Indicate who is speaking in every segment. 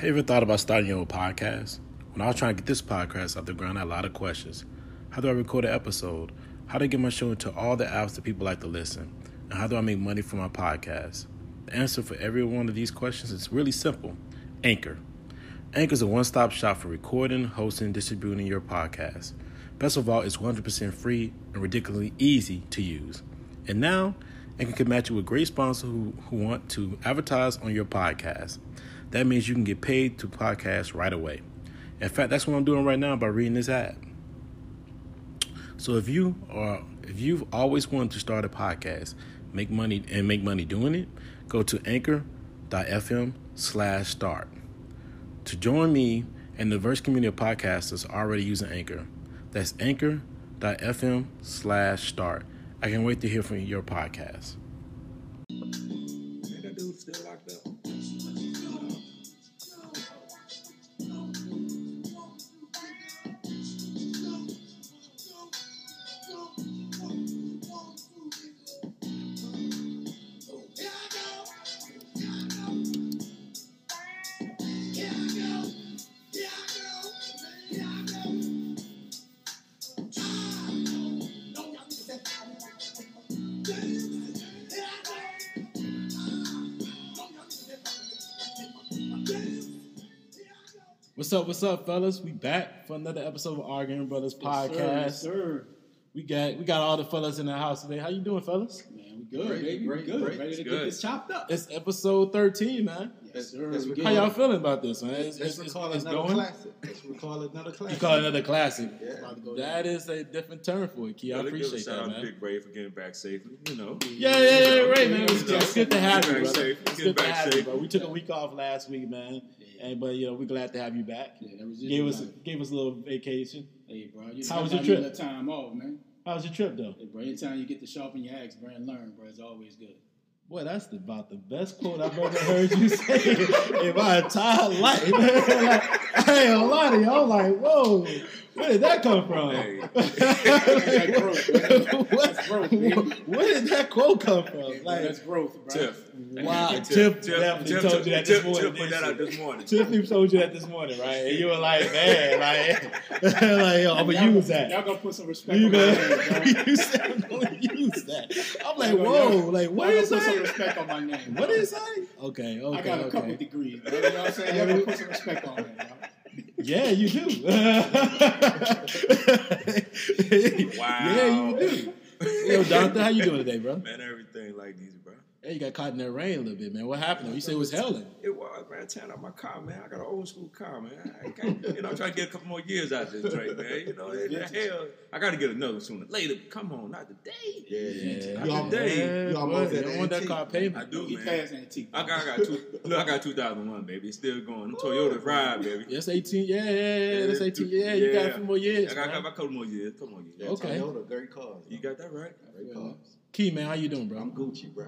Speaker 1: Have you ever thought about starting your own podcast? When I was trying to get this podcast off the ground, I had a lot of questions. How do I record an episode? How do I get my show into all the apps that people like to listen? And how do I make money from my podcast? The answer for every one of these questions is really simple Anchor. Anchor is a one stop shop for recording, hosting, distributing your podcast. Best of all, it's 100% free and ridiculously easy to use. And now, Anchor can match you with great sponsors who, who want to advertise on your podcast. That means you can get paid to podcast right away. In fact, that's what I'm doing right now by reading this ad. So if you are if you've always wanted to start a podcast, make money and make money doing it, go to anchor.fm slash start. To join me and the diverse community of podcasters already using Anchor, that's anchor.fm slash start. I can't wait to hear from your podcast. What's up, what's up, fellas? We back for another episode of Arguing Brothers podcast.
Speaker 2: Yes, sir.
Speaker 1: We got we got all the fellas in the house today. How you doing, fellas?
Speaker 2: Man, we good,
Speaker 3: Great,
Speaker 2: baby.
Speaker 3: great,
Speaker 2: we good.
Speaker 3: great.
Speaker 2: Ready to
Speaker 3: good.
Speaker 2: get this chopped up.
Speaker 1: It's episode 13, man.
Speaker 2: yes, sir.
Speaker 3: Let's
Speaker 2: We
Speaker 3: record.
Speaker 1: How y'all feeling about this, man? It's,
Speaker 3: Let's
Speaker 1: it's, it's,
Speaker 3: recall
Speaker 1: it's
Speaker 3: another
Speaker 1: going.
Speaker 3: classic. Let's recall another
Speaker 1: You call it another classic.
Speaker 3: Yeah.
Speaker 2: About to go
Speaker 1: That is a different term for it, Key. I
Speaker 4: Gotta give a
Speaker 1: appreciate
Speaker 4: shout
Speaker 1: that,
Speaker 4: out to
Speaker 1: man.
Speaker 4: Big Ray for getting back safely. You know.
Speaker 1: Yeah, yeah, yeah, right, man. It's,
Speaker 4: You know,
Speaker 1: it's good to have you, brother. It's good to have you,
Speaker 4: safe.
Speaker 1: bro. We took a week off last week, man, and but you know we're glad to have you back.
Speaker 2: Yeah, that was just
Speaker 1: Gave us
Speaker 2: like,
Speaker 1: gave us a little vacation.
Speaker 2: hey, bro. You
Speaker 1: How was your
Speaker 2: you
Speaker 1: trip?
Speaker 2: time off, man.
Speaker 1: How was your trip, though?
Speaker 2: Hey, bro. Anytime you get to sharpen your axe, bro, and learn, bro, it's always good.
Speaker 1: Boy, that's the, about the best quote I've ever heard you say in my entire life. like, I ain't lie to you. I'm like, whoa, where did that come from?
Speaker 4: Hey.
Speaker 2: That's growth, man.
Speaker 1: what,
Speaker 2: That's growth, baby.
Speaker 1: where did that quote come from?
Speaker 2: Hey, bro,
Speaker 1: Like,
Speaker 2: that's growth, bro.
Speaker 4: Tiff.
Speaker 1: Wow,
Speaker 4: Tiff,
Speaker 1: Tiff
Speaker 4: Tiff,
Speaker 1: definitely
Speaker 4: Tiff,
Speaker 1: told you that
Speaker 4: Tiff,
Speaker 1: this morning,
Speaker 4: Tiff put that out this morning.
Speaker 1: Tiffany told you that this morning, right? And you were like, man, like, like yo, I'm gonna
Speaker 2: Y'all
Speaker 1: use that.
Speaker 2: Y'all gonna put some respect
Speaker 1: You
Speaker 2: on my
Speaker 1: gonna,
Speaker 2: name,
Speaker 1: you said I'm gonna use that. I'm like,
Speaker 2: Y'all
Speaker 1: whoa,
Speaker 2: y'all-
Speaker 1: like what is
Speaker 2: y'all
Speaker 1: is
Speaker 2: gonna put some
Speaker 1: that?
Speaker 2: respect on my name.
Speaker 1: What
Speaker 2: bro.
Speaker 1: is that? Okay, okay,
Speaker 2: I got a couple
Speaker 1: okay.
Speaker 2: degrees, bro. You know what I'm saying? Y'all gonna put some respect on that, bro.
Speaker 1: Yeah, you do. wow. Yeah, you do. Yo, Doctor, how you doing today, bro?
Speaker 4: Man, everything like these.
Speaker 1: Hey, you got caught in that rain a little bit, man. What happened? You said it was hailing.
Speaker 4: It was, man. Tearing out my car, man. I got an old school car, man. I can't, you know, I'm trying to get a couple more years out of this drink, man. You know, in the hell, I got to get another sooner. Later, come on, not today.
Speaker 1: Yeah,
Speaker 4: Not
Speaker 3: You almost-
Speaker 4: today.
Speaker 3: you almost
Speaker 1: boy,
Speaker 3: at
Speaker 1: you want that
Speaker 3: antique.
Speaker 1: car
Speaker 4: I
Speaker 1: payment.
Speaker 4: do,
Speaker 2: He
Speaker 4: man.
Speaker 2: passed antique.
Speaker 4: I got, I got two. Look, I got 2001, baby. It's still going. Toyota ride, baby.
Speaker 1: Yes, 18. Yeah, yeah, yeah. That's 18. Yeah, you got a few more years.
Speaker 4: I got, I
Speaker 1: man.
Speaker 4: got a couple more years. Couple more years.
Speaker 3: Yeah,
Speaker 1: Okay.
Speaker 3: Toyota, great cars.
Speaker 4: You got that right.
Speaker 3: great cars.
Speaker 1: Key, man, how you doing, bro?
Speaker 3: I'm Gucci, bro.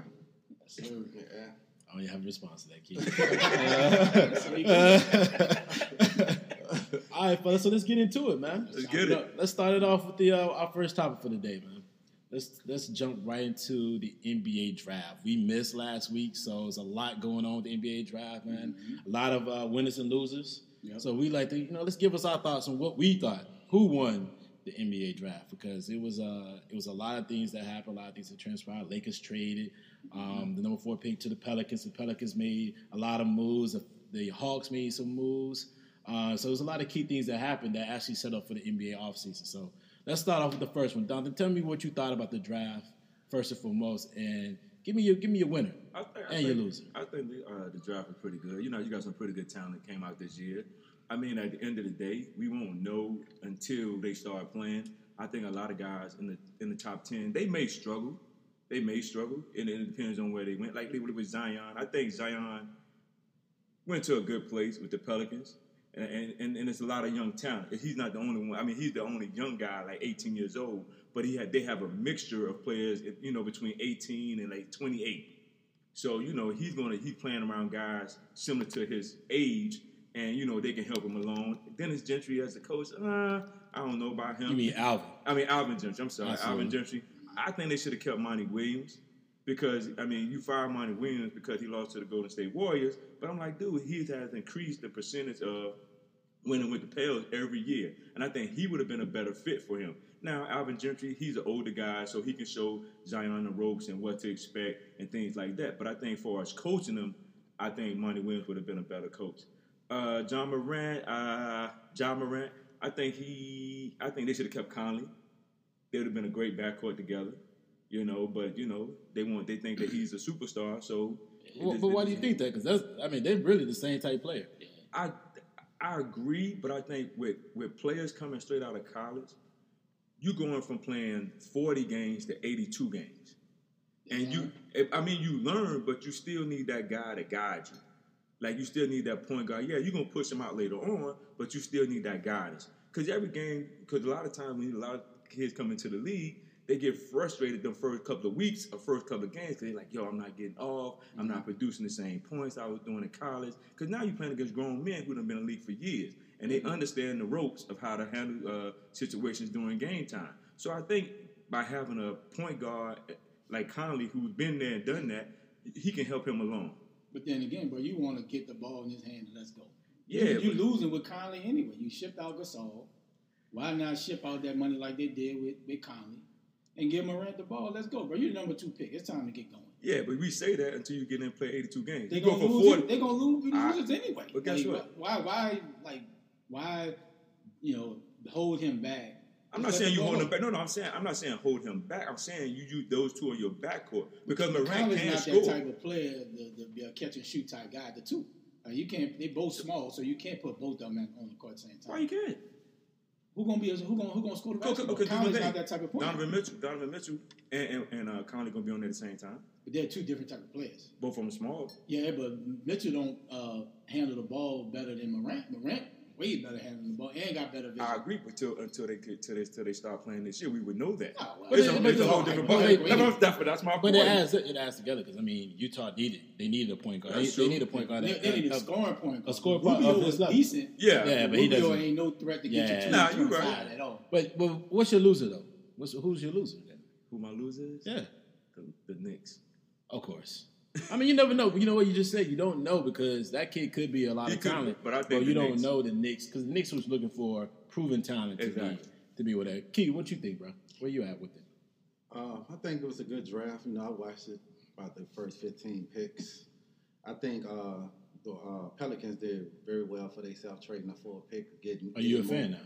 Speaker 2: Sir.
Speaker 3: Yeah.
Speaker 1: I don't even have a response to that, Key. All right, fellas. So let's get into it, man.
Speaker 4: Let's get it.
Speaker 1: Let's start it off with the uh, our first topic for the day, man. Let's let's jump right into the NBA draft. We missed last week, so there's a lot going on with the NBA draft, man. A lot of uh, winners and losers.
Speaker 2: Yep.
Speaker 1: So we like to, you know, let's give us our thoughts on what we thought, who won the NBA draft, because it was uh it was a lot of things that happened, a lot of things that transpired. Lakers traded um, the number four pick to the Pelicans. The Pelicans made a lot of moves. The, Hawks made some moves. Uh, so there's a lot of key things that happened that actually set up for the NBA offseason. So let's start off with the first one. Donovan, tell me what you thought about the draft first and foremost, and give me your give me your winner
Speaker 4: I think, I
Speaker 1: and your loser.
Speaker 4: I think the, uh, the draft was pretty good. You know, you got some pretty good talent that came out this year. I mean, at the end of the day, we won't know until they start playing. I think a lot of guys in the in the top ten, they may struggle. They may struggle, and it depends on where they went. Like with Zion. I think Zion went to a good place with the Pelicans. And, and, and, and it's a lot of young talent. He's not the only one. I mean, he's the only young guy, like 18 years old. But he had they have a mixture of players, you know, between 18 and like 28. So you know he's gonna he's playing around guys similar to his age, and you know they can help him along. Dennis Gentry as the coach, uh, I don't know about him.
Speaker 1: You mean Alvin?
Speaker 4: I mean Alvin Gentry. I'm sorry,
Speaker 1: Absolutely.
Speaker 4: Alvin Gentry. I think they should have kept Monty Williams. because I mean you fire Monty Williams because he lost to the Golden State Warriors, but I'm like, dude, he has increased the percentage of winning with the Pels every year, and I think he would have been a better fit for him. Now Alvin Gentry, he's an older guy, so he can show Zion the ropes and what to expect and things like that. But I think for us coaching him, I think Monty Williams would have been a better coach. Uh, John Morant, uh, John Morant, I think he, I think they should have kept Conley. They would have been a great backcourt together, you know. But you know, they want, they think that he's a superstar. So,
Speaker 5: Well,
Speaker 4: just-
Speaker 5: but why do you think that? Because that's, I mean, they're really the same type player.
Speaker 4: I I agree, but I think with with players coming straight out of college, you going from playing forty games to eighty two games, and you I mean you learn, but you still need that guy to guide you. Like you still need that point guard. Yeah, you're gonna push him out later on, but you still need that guidance. Because every game, because a lot of times when a lot of kids come into the league, they get frustrated the first couple of weeks or first couple of games because they're like, yo, I'm not getting off. I'm not mm-hmm. producing the same points I was doing in college. Because now you're playing against grown men who have been in the league for years. And they mm-hmm. understand the ropes of how to handle uh, situations during game time. So I think by having a point guard eh, like Conley who's been there and done that, he can help him along.
Speaker 2: But then again, bro, you want to get the ball in his hand and let's go.
Speaker 4: Yeah,
Speaker 2: you, you
Speaker 4: but-
Speaker 2: losing with Conley anyway. You shipped out Gasol. Why not ship out that money like they did with, with Conley and give Morant the ball? Let's go, bro. You're the number two pick. It's time to get going.
Speaker 4: Yeah, but we say that until you get in and play 82 games.
Speaker 2: They
Speaker 4: you go
Speaker 2: gonna lose.
Speaker 4: 40.
Speaker 2: It. They gonna lose. We
Speaker 4: I-
Speaker 2: lose it ah, anyway.
Speaker 4: but guess
Speaker 2: Like,
Speaker 4: what?
Speaker 2: Why? Why? Like why? You know, hold him back.
Speaker 4: I'm not saying you hold him back. No, no, I'm saying I'm not saying hold him back. I'm saying you use those two on your backcourt because
Speaker 2: But
Speaker 4: Morant
Speaker 2: Conley's
Speaker 4: can't
Speaker 2: not
Speaker 4: score.
Speaker 2: that type of player the, to be a catch and shoot type guy. The two, Uh, you can't. They both small, so you can't put both of them on the court at the same time.
Speaker 4: Why you can't?
Speaker 2: Who gonna be? A, who gonna who gonna score the
Speaker 4: Okay,
Speaker 2: basketball?
Speaker 4: okay,
Speaker 2: Conley's
Speaker 4: okay.
Speaker 2: not that type of player.
Speaker 4: Donovan Mitchell, Donovan Mitchell, and and, and uh, Conley gonna be on there at the same time.
Speaker 2: But they're two different type of players.
Speaker 4: Both of them small.
Speaker 2: Yeah, but Mitchell don't uh, handle the ball better than Morant. Morant way better handling the ball and got better vision.
Speaker 4: I agree, but till until they get till they till they start playing this year, we would know that.
Speaker 2: Oh, well,
Speaker 4: it's
Speaker 5: but
Speaker 4: a,
Speaker 5: it-
Speaker 4: it's a whole different ball.
Speaker 5: it-
Speaker 4: That's, that's, that's my point.
Speaker 5: But
Speaker 4: point.
Speaker 5: it adds it adds together because I mean Utah needed they needed a point guard. They, they need a point guard.
Speaker 2: They,
Speaker 5: that-
Speaker 2: they need a
Speaker 5: that-
Speaker 2: scoring point.
Speaker 5: a scoring point
Speaker 2: was
Speaker 5: his
Speaker 2: decent.
Speaker 4: Yeah.
Speaker 5: Yeah, but he
Speaker 2: Rubio
Speaker 5: doesn't-
Speaker 2: ain't no threat to get
Speaker 5: Yeah.
Speaker 2: you two
Speaker 4: Nah, you right.
Speaker 2: at all.
Speaker 5: But but what's your loser though? What's who's your loser? Then?
Speaker 4: Who my loser is?
Speaker 5: Yeah,
Speaker 4: The, the Knicks.
Speaker 5: of course. I mean, you never know. You know what you just said. You don't know because that kid could be a lot
Speaker 4: He
Speaker 5: of
Speaker 4: could
Speaker 5: talent,
Speaker 4: but I think
Speaker 5: you don't
Speaker 4: Knicks-
Speaker 5: know the Knicks because the Knicks was looking for proven talent to
Speaker 4: Exactly.
Speaker 5: be to be with that. Key, what you think, bro? Where you at with it?
Speaker 3: Uh, I think it was a good draft. You know, I watched it about the first 15 picks. I think uh, the uh, Pelicans did very well for themselves trading a full pick. Getting,
Speaker 5: Are you a
Speaker 3: getting
Speaker 5: fan now?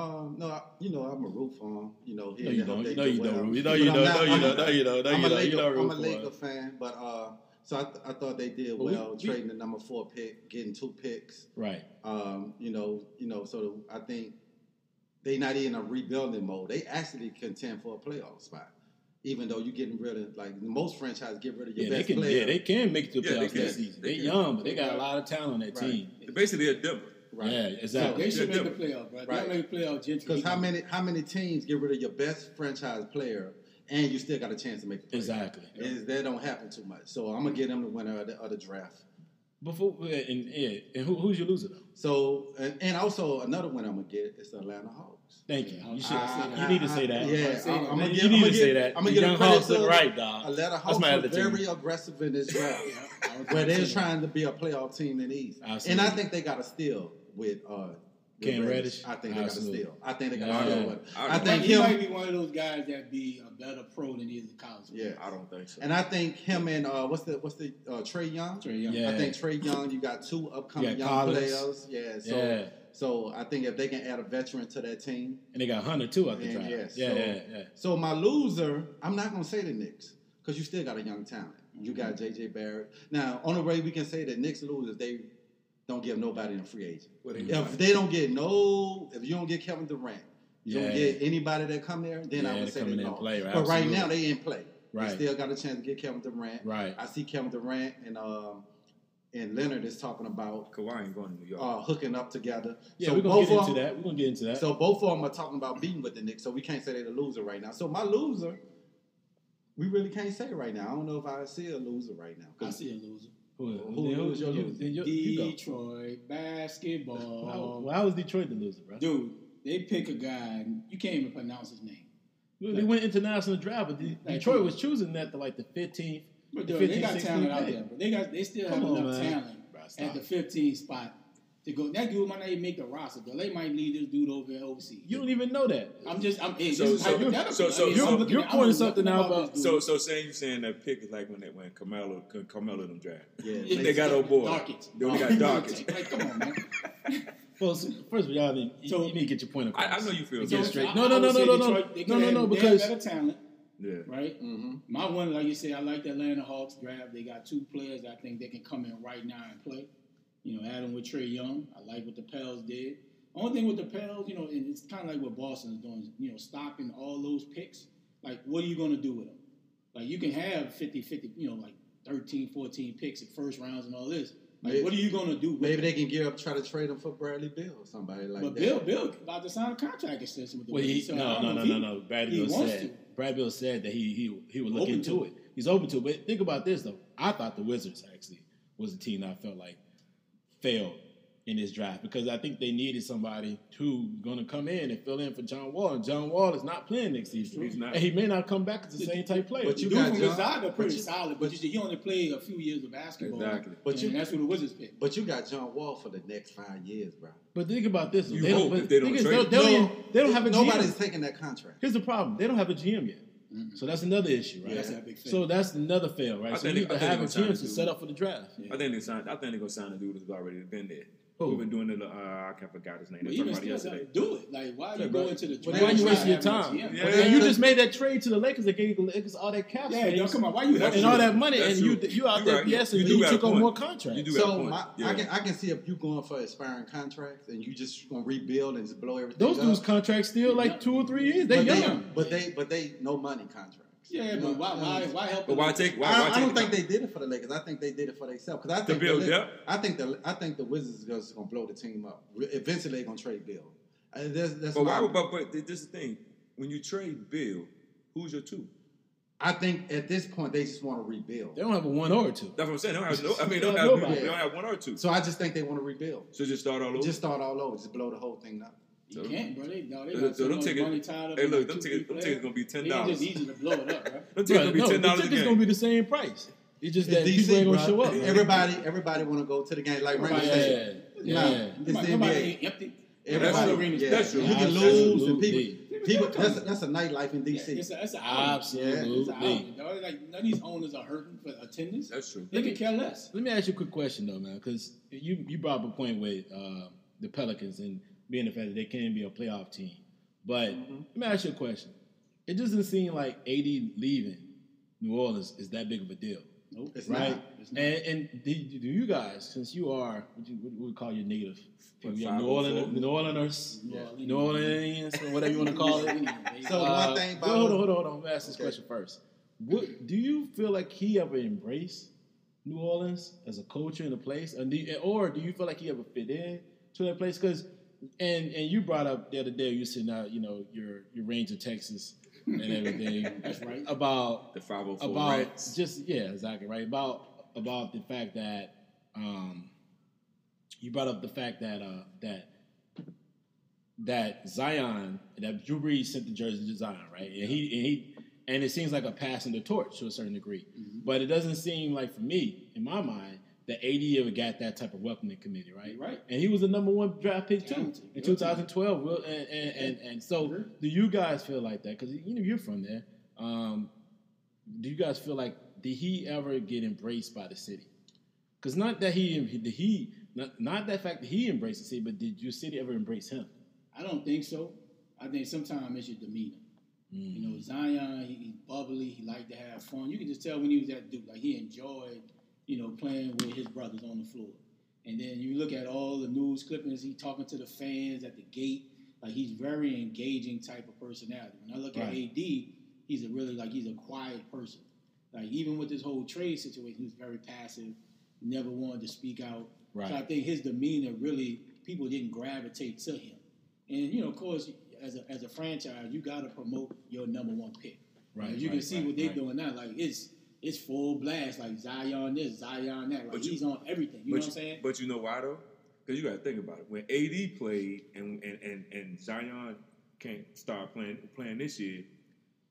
Speaker 3: Um, no, I, you know I'm a root for him. You know, he
Speaker 5: No, you don't. No, you
Speaker 3: well.
Speaker 5: don't. You know, you
Speaker 3: I'm
Speaker 5: don't. No, you
Speaker 3: I'm-
Speaker 5: don't. No, you don't. No, you
Speaker 3: a
Speaker 5: don't.
Speaker 3: Laker,
Speaker 5: You don't
Speaker 3: I'm a
Speaker 5: for
Speaker 3: Laker fan, but uh, so I, th- I thought they did
Speaker 5: Well,
Speaker 3: well
Speaker 5: we-
Speaker 3: trading the number four pick, getting two picks.
Speaker 5: Right.
Speaker 3: Um, you know, you know, so I think they not in a rebuilding mode. They actually contend for a playoff spot, even though you're getting rid of like most franchises get rid of your
Speaker 5: Yeah, they
Speaker 3: best
Speaker 5: can.
Speaker 3: player.
Speaker 5: Yeah, they can make it to the
Speaker 4: Yeah, they
Speaker 5: playoffs
Speaker 4: can.
Speaker 5: this season.
Speaker 4: They
Speaker 5: They young, but they got a lot of talent on that
Speaker 3: Right.
Speaker 5: team.
Speaker 4: Basically, a Denver.
Speaker 3: right.
Speaker 5: Yeah,
Speaker 2: So
Speaker 5: exactly.
Speaker 2: they should make the playoff, bro. They
Speaker 3: Right.
Speaker 2: don't make the playoff. Gentry.
Speaker 3: Because how many how many teams get rid of your best franchise player and you still got a chance to make the playoffs?
Speaker 5: Exactly.
Speaker 3: Is that don't happen too much. So I'm gonna get them the winner of the, of the draft.
Speaker 5: Before and yeah, and who, who's your loser though?
Speaker 3: So and, and also another winner I'm gonna get is the Atlanta Hawks.
Speaker 5: Thank you.
Speaker 2: Yeah,
Speaker 5: You
Speaker 2: I-
Speaker 5: should.
Speaker 2: I-
Speaker 5: you need to say that.
Speaker 3: Yeah, I'm, I'm gonna
Speaker 5: You
Speaker 3: give,
Speaker 5: need
Speaker 3: I'm
Speaker 5: to
Speaker 3: gonna
Speaker 5: say that.
Speaker 3: I'm gonna
Speaker 5: The
Speaker 3: give
Speaker 5: young
Speaker 3: a credit
Speaker 5: Hawks look right, dog.
Speaker 3: Atlanta Hawks
Speaker 5: my
Speaker 3: were very aggressive in this draft,
Speaker 2: I
Speaker 3: where they're trying to be a playoff team in the East.
Speaker 5: Absolutely.
Speaker 3: And I think they got a steal with uh, with
Speaker 5: Cam Reddish?
Speaker 3: I think they
Speaker 5: Absolutely.
Speaker 3: got a steal. I think they got
Speaker 5: Yeah.
Speaker 3: a steal. With,
Speaker 4: I
Speaker 3: I
Speaker 4: don't
Speaker 2: that.
Speaker 3: think
Speaker 2: he
Speaker 3: him.
Speaker 2: might be one of those guys that be a better pro than he is in college.
Speaker 3: Yeah.
Speaker 4: I don't think so.
Speaker 3: And I think him and uh, what's the what's the uh, Trae Young.
Speaker 2: Trae Young.
Speaker 5: Yeah.
Speaker 3: I think Trae Young. You got two upcoming
Speaker 5: Yeah,
Speaker 3: young
Speaker 5: Collins.
Speaker 3: players. Yeah. So
Speaker 5: Yeah.
Speaker 3: so I think if they can add a veteran to that team.
Speaker 5: And they got Hunter too at the
Speaker 3: Yeah,
Speaker 5: draft.
Speaker 3: yes.
Speaker 5: Yeah,
Speaker 3: So-
Speaker 5: yeah, yeah.
Speaker 3: So my loser, I'm not gonna say the Knicks because you still got a young talent. You got
Speaker 5: Mm-hmm.
Speaker 3: JJ Barrett. Now, on the way we can say that Knicks lose if they don't give nobody a free agent.
Speaker 4: What they
Speaker 3: If they don't get no, if you don't get Kevin Durant, you
Speaker 5: Yeah.
Speaker 3: don't get anybody that come there, then
Speaker 5: Yeah,
Speaker 3: I would
Speaker 5: they
Speaker 3: say
Speaker 5: come
Speaker 3: they
Speaker 5: in and
Speaker 3: lost.
Speaker 5: play, right?
Speaker 3: But right
Speaker 5: Absolutely.
Speaker 3: now they in play.
Speaker 5: Right.
Speaker 3: They still got a chance to get Kevin Durant.
Speaker 5: Right.
Speaker 3: I see Kevin Durant and um and Leonard is talking about
Speaker 4: Kawhi ain't going to New York.
Speaker 3: uh, hooking up together.
Speaker 5: Yeah,
Speaker 3: so
Speaker 5: we're gonna
Speaker 3: both
Speaker 5: get into
Speaker 3: them-
Speaker 5: that. We're gonna get into that.
Speaker 3: so both of them are talking about beating with the Knicks, so we can't say they're the loser right now. So my loser, we really can't say right now. I don't know if I see a loser right now.
Speaker 2: I see a loser.
Speaker 5: Who,
Speaker 3: who-
Speaker 5: then
Speaker 3: who's your
Speaker 5: you-
Speaker 3: loser?
Speaker 5: then you- you go.
Speaker 2: Detroit
Speaker 5: How,
Speaker 2: basketball.
Speaker 5: well, how was Detroit the loser, bro?
Speaker 2: Dude, they pick a guy. You can't even pronounce his name.
Speaker 1: Well, They went international draft, but
Speaker 2: Like,
Speaker 1: Detroit was choosing that to like the 15th.
Speaker 2: But
Speaker 1: the
Speaker 2: they
Speaker 1: 15th,
Speaker 2: got talent out there, but they got they still
Speaker 1: Come
Speaker 2: have
Speaker 1: on,
Speaker 2: enough
Speaker 1: man.
Speaker 2: talent
Speaker 1: Bro,
Speaker 2: at the 15 spot to go. That dude might not even make the roster. Though they might leave this dude over overseas.
Speaker 1: You don't even know that.
Speaker 2: I'm just I'm. Hey,
Speaker 4: So-
Speaker 2: this is
Speaker 4: so- so- so-
Speaker 2: I mean,
Speaker 4: so-
Speaker 2: I'm
Speaker 1: you're pointing
Speaker 2: looking
Speaker 1: something out about-
Speaker 4: So, so saying you saying that pick is like when they, when Carmelo Carmelo them draft.
Speaker 3: Yeah,
Speaker 2: Yeah,
Speaker 4: they got old boy.
Speaker 2: Darkins.
Speaker 4: They only got Darkins.
Speaker 2: Like, come on, man.
Speaker 1: Well, first of all, y'all need, you,
Speaker 2: So-
Speaker 1: you need to get your point across.
Speaker 4: I, I know you feel
Speaker 1: Get straight.
Speaker 2: I-
Speaker 1: No, no, no, no, no, no, no,
Speaker 2: could
Speaker 1: no,
Speaker 2: have-
Speaker 1: no,
Speaker 2: they
Speaker 1: because
Speaker 2: have better talent,
Speaker 4: Yeah.
Speaker 2: right?
Speaker 3: Mm-hmm.
Speaker 2: My one, like you said, I like the Atlanta Hawks draft. They got two players that I think they can come in right now and play. You know, Adam with Trae Young. I like what the Pels did. Only thing with the Pels, you know, and it's kind of like what Boston is doing, you know, stocking all those picks. Like, what are you going to do with them? Like, you can have 50, 50, you know, like 13, 14 picks at first rounds and all this. Like,
Speaker 3: Maybe-
Speaker 2: what are you going to do with
Speaker 3: Maybe
Speaker 2: them?
Speaker 3: they can gear up, try to trade him for Bradley Beal or somebody like
Speaker 2: But
Speaker 3: that.
Speaker 2: Beal, Beal about to sign a contract extension with the
Speaker 1: Well, he,
Speaker 2: Wizards, so
Speaker 1: no, no, no,
Speaker 2: if
Speaker 1: no, no. Brad
Speaker 2: Beal
Speaker 1: said.
Speaker 2: to.
Speaker 1: Brad Beal said that he he he would look
Speaker 2: Open
Speaker 1: into
Speaker 2: to
Speaker 1: it. He's open to it. But think about this though. I thought the Wizards actually was the team that I felt like failed in this draft because I think they needed somebody who going to come in and fill in for John Wall. And John Wall is not playing next season,
Speaker 4: He's not.
Speaker 1: and he may not come back as the same type player.
Speaker 3: But you
Speaker 2: Dude
Speaker 3: got
Speaker 2: from
Speaker 3: John-
Speaker 2: Gonzaga pretty
Speaker 3: but you-
Speaker 2: solid, but,
Speaker 3: but-
Speaker 2: you, he only played a few years of basketball.
Speaker 4: Exactly.
Speaker 3: But you-
Speaker 2: that's who the Wizards picked.
Speaker 3: But you got John Wall for the next five years, bro.
Speaker 1: But think about this.
Speaker 4: You
Speaker 1: they don't,
Speaker 4: if they don't trade
Speaker 1: they,
Speaker 4: him.
Speaker 1: they don't, even- they don't have a
Speaker 3: Nobody's
Speaker 1: GM.
Speaker 3: taking that contract.
Speaker 1: Here's the problem: they don't have a GM yet. So that's another issue, right?
Speaker 2: Yeah, that's a big fail.
Speaker 1: So that's another fail, right?
Speaker 4: I
Speaker 1: so you need
Speaker 4: they-
Speaker 1: to
Speaker 4: I
Speaker 1: have a
Speaker 4: they gonna
Speaker 1: GM to
Speaker 4: sign
Speaker 1: set up for the draft.
Speaker 2: Yeah.
Speaker 4: I think they signed. I think they're gonna sign a dude who's already been there.
Speaker 1: Who?
Speaker 4: Who been doing it? Uh, I can't forgot his name.
Speaker 2: But
Speaker 4: They
Speaker 2: even still,
Speaker 4: it
Speaker 2: do it. Like, why
Speaker 4: Yeah,
Speaker 2: you
Speaker 4: bro.
Speaker 2: go into the
Speaker 3: But
Speaker 2: draft?
Speaker 1: Why you
Speaker 2: not
Speaker 1: wasting your
Speaker 2: having a
Speaker 1: time?
Speaker 2: GM?
Speaker 4: Yeah.
Speaker 1: And you just made that trade to the Lakers that gave the Lakers all that cap
Speaker 2: Yeah,
Speaker 1: space
Speaker 2: yo, come on. Why you
Speaker 4: That's
Speaker 1: and
Speaker 2: helping
Speaker 1: all that money,
Speaker 4: That's
Speaker 1: and you
Speaker 4: true.
Speaker 1: you out
Speaker 4: You
Speaker 1: there
Speaker 4: right.
Speaker 1: BSing,
Speaker 4: You
Speaker 1: and
Speaker 4: do
Speaker 1: you took on more contracts.
Speaker 4: You do
Speaker 3: So my,
Speaker 4: Yeah.
Speaker 3: I can I can see if you going for expiring contracts and you just gonna rebuild and just blow everything.
Speaker 1: Those
Speaker 3: up.
Speaker 1: dudes' contracts still like two or three years. They
Speaker 3: but
Speaker 1: young.
Speaker 3: they, but they but they no money contracts.
Speaker 2: Yeah, but why, why, why help?
Speaker 4: But why take? Why,
Speaker 3: I,
Speaker 4: why
Speaker 3: don't- I don't
Speaker 4: the
Speaker 3: think they did it for the Lakers. I think they did it for themselves. Because I think
Speaker 4: build
Speaker 3: the, Li-
Speaker 4: depth?
Speaker 3: I think the I think the Wizards is just gonna blow the team up. Eventually, they're gonna trade Beal. And that's, that's
Speaker 4: But
Speaker 3: my-
Speaker 4: why? But, but this is the thing. When you trade Beal, who's your two?
Speaker 3: I think at this point they just want to rebuild.
Speaker 1: They don't have a one or a two.
Speaker 4: That's what I'm saying. They don't have no. I mean, they don't
Speaker 1: Yeah,
Speaker 4: have.
Speaker 1: nobody.
Speaker 4: They don't have one or two.
Speaker 3: So I just think they want to rebuild.
Speaker 4: So just start all over.
Speaker 3: Just start all over. Just blow the whole thing up.
Speaker 2: You can't, bro. They, no, they
Speaker 4: So-
Speaker 2: got
Speaker 4: so
Speaker 2: so
Speaker 4: them
Speaker 2: much
Speaker 4: tickets-
Speaker 2: money tied up.
Speaker 4: hey,
Speaker 2: in
Speaker 4: look,
Speaker 2: like
Speaker 4: them
Speaker 2: two,
Speaker 4: tickets-
Speaker 2: three
Speaker 4: them
Speaker 2: players.
Speaker 4: tickets gonna be
Speaker 2: It ain't
Speaker 4: $10.
Speaker 2: just easy to blow it up, bro.
Speaker 4: Them tickets
Speaker 1: Right,
Speaker 4: gonna be
Speaker 1: no,
Speaker 4: ten
Speaker 1: the
Speaker 4: dollars a
Speaker 1: tickets
Speaker 4: game.
Speaker 1: gonna be the same price. It's just
Speaker 3: It's
Speaker 1: that
Speaker 3: DC,
Speaker 1: people ain't gonna
Speaker 3: bro.
Speaker 1: show up.
Speaker 3: Everybody, everybody want to go to the game. Like Raymond
Speaker 1: Yeah,
Speaker 3: said,
Speaker 1: yeah.
Speaker 3: Nah,
Speaker 1: yeah.
Speaker 3: it's the
Speaker 2: Nobody- nobody
Speaker 3: NBA.
Speaker 2: ain't empty.
Speaker 3: Everybody,
Speaker 4: That's true.
Speaker 2: arenas
Speaker 3: yeah.
Speaker 4: That's true.
Speaker 3: You can lose, and people, people.
Speaker 2: People
Speaker 3: That's that's a nightlife in
Speaker 2: Yeah,
Speaker 3: DC.
Speaker 2: it's a, it's a outing. It's a
Speaker 1: Absolutely.
Speaker 2: outing, dog. Like none of these owners are hurting for attendance.
Speaker 4: That's true.
Speaker 2: They could care less.
Speaker 1: Let me ask you a quick question though, man, because you you brought up a point with uh, the Pelicans and being the fact that they can be a playoff team. But
Speaker 3: Mm-hmm.
Speaker 1: let me ask you a question. It doesn't seem like AD leaving New Orleans is that big of a deal,
Speaker 2: Nope.
Speaker 3: It's
Speaker 1: right?
Speaker 3: not.
Speaker 2: It's not.
Speaker 1: And, and do, do you guys, since you are what you what we call your native,
Speaker 4: What,
Speaker 1: you
Speaker 4: five
Speaker 1: New Orleans. New Orleans,
Speaker 2: New Orleans.
Speaker 1: New Orleans, or whatever you want to call it.
Speaker 3: So
Speaker 1: Uh,
Speaker 3: one thing
Speaker 1: well,
Speaker 3: about
Speaker 1: hold on, hold on, hold on. Let me ask this
Speaker 3: Okay.
Speaker 1: question first. What do you feel like he ever embraced New Orleans as a culture and a place, and do you, or do you feel like he ever fit in to that place? Because and and you brought up the other day you said now you know your your range of Texas and everything.
Speaker 2: That's right.
Speaker 1: about
Speaker 4: The five hundred four
Speaker 1: about
Speaker 4: Reds.
Speaker 1: just yeah exactly right? About about the fact that um you brought up the fact that uh that that Zion that Drew Brees sent the jersey to Zion right? And he and he and it seems like a passing the torch to a certain degree. But it doesn't seem like for me in my mind that AD ever got that type of welcoming committee right
Speaker 2: Right.
Speaker 1: and he was the number one draft pick too in 2012 Will- and and, and, and so
Speaker 2: Sure.
Speaker 1: do you guys feel like that because you know you're from there um do you guys feel like did he ever get embraced by the city? Because not that he did he not not that fact that he embraced the city, but did your city ever embrace him?
Speaker 2: I don't think so. I think sometimes it's your demeanor.
Speaker 1: Mm.
Speaker 2: You know, Zion, he, he's bubbly. He liked to have fun. You can just tell when he was that dude, like he enjoyed, you know, playing with his brothers on the floor. And then you look at all the news clippings, he talking to the fans at the gate. Like he's very engaging type of personality. When I look at AD, he's a really like he's a quiet person. Like even with this whole trade situation, he was very passive. Never wanted to speak out.
Speaker 1: Right.
Speaker 2: So I think his demeanor really people didn't gravitate to him. And you know, of course, as a as a franchise, you got to promote your number one pick.
Speaker 1: Right,
Speaker 2: As you
Speaker 1: right,
Speaker 2: can see
Speaker 1: right,
Speaker 2: what they're
Speaker 1: right.
Speaker 2: doing now. Like it's it's full blast. Like Zion this, Zion that. Like
Speaker 4: But you-
Speaker 2: he's on everything. You know what I'm saying?
Speaker 4: But you know why though? Because you got to think about it. When AD played and and and, and Zion can't start playing playing this year,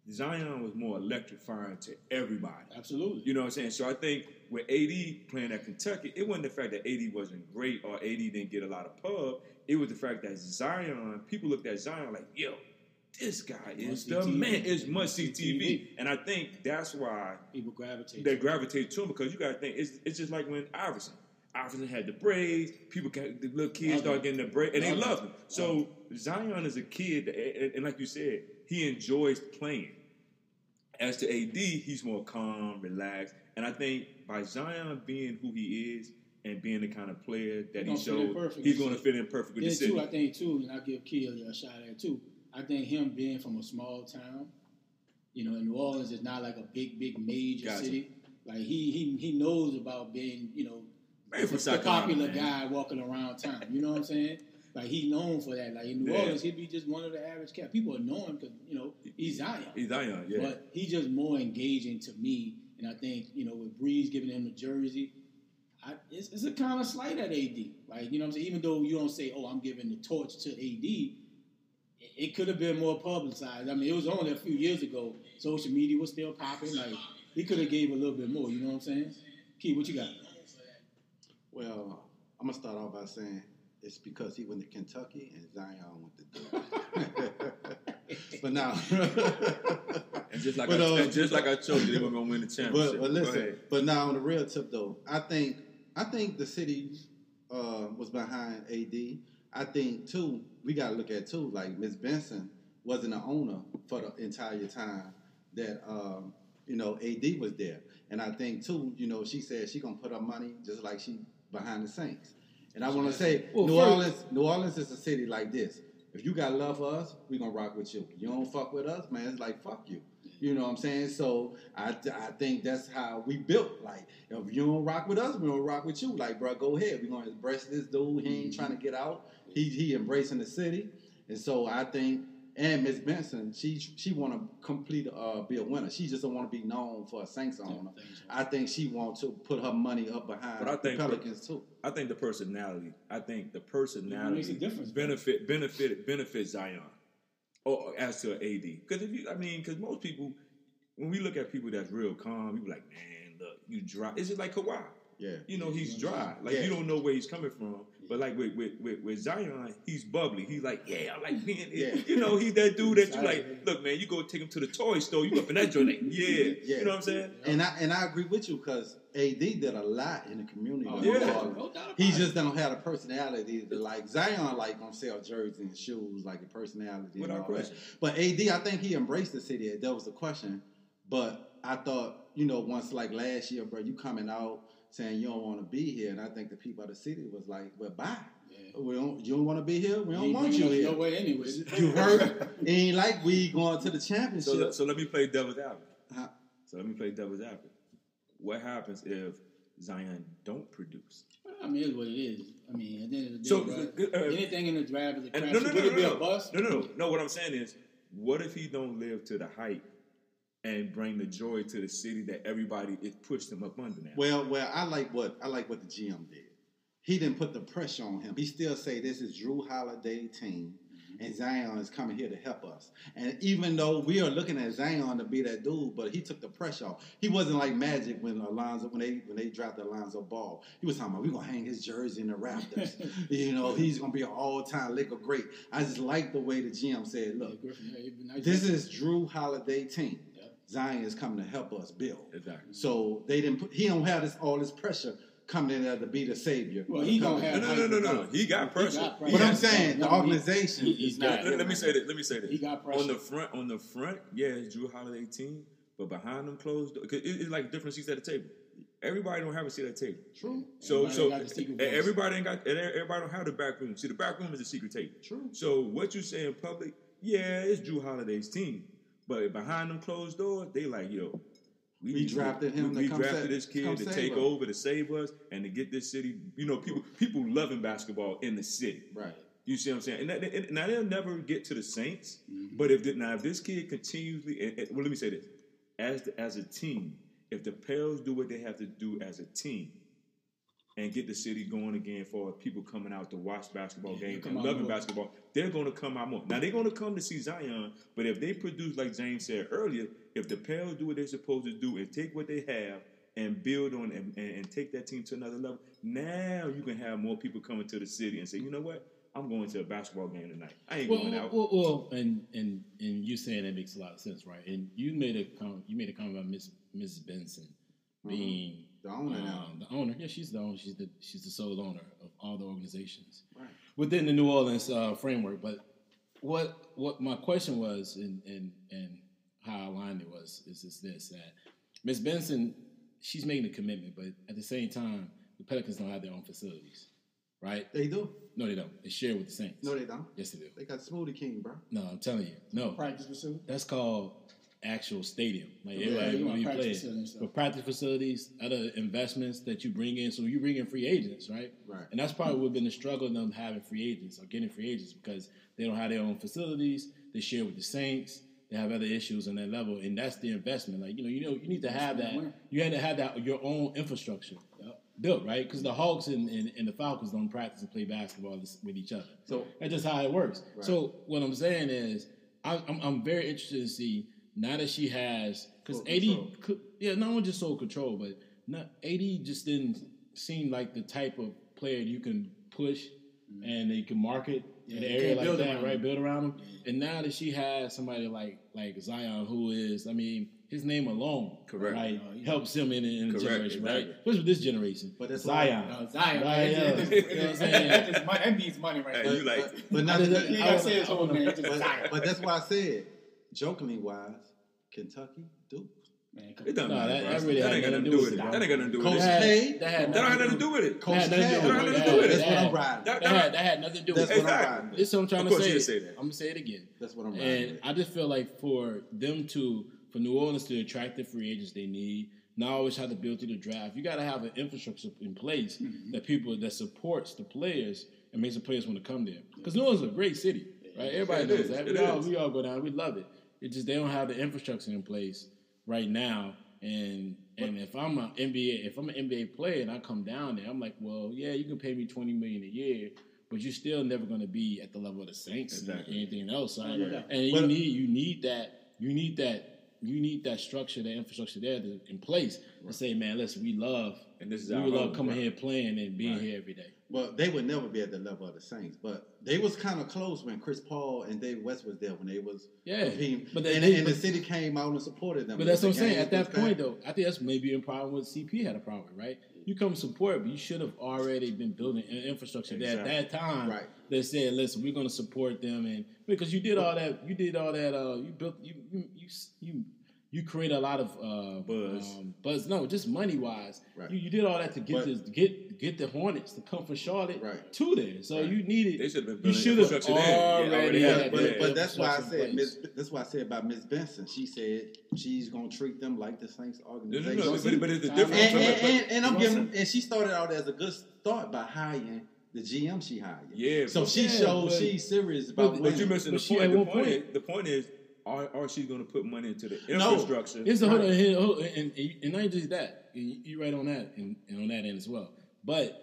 Speaker 4: Zion was more electrifying to everybody.
Speaker 2: Absolutely.
Speaker 4: You know what I'm saying? So I think with AD playing at Kentucky, it wasn't the fact that AD wasn't great or AD didn't get a lot of pub. It was the fact that Zion, people looked at Zion like, yo, this guy is the
Speaker 2: TV.
Speaker 4: man. It's must see TV. And I think that's why
Speaker 2: People gravitate.
Speaker 4: they
Speaker 2: to
Speaker 4: gravitate to him because you got to think it's, it's just like when Iverson. Iverson had the braids. People, got, the little kids start getting the braids, and they Love him. So Zion is a kid, and, and like you said, he enjoys playing. As to AD, he's more calm, relaxed, and I think by Zion being who he is and being the kind of player that he
Speaker 2: gonna fit in
Speaker 4: showed, he's going to fit in perfect with
Speaker 2: Then
Speaker 4: the city.
Speaker 2: too, I think too, and I give Kill a shot at too. I think him being from a small town, you know, in New Orleans is not like a big, big major
Speaker 4: Gotcha.
Speaker 2: city. Like he he he knows about being, you know,
Speaker 4: Man
Speaker 2: the, the popular
Speaker 4: man.
Speaker 2: guy walking around town. You know what I'm saying? Like he's known for that. Like in New
Speaker 4: Yeah.
Speaker 2: Orleans, he'd be just one of the average cats. People know him because you know he's Zion.
Speaker 4: He's Zion, yeah.
Speaker 2: But he's just more engaging to me, and I think you know with Brees giving him the jersey, I, it's, it's a kind of slight at AD. Like you know what I'm saying. Even though you don't say, "Oh, I'm giving the torch to AD," it, it could have been more publicized. I mean, it was only a few years ago. Social media was still popping. Like he could have gave a little bit more. You know what I'm saying? Key, what you got?
Speaker 3: Well, I'm gonna start off by saying it's because he went to Kentucky and Zion went to Duke. but now,
Speaker 4: and just like
Speaker 3: But,
Speaker 4: I,
Speaker 3: uh,
Speaker 4: and just like I told you, they were going to win the championship.
Speaker 3: but, but listen, but now on the real tip though, I think I think the city uh, was behind AD. I think too, we gotta look at too, like Miss Benson wasn't the owner for the entire time that um, you know AD was there, and I think too, you know, she said she gonna put her money just like she behind the Saints. And I want to say,
Speaker 2: Well,
Speaker 3: New
Speaker 2: first-
Speaker 3: Orleans, New Orleans is a city like this. If you got love for us, we gonna rock with you. You don't fuck with us, man. It's like fuck you. You know what I'm saying? So I, I think that's how we built. Like, if you don't rock with us, we don't rock with you. Like, bro, go ahead. We're gonna embrace this dude. He ain't trying to get out. He he embracing the city. And so I think, and Miss Benson, she she want to complete uh be a winner. She just don't want to be known for a Saints owner. I think she want to put her money up behind
Speaker 4: But I
Speaker 3: the
Speaker 4: think-
Speaker 3: Pelicans too.
Speaker 4: I think the personality. I think the personality
Speaker 2: makes a difference,
Speaker 4: benefit benefit benefit Zion. Or as to AD, because if you, I mean, because most people, when we look at people that's real calm, we be like, man, look, you dry. It's just like Kawhi.
Speaker 3: Yeah.
Speaker 4: You know, he's dry. Like
Speaker 3: Yeah.
Speaker 4: you don't know where he's coming from. But like with with, with, with Zion, he's bubbly. He's like, yeah, I like being.
Speaker 3: Yeah.
Speaker 4: You know, he's that dude that you
Speaker 2: Excited.
Speaker 4: like. Look, man, you go take him to the toy store. You up in that joint, like, yeah.
Speaker 3: Yeah.
Speaker 4: You know what I'm saying?
Speaker 3: And I and I agree with you because AD did a lot in the community.
Speaker 2: Oh,
Speaker 4: yeah.
Speaker 2: No doubt about
Speaker 3: He just don't have a personality to like Zion like gonna sell jerseys and shoes like a personality and
Speaker 4: Without
Speaker 3: all
Speaker 4: question.
Speaker 3: that. But AD, I think he embraced the city. That was the question. But I thought, you know, once like last year, bro, you coming out saying you don't want to be here, and I think the people of the city was like, "Well, bye.
Speaker 2: Yeah.
Speaker 3: We don't. You don't want to be here. We don't
Speaker 2: ain't
Speaker 3: want
Speaker 2: bringing
Speaker 3: you
Speaker 2: us
Speaker 3: here.
Speaker 2: nowhere anyways.
Speaker 3: You heard? ain't like we going to the championship.
Speaker 4: So, let- so let me play devil's advocate.
Speaker 3: Huh?
Speaker 4: So let me play devil's advocate. What happens if Zion don't produce?
Speaker 2: I mean, it's what it is. I mean, at the end of the day,
Speaker 4: So,
Speaker 2: bro,
Speaker 4: uh,
Speaker 2: anything in the draft is a
Speaker 4: And
Speaker 2: crapshoot.
Speaker 4: no, no, no,
Speaker 2: Would
Speaker 4: no,
Speaker 2: it be
Speaker 4: no,
Speaker 2: a bust?
Speaker 4: no, no, no, no. What I'm saying is, what if he don't live to the hype and bring the joy to the city that everybody it pushed him up under now?
Speaker 3: Well, well, I like what I like what the GM did. He didn't put the pressure on him. He still say this is Jrue Holiday team, mm-hmm. and Zion is coming here to help us. And even though we are looking at Zion to be that dude, but he took the pressure off. He wasn't like Magic when Alonzo when they when they drafted Alonzo Ball. He was talking about we're gonna hang his jersey in the rafters. you know, he's gonna be an all time Laker great. I just like the way the GM said,
Speaker 2: Yeah,
Speaker 3: look,
Speaker 2: Griffin, yeah, nice
Speaker 3: this is Jrue Holiday team.
Speaker 2: Yep.
Speaker 3: Zion is coming to help us build.
Speaker 4: exactly.
Speaker 3: So they didn't put. He don't have this all this pressure coming in there to be the savior.
Speaker 2: Well, he
Speaker 3: Coming-
Speaker 2: gonna have
Speaker 4: No, no, no, no, no. He got
Speaker 2: He
Speaker 4: pressure.
Speaker 2: got
Speaker 3: But
Speaker 2: pressure.
Speaker 3: I'm saying the
Speaker 2: No, he-
Speaker 3: organization
Speaker 2: he-
Speaker 3: is
Speaker 2: he's
Speaker 3: not.
Speaker 4: Let, let me say this. Let me say this.
Speaker 2: He got pressure.
Speaker 4: on the front. On the front, yeah, it's Jrue Holiday team, but behind them closed, doors- 'cause it, it's like different seats at the table. Everybody don't have a seat at the table.
Speaker 3: True.
Speaker 4: So,
Speaker 2: Everybody
Speaker 4: so
Speaker 2: got the secret voice.
Speaker 4: everybody ain't got. and Everybody don't have the back room. See, the back room is a secret table.
Speaker 3: True.
Speaker 4: So what you say in public, yeah, it's Jrue Holiday's team, but behind them closed doors, they like, yo,
Speaker 3: We drafted him
Speaker 4: We,
Speaker 3: to
Speaker 4: we
Speaker 3: come
Speaker 4: drafted
Speaker 3: sa-
Speaker 4: this kid to take
Speaker 3: us.
Speaker 4: over to save us and to get this city. You know, people people loving basketball in the city.
Speaker 3: Right.
Speaker 4: You see what I'm saying? And, that, and now they'll never get to the Saints,
Speaker 3: Mm-hmm.
Speaker 4: but if the, now if this kid continuously, and, and- well, let me say this: as the, as a team, if the Pels do what they have to do as a team, and get the city going again for people coming out to watch basketball
Speaker 2: Yeah,
Speaker 4: games and loving
Speaker 2: more.
Speaker 4: basketball. They're going to come out more. Now they're going to come to see Zion, but if they produce like James said earlier, if the Pels do what they're supposed to do and take what they have and build on and, and, and take that team to another level, now you can have more people coming to the city and say, you know what, I'm going to a basketball game tonight. I ain't
Speaker 1: Well,
Speaker 4: going out.
Speaker 1: well, well, and and and you saying that makes a lot of sense, right? And you made a com- you made a comment about Miss Mrs. Benson mm-hmm. being
Speaker 3: The owner now.
Speaker 1: um, the owner. Yeah, she's the owner. She's the she's the sole owner of all the organizations
Speaker 3: Right.
Speaker 1: within the New Orleans uh, framework. But what what my question was, and and and how aligned it was, is is this that Miss Benson, she's making a commitment, but at the same time, the Pelicans don't have their own facilities, right?
Speaker 3: They do.
Speaker 1: No, they don't. They share with the Saints.
Speaker 3: No, they don't.
Speaker 1: yes, they do.
Speaker 3: They got Smoothie King, bro.
Speaker 1: No, I'm telling you, no.
Speaker 2: Practice facility.
Speaker 1: That's called actual stadium. Like
Speaker 2: Yeah,
Speaker 1: everybody
Speaker 2: you
Speaker 1: when
Speaker 2: want
Speaker 1: you
Speaker 2: practice
Speaker 1: play
Speaker 2: facility and stuff.
Speaker 1: for practice facilities, other investments that you bring in. So you bring in free agents, right?
Speaker 3: Right.
Speaker 1: And that's probably what's been the struggle of them having free agents or getting free agents because they don't have their own facilities. They share with the Saints. They have other issues on that level, and that's the investment. Like you know, you know, you need to have that. You had to have that your own infrastructure
Speaker 2: Yep.
Speaker 1: built, right? Because the Hawks and, and, and the Falcons don't practice and play basketball with each other.
Speaker 3: So-
Speaker 1: that's just how it works. So what I'm saying is, I, I'm, I'm very interested to see now that she has because
Speaker 3: Full
Speaker 1: 80, could, yeah, not only just sole control, but not 80 just didn't seem like the type of player you can push mm-hmm. and they can market
Speaker 2: Yeah,
Speaker 1: in the
Speaker 2: you
Speaker 1: area like that, right?
Speaker 2: him.
Speaker 1: Build around him. And now that she has somebody like like Zion, who is, I mean, his name alone,
Speaker 4: Correct.
Speaker 1: right,
Speaker 2: Oh, yeah.
Speaker 1: helps him in, in the
Speaker 4: Correct,
Speaker 1: generation, right? Especially with this generation.
Speaker 3: But that's
Speaker 1: Zion.
Speaker 2: No, Zion.
Speaker 1: Right, yeah. You know what I'm saying?
Speaker 2: That, just money, that means money right
Speaker 4: Hey,
Speaker 2: there.
Speaker 4: you like
Speaker 3: But, but not
Speaker 1: I
Speaker 3: to,
Speaker 1: just-
Speaker 2: You ain't
Speaker 1: I
Speaker 2: gotta
Speaker 1: was-
Speaker 2: say his whole name.
Speaker 3: But, but that's why I said, jokingly wise, Kentucky, Duke.
Speaker 2: Man,
Speaker 4: it doesn't
Speaker 1: No,
Speaker 4: matter.
Speaker 1: that- that really
Speaker 4: that ain't got
Speaker 1: nothing
Speaker 4: to
Speaker 1: do with it.
Speaker 4: That ain't got nothing to do
Speaker 3: Coach
Speaker 4: with it.
Speaker 1: That
Speaker 3: K.
Speaker 1: that had
Speaker 4: That don't have
Speaker 1: nothing
Speaker 4: to do with it.
Speaker 3: Coach
Speaker 1: That had nothing to
Speaker 3: K.
Speaker 4: That
Speaker 1: with
Speaker 4: don't
Speaker 1: it.
Speaker 4: have nothing to do with it.
Speaker 3: That's what I'm riding.
Speaker 1: That had, had nothing to do
Speaker 3: That's
Speaker 1: with it.
Speaker 3: what I'm riding.
Speaker 1: This is what I'm trying to say.
Speaker 4: you say that.
Speaker 1: I'm gonna say it again.
Speaker 3: That's what I'm riding
Speaker 1: And. I just feel like for them to, for New Orleans to attract the free agents they need, not always have to build through the draft. You got to have an infrastructure in place
Speaker 3: Mm-hmm.
Speaker 1: that people that supports the players and makes the players want to come there. Because New Orleans is a great city, right? Everybody knows that. We all, we all go down. We love it. It's just they don't have the infrastructure in place right now. And and if I'm an NBA, if I'm an NBA player and I come down there, I'm like, well, yeah, you can pay me twenty million a year, but you're still never going to be at the level of the Saints
Speaker 4: Exactly.
Speaker 1: and anything else. Right?
Speaker 2: Yeah.
Speaker 1: And you
Speaker 3: But-
Speaker 1: need you need that you need that you need that structure, that infrastructure there to, in place to say, man, listen, we love
Speaker 4: And this is
Speaker 1: we
Speaker 4: our
Speaker 1: love
Speaker 4: home,
Speaker 1: coming
Speaker 4: right.
Speaker 1: here playing and being
Speaker 4: Right.
Speaker 1: here every day.
Speaker 3: Well, they would never be at the level of the Saints, but they was kind of close when Chris Paul and Dave West was there when they was
Speaker 1: Yeah,
Speaker 3: competing.
Speaker 1: but
Speaker 3: But
Speaker 1: they-
Speaker 3: and,
Speaker 1: they-
Speaker 3: and the city came out and supported them.
Speaker 1: But that's what I'm saying. At that point,
Speaker 3: back.
Speaker 1: though, I think that's maybe a problem with CP had a problem, right? You come support, but you should have already been building an infrastructure there at that time.
Speaker 3: Right.
Speaker 1: That said, listen, we're going to support them, and because you did all that, you did all that. Uh, you built, you you you you, you create a lot of uh,
Speaker 4: Buzz.
Speaker 1: um, buzz. No, just money wise,
Speaker 3: Right.
Speaker 1: you, you did all that to get
Speaker 3: But-
Speaker 1: this, get get the Hornets to come from Charlotte
Speaker 3: Right.
Speaker 1: to there. So
Speaker 3: Right.
Speaker 1: you needed.
Speaker 4: They should have been
Speaker 1: You should have
Speaker 4: there. Yeah,
Speaker 1: already
Speaker 4: already
Speaker 3: But,
Speaker 4: Yeah.
Speaker 3: but that's why I said
Speaker 1: place.
Speaker 3: That's why I said about Miss Benson. She said she's gonna treat them like the Saints
Speaker 4: organization. No,
Speaker 3: no,
Speaker 4: no, but, but it's a
Speaker 2: And-
Speaker 3: and,
Speaker 4: difference.
Speaker 3: and, and, and I'm giving, and she started out as a good start by hiring the GM she hired.
Speaker 4: Yeah,
Speaker 3: So she
Speaker 1: Yeah,
Speaker 3: shows
Speaker 1: but-
Speaker 3: she's serious about
Speaker 1: but-
Speaker 3: winning.
Speaker 4: But you mentioned
Speaker 1: But
Speaker 4: the point. The point,
Speaker 1: point-
Speaker 4: is, the point is, are, are she going to put money into the
Speaker 3: No.
Speaker 4: infrastructure?
Speaker 1: Here's the hold on, here, hold, and, and, and not just that, you, you right on that, and, and on that end as well. But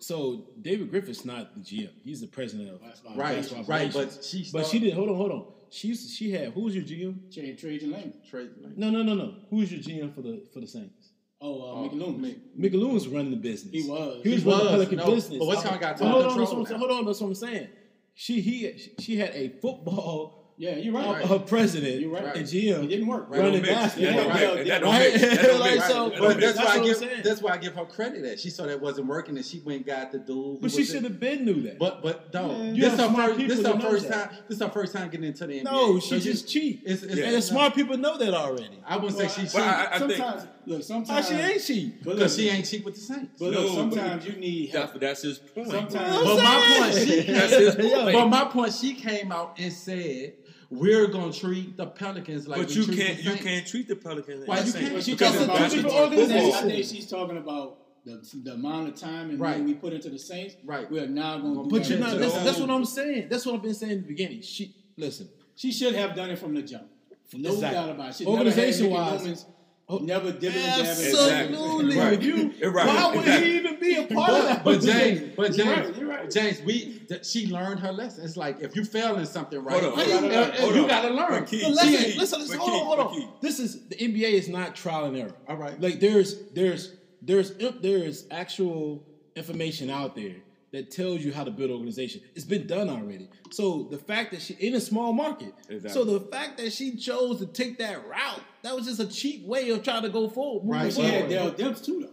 Speaker 1: so David Griffin's not the GM; he's the president of
Speaker 2: Basketball
Speaker 3: right,
Speaker 1: basketball
Speaker 3: right. But she,
Speaker 1: But
Speaker 3: start-
Speaker 1: she did. Hold on, hold on. She she had who was your GM?
Speaker 2: Trade Trajan Lane.
Speaker 3: Trade, like,
Speaker 1: No, no, no, no. Who was your GM for the for the Saints?
Speaker 2: Oh, uh,
Speaker 3: Oh,
Speaker 2: Mickey Loomis.
Speaker 3: me.
Speaker 1: Mickey Lou was running the business.
Speaker 2: He was.
Speaker 1: He was
Speaker 3: He
Speaker 1: running the Pelican
Speaker 3: no,
Speaker 1: business.
Speaker 3: but what's y'all got
Speaker 1: So
Speaker 3: total
Speaker 1: hold on, that's what I'm, hold on, that's what I'm saying. She he she had a football
Speaker 2: Yeah, you're right.
Speaker 1: uh, uh, president
Speaker 2: You're right.
Speaker 1: and GM
Speaker 2: It didn't work.
Speaker 3: Right.
Speaker 1: running basketball.
Speaker 4: That
Speaker 2: Yeah,
Speaker 4: mix.
Speaker 2: yeah,
Speaker 4: That don't
Speaker 1: right.
Speaker 4: That don't
Speaker 1: Like, so- but
Speaker 4: don't
Speaker 3: But
Speaker 4: mix.
Speaker 3: that's,
Speaker 1: That's
Speaker 3: why I give that's why I give her credit that She saw that wasn't working and she went and got the dude.
Speaker 1: But she should have been knew that.
Speaker 3: But but no,
Speaker 1: Yeah.
Speaker 3: This
Speaker 1: have
Speaker 3: her first. This
Speaker 1: that
Speaker 3: her first
Speaker 1: that.
Speaker 3: time. This her first time getting into the NBA.
Speaker 1: no,
Speaker 3: So
Speaker 1: she's just cheap.
Speaker 3: It's, it's,
Speaker 1: and smart people know that already.
Speaker 3: I wouldn't say she's cheap
Speaker 4: Well, I- I
Speaker 2: sometimes, look,
Speaker 1: How
Speaker 2: sometimes
Speaker 1: she ain't cheap?
Speaker 2: But look,
Speaker 3: because she ain't cheap with the Saints.
Speaker 2: But look, sometimes you need help.
Speaker 4: That's, that's his point.
Speaker 2: Sometimes-
Speaker 3: But my point, she
Speaker 4: That's his point.
Speaker 3: But my point, she came out and said, "We're gonna treat the Pelicans like
Speaker 4: but
Speaker 3: we
Speaker 4: you
Speaker 3: treat
Speaker 4: can't
Speaker 3: the
Speaker 4: you can't treat the Pelicans.
Speaker 3: Why
Speaker 4: the
Speaker 3: you can't?
Speaker 2: She
Speaker 1: Because
Speaker 2: talking
Speaker 1: it's
Speaker 2: about
Speaker 1: two different
Speaker 2: I think, I think she's talking about the, the amount of time and
Speaker 3: Right.
Speaker 2: money we put into the Saints.
Speaker 3: Right.
Speaker 2: We're now going to do
Speaker 3: But
Speaker 1: But you're
Speaker 2: that
Speaker 1: not. That's, that's what I'm saying. That's what I've been saying in the beginning. She listen.
Speaker 2: She should have done it from the jump. No
Speaker 1: Exactly.
Speaker 2: doubt about it. She
Speaker 1: Organization-wise-
Speaker 2: Loomis oh. Never dipping and.
Speaker 1: Absolutely.
Speaker 4: Right.
Speaker 1: You,
Speaker 4: Right.
Speaker 1: Why would
Speaker 4: Exactly.
Speaker 1: he even be a part of
Speaker 3: But,
Speaker 1: that?
Speaker 3: but James, but
Speaker 2: You're
Speaker 3: James,
Speaker 2: right, you're right.
Speaker 3: James, we th- she learned her lesson. It's like if you fail in something right,
Speaker 4: Hold on,
Speaker 3: you,
Speaker 4: hold on, hold
Speaker 3: you gotta learn.
Speaker 4: But Keith,
Speaker 1: But listen, listen, listen, hold on, hold on. This is the NBA is not trial and error.
Speaker 3: All right.
Speaker 1: Like there's there's there's there's actual information out there that tells you how to build organization. It's been done already. So the fact that she in a small market.
Speaker 4: Exactly.
Speaker 1: So the fact that she chose to take that route, that was just a cheap way of trying to go forward. moving
Speaker 3: Right.
Speaker 2: She had
Speaker 1: forward.
Speaker 2: Dell Demps too, though.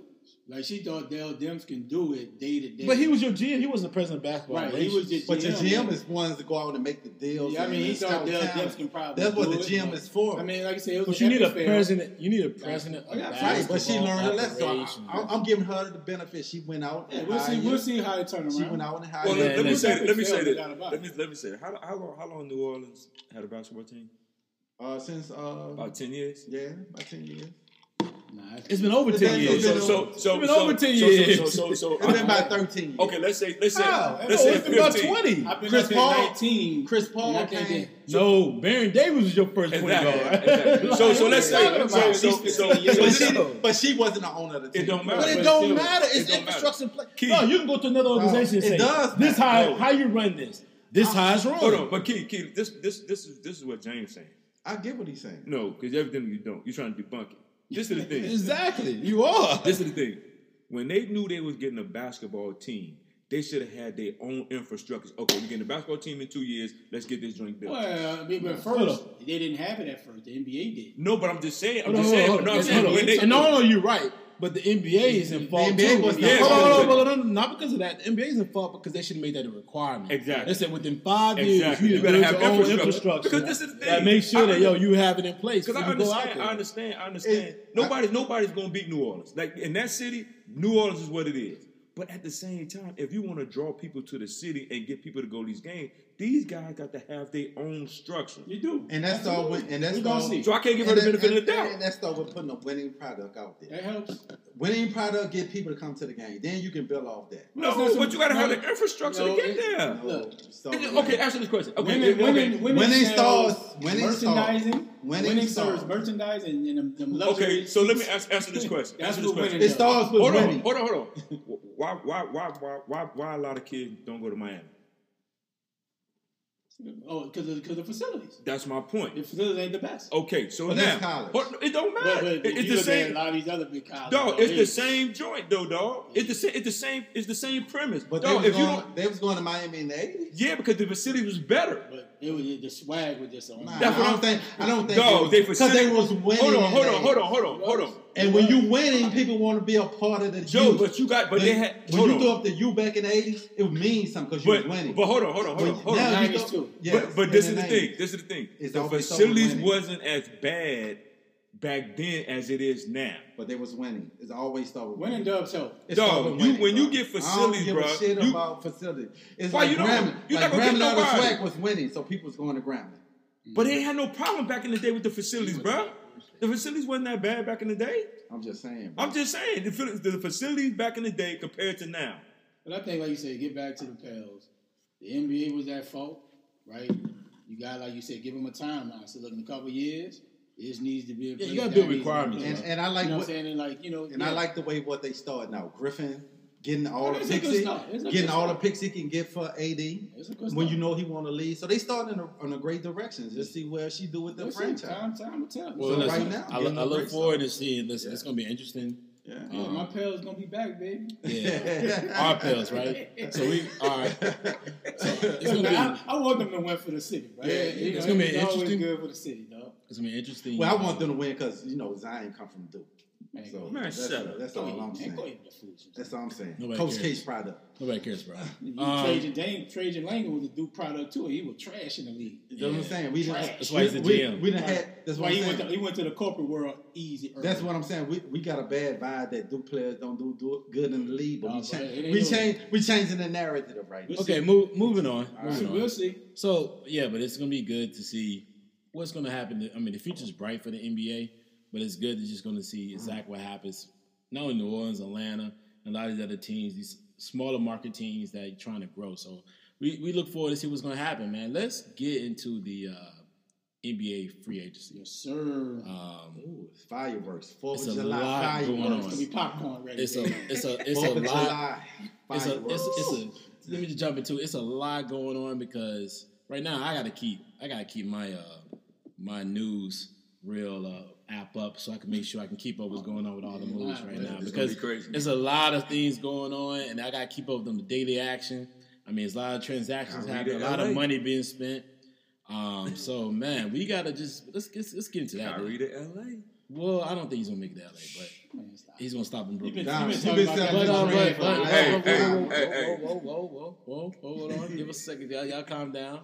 Speaker 2: Like she thought Dell Demps can do it day to day.
Speaker 1: But he was your GM. He wasn't the president of basketball.
Speaker 2: right. He was
Speaker 1: relations.
Speaker 2: just
Speaker 3: But your
Speaker 2: GM.
Speaker 3: GM is ones to go out and make the deals.
Speaker 2: Yeah, I mean, he thought
Speaker 3: scout
Speaker 2: Dell. Demps can probably.
Speaker 3: That's what
Speaker 2: do
Speaker 3: the
Speaker 2: it,
Speaker 3: GM
Speaker 2: but-
Speaker 3: is for.
Speaker 2: I mean, like I said, it was
Speaker 1: But
Speaker 2: an
Speaker 1: you need a
Speaker 2: fail.
Speaker 1: president. You need a president
Speaker 2: Oh,
Speaker 1: of
Speaker 2: yeah,
Speaker 3: Right, but she learned her lesson. So I,
Speaker 1: operations.
Speaker 3: I, I'm giving her the benefit. She went out.
Speaker 2: Yeah,
Speaker 3: and
Speaker 2: we'll see. We'll see how it turn around.
Speaker 3: She went out and hired
Speaker 4: Well,
Speaker 3: you.
Speaker 4: let, let me say,
Speaker 2: it's
Speaker 4: let me say this.
Speaker 2: no doubt about
Speaker 4: Let me
Speaker 2: it.
Speaker 4: let me say this. How, how long how long New Orleans had a basketball team?
Speaker 3: Uh, since uh,
Speaker 4: About ten years.
Speaker 3: yeah, about ten years.
Speaker 2: Nah, it's-
Speaker 1: It's been over ten years.
Speaker 4: So so so
Speaker 1: it's been
Speaker 4: so,
Speaker 1: over 10
Speaker 4: so,
Speaker 1: years.
Speaker 4: So so so, so
Speaker 3: It's been about thirteen years.
Speaker 4: okay. Let's say let's say
Speaker 1: How?
Speaker 4: let's
Speaker 1: No,
Speaker 4: say
Speaker 1: it's been about twenty.
Speaker 2: I've been
Speaker 3: Chris
Speaker 2: up
Speaker 3: Paul-
Speaker 2: 19.
Speaker 3: Chris Paul
Speaker 2: and
Speaker 3: came-
Speaker 1: No, Baron Davis was your first point
Speaker 4: Exactly,
Speaker 1: guard.
Speaker 4: exactly. So- so let's say-
Speaker 1: you talking
Speaker 4: so- so- so-
Speaker 3: But
Speaker 1: But
Speaker 3: she, but she wasn't the owner of the team.
Speaker 4: It don't matter.
Speaker 1: But it don't
Speaker 2: still,
Speaker 1: matter. It's
Speaker 4: it don't
Speaker 1: infrastructure. and play.
Speaker 4: Keith.
Speaker 1: No, you can go to another organization and
Speaker 3: it does
Speaker 1: "This how how you run this. This how it's run."
Speaker 4: Hold on, but Keith, Keith, this this this is this is what James saying.
Speaker 3: I get what he's saying.
Speaker 4: No, because everything you don't, you're trying to debunk it. This is the thing.
Speaker 1: Exactly, you are.
Speaker 4: This is the thing. When they knew they was getting a basketball team, they should have had their own infrastructure. Okay, we're getting a basketball team in two years. Let's get this joint built.
Speaker 2: Well, I mean, but first, they didn't have it at first. The NBA did.
Speaker 4: No, but I'm just saying. I'm
Speaker 1: Hold
Speaker 4: just
Speaker 1: on,
Speaker 4: saying.
Speaker 1: hold
Speaker 4: No,
Speaker 1: on.
Speaker 4: I'm saying.
Speaker 1: Hold on.
Speaker 4: They,
Speaker 1: no, no, no, you're right. But the NBA is in fault
Speaker 3: NBA
Speaker 1: too.
Speaker 3: was
Speaker 4: not-
Speaker 1: hold on, hold on, hold hold. Not because of that. The NBA is in fault because they should have made that a requirement.
Speaker 4: Exactly.
Speaker 1: They said within five years
Speaker 4: Exactly.
Speaker 1: you,
Speaker 4: You better have
Speaker 1: your own
Speaker 4: infrastructure.
Speaker 1: infrastructure.
Speaker 4: Because this is the
Speaker 1: That
Speaker 4: thing.
Speaker 1: makes sure
Speaker 4: I
Speaker 1: that yo you have it in place.
Speaker 4: Because I
Speaker 1: when you go out
Speaker 4: understand. I understand, I understand. Nobody, nobody's gonna beat New Orleans. Like in that city, New Orleans is what it is. But at the same time, if you want to draw people to the city and get people to go to these games, these guys got to have their own structure.
Speaker 2: You do.
Speaker 3: And that's all. With, and that's
Speaker 2: We gonna
Speaker 3: all.
Speaker 2: see.
Speaker 4: So I can't give her the
Speaker 3: that-
Speaker 4: benefit of the doubt.
Speaker 3: And that's all with putting a winning product out there.
Speaker 2: That helps.
Speaker 3: Winning product get people to come to the game. Then you can build off that.
Speaker 2: Well,
Speaker 4: No, but you got to have the infrastructure
Speaker 2: no,
Speaker 4: to get
Speaker 2: it-
Speaker 4: there.
Speaker 2: Look,
Speaker 3: So,
Speaker 4: Okay, answer this question. Okay,
Speaker 2: Women,
Speaker 4: okay.
Speaker 2: women, women,
Speaker 3: Winning
Speaker 2: sells
Speaker 3: stars- winning
Speaker 2: merchandising.
Speaker 3: stars- winning
Speaker 2: winning
Speaker 3: stars.
Speaker 2: serves merchandise and, and them, them.
Speaker 4: Okay, so let me ask, answer this question.
Speaker 2: That's
Speaker 4: Answer this question.
Speaker 2: winning
Speaker 3: It starts with
Speaker 4: Hold on, hold on, hold on. Why, why, why, why, why, why a lot of kids don't go to Miami?
Speaker 2: Oh, because of, because of facilities.
Speaker 4: That's my point.
Speaker 2: The facilities ain't the best.
Speaker 4: Okay, so
Speaker 3: But
Speaker 4: now
Speaker 3: that's college.
Speaker 4: it don't matter.
Speaker 2: But, but
Speaker 4: it's the same.
Speaker 2: a lot of these other big colleges.
Speaker 4: Dog, it's the same joint though, dog. It's the same. It's the same. It's the same premise.
Speaker 3: But they
Speaker 4: dog,
Speaker 3: was,
Speaker 4: if you
Speaker 3: going,
Speaker 4: don't,
Speaker 3: they was going to Miami in the eighties.
Speaker 4: yeah, because the facility was better.
Speaker 2: But it was the swag was just on.
Speaker 3: Nah,
Speaker 4: That's
Speaker 3: I
Speaker 4: what
Speaker 3: don't
Speaker 4: I'm-
Speaker 3: think. I don't think.
Speaker 4: Dog, they
Speaker 3: because they was winning.
Speaker 4: Hold on, hold on, hold on, hold on, hold on.
Speaker 3: And when you winning, people want to be a part of the
Speaker 4: Joe,
Speaker 3: youth.
Speaker 4: but you got, but
Speaker 3: When-
Speaker 4: they had.
Speaker 3: when
Speaker 4: Hold
Speaker 3: you
Speaker 4: on.
Speaker 3: threw up the U back in the eighties, it means something because you
Speaker 4: But,
Speaker 3: was winning.
Speaker 4: but hold on, hold on, hold on,
Speaker 3: But
Speaker 4: hold
Speaker 3: now
Speaker 4: on.
Speaker 3: you
Speaker 2: 90s
Speaker 3: go-
Speaker 2: too.
Speaker 3: yes,
Speaker 4: but but this is the
Speaker 3: 90s.
Speaker 4: thing. This is the thing.
Speaker 3: It's
Speaker 4: the facilities wasn't as bad back then as it is now.
Speaker 3: But they was winning. It's always start with
Speaker 2: Winning dubs help.
Speaker 3: It
Speaker 4: Dog,
Speaker 3: start with
Speaker 4: you-
Speaker 3: winning,
Speaker 4: when you
Speaker 3: bro.
Speaker 4: get
Speaker 3: I don't give
Speaker 4: bro,
Speaker 3: a shit
Speaker 4: you-
Speaker 3: about facilities. It's
Speaker 4: Why
Speaker 3: like
Speaker 4: you don't?
Speaker 3: Grambling.
Speaker 4: You're
Speaker 3: like
Speaker 4: not gonna get
Speaker 3: Grambling out of swag was winning, so people was going to Grambling.
Speaker 4: But they had no problem back in the day with the facilities, bro. The facilities wasn't that bad back in the day.
Speaker 3: I'm just saying. Bro.
Speaker 4: I'm just saying the, the facilities back in the day compared to now.
Speaker 2: But I think, like you said, get back to the Pels. The NBA was at fault, right? You got, like you said, give them a timeline. So, look, in a couple of years, this needs to be. a
Speaker 1: Yeah, you gotta build
Speaker 2: needs to be
Speaker 1: requirements,
Speaker 3: and, and I like
Speaker 2: you know
Speaker 3: what,
Speaker 2: what I'm saying? And like, you know,
Speaker 3: and
Speaker 2: yeah.
Speaker 3: I like the way what they started now. Griffin getting all
Speaker 2: I
Speaker 3: the
Speaker 2: it's
Speaker 3: picks,
Speaker 2: good
Speaker 3: he,
Speaker 2: start. It's a
Speaker 3: getting
Speaker 2: good
Speaker 3: all the picks he can get for AD.
Speaker 2: A
Speaker 3: When you know he want to lead, so they started in a, in a great direction. Just see where she do with the
Speaker 2: We'll see.
Speaker 3: franchise.
Speaker 2: Time, time will tell.
Speaker 1: Well,
Speaker 3: So
Speaker 1: listen,
Speaker 3: right now,
Speaker 1: I,
Speaker 3: getting
Speaker 1: look- I
Speaker 3: a
Speaker 1: look forward
Speaker 3: start.
Speaker 1: to seeing. Listen, it's gonna be interesting.
Speaker 3: Yeah.
Speaker 2: yeah, my um, Pels gonna be back, baby.
Speaker 1: Yeah, our pills, right? So we all right. So it's gonna be
Speaker 2: I, I want them to win for the city, right?
Speaker 3: Yeah,
Speaker 2: You
Speaker 1: it's
Speaker 2: know,
Speaker 1: gonna be
Speaker 2: always
Speaker 1: interesting.
Speaker 2: good for the city, dog.
Speaker 1: It's gonna be interesting.
Speaker 3: Well, I want them to win because you know Zion come from Duke.
Speaker 2: Man,
Speaker 3: So
Speaker 4: Man,
Speaker 3: that's,
Speaker 4: shut up.
Speaker 3: that's all
Speaker 2: ahead,
Speaker 3: I'm
Speaker 2: man.
Speaker 3: saying.
Speaker 2: Go ahead with the foolishness.
Speaker 3: That's all I'm saying.
Speaker 1: Nobody
Speaker 3: Coach
Speaker 1: cares.
Speaker 3: K's product.
Speaker 1: Nobody cares, bro.
Speaker 2: You
Speaker 1: Um,
Speaker 2: Trajan Dane, Trajan Langdon was a Duke product too. He was trash in the league.
Speaker 3: That's what I'm saying. We didn't.
Speaker 2: Trash.
Speaker 1: That's why he's the GM.
Speaker 3: We, didn't
Speaker 2: Right.
Speaker 3: had. That's
Speaker 2: That's why he went. To, he went to the corporate world easy. Early.
Speaker 3: That's what I'm saying. We, we got a bad vibe that Duke players don't do, do good in the league, but
Speaker 2: Nah,
Speaker 3: we
Speaker 2: but
Speaker 3: change. We
Speaker 2: no-
Speaker 3: change. We changing the narrative right now.
Speaker 1: Okay, move, moving on.
Speaker 2: We'll see.
Speaker 1: Moving
Speaker 2: We'll
Speaker 1: on.
Speaker 2: see.
Speaker 1: So yeah, but it's gonna be good to see what's gonna happen. I mean, the future's bright for the NBA, but it's good to just gonna see exactly what happens. Not only New Orleans, Atlanta, and a lot of these other teams, these smaller market teams that are trying to grow. So we, we look forward to see what's gonna happen, man. Let's get into the uh, NBA free agency.
Speaker 2: Yes, sir.
Speaker 1: Um,
Speaker 3: Ooh, fireworks. Fourth
Speaker 1: It's
Speaker 3: of
Speaker 1: a
Speaker 3: July
Speaker 1: lot
Speaker 3: fireworks.
Speaker 1: going on.
Speaker 2: It's gonna be popcorn ready.
Speaker 1: it's a it's a it's a lot. It's a it's, it's a. Let me just jump into it. It's a lot going on because right now I gotta keep I gotta keep my uh my news real uh, app up so I can make sure I can keep up with what's going on with all the moves right
Speaker 2: man.
Speaker 1: now because
Speaker 4: be crazy.
Speaker 1: there's a lot of things going on and I gotta keep up with them the daily action. I mean, there's a lot of transactions happening, a
Speaker 4: to
Speaker 1: lot of money being spent. Um, so man, we gotta just let's get let's get into that.
Speaker 4: Kyrie to LA.
Speaker 1: Well, I don't think he's gonna make it to LA, but he's gonna stop in
Speaker 2: You've
Speaker 1: Brooklyn.
Speaker 2: been,
Speaker 3: Nah,
Speaker 2: you've
Speaker 3: she
Speaker 2: been
Speaker 3: been
Speaker 2: talking about
Speaker 3: selling
Speaker 2: that
Speaker 1: But,
Speaker 3: the
Speaker 2: for
Speaker 1: but,
Speaker 3: dream
Speaker 1: but,
Speaker 3: for
Speaker 1: whoa,
Speaker 3: like-
Speaker 4: Hey,
Speaker 1: whoa,
Speaker 4: hey,
Speaker 1: whoa,
Speaker 4: hey,
Speaker 1: whoa,
Speaker 4: hey.
Speaker 1: whoa, whoa, whoa, whoa, whoa, hold on, give us a second, y'all, y'all calm down.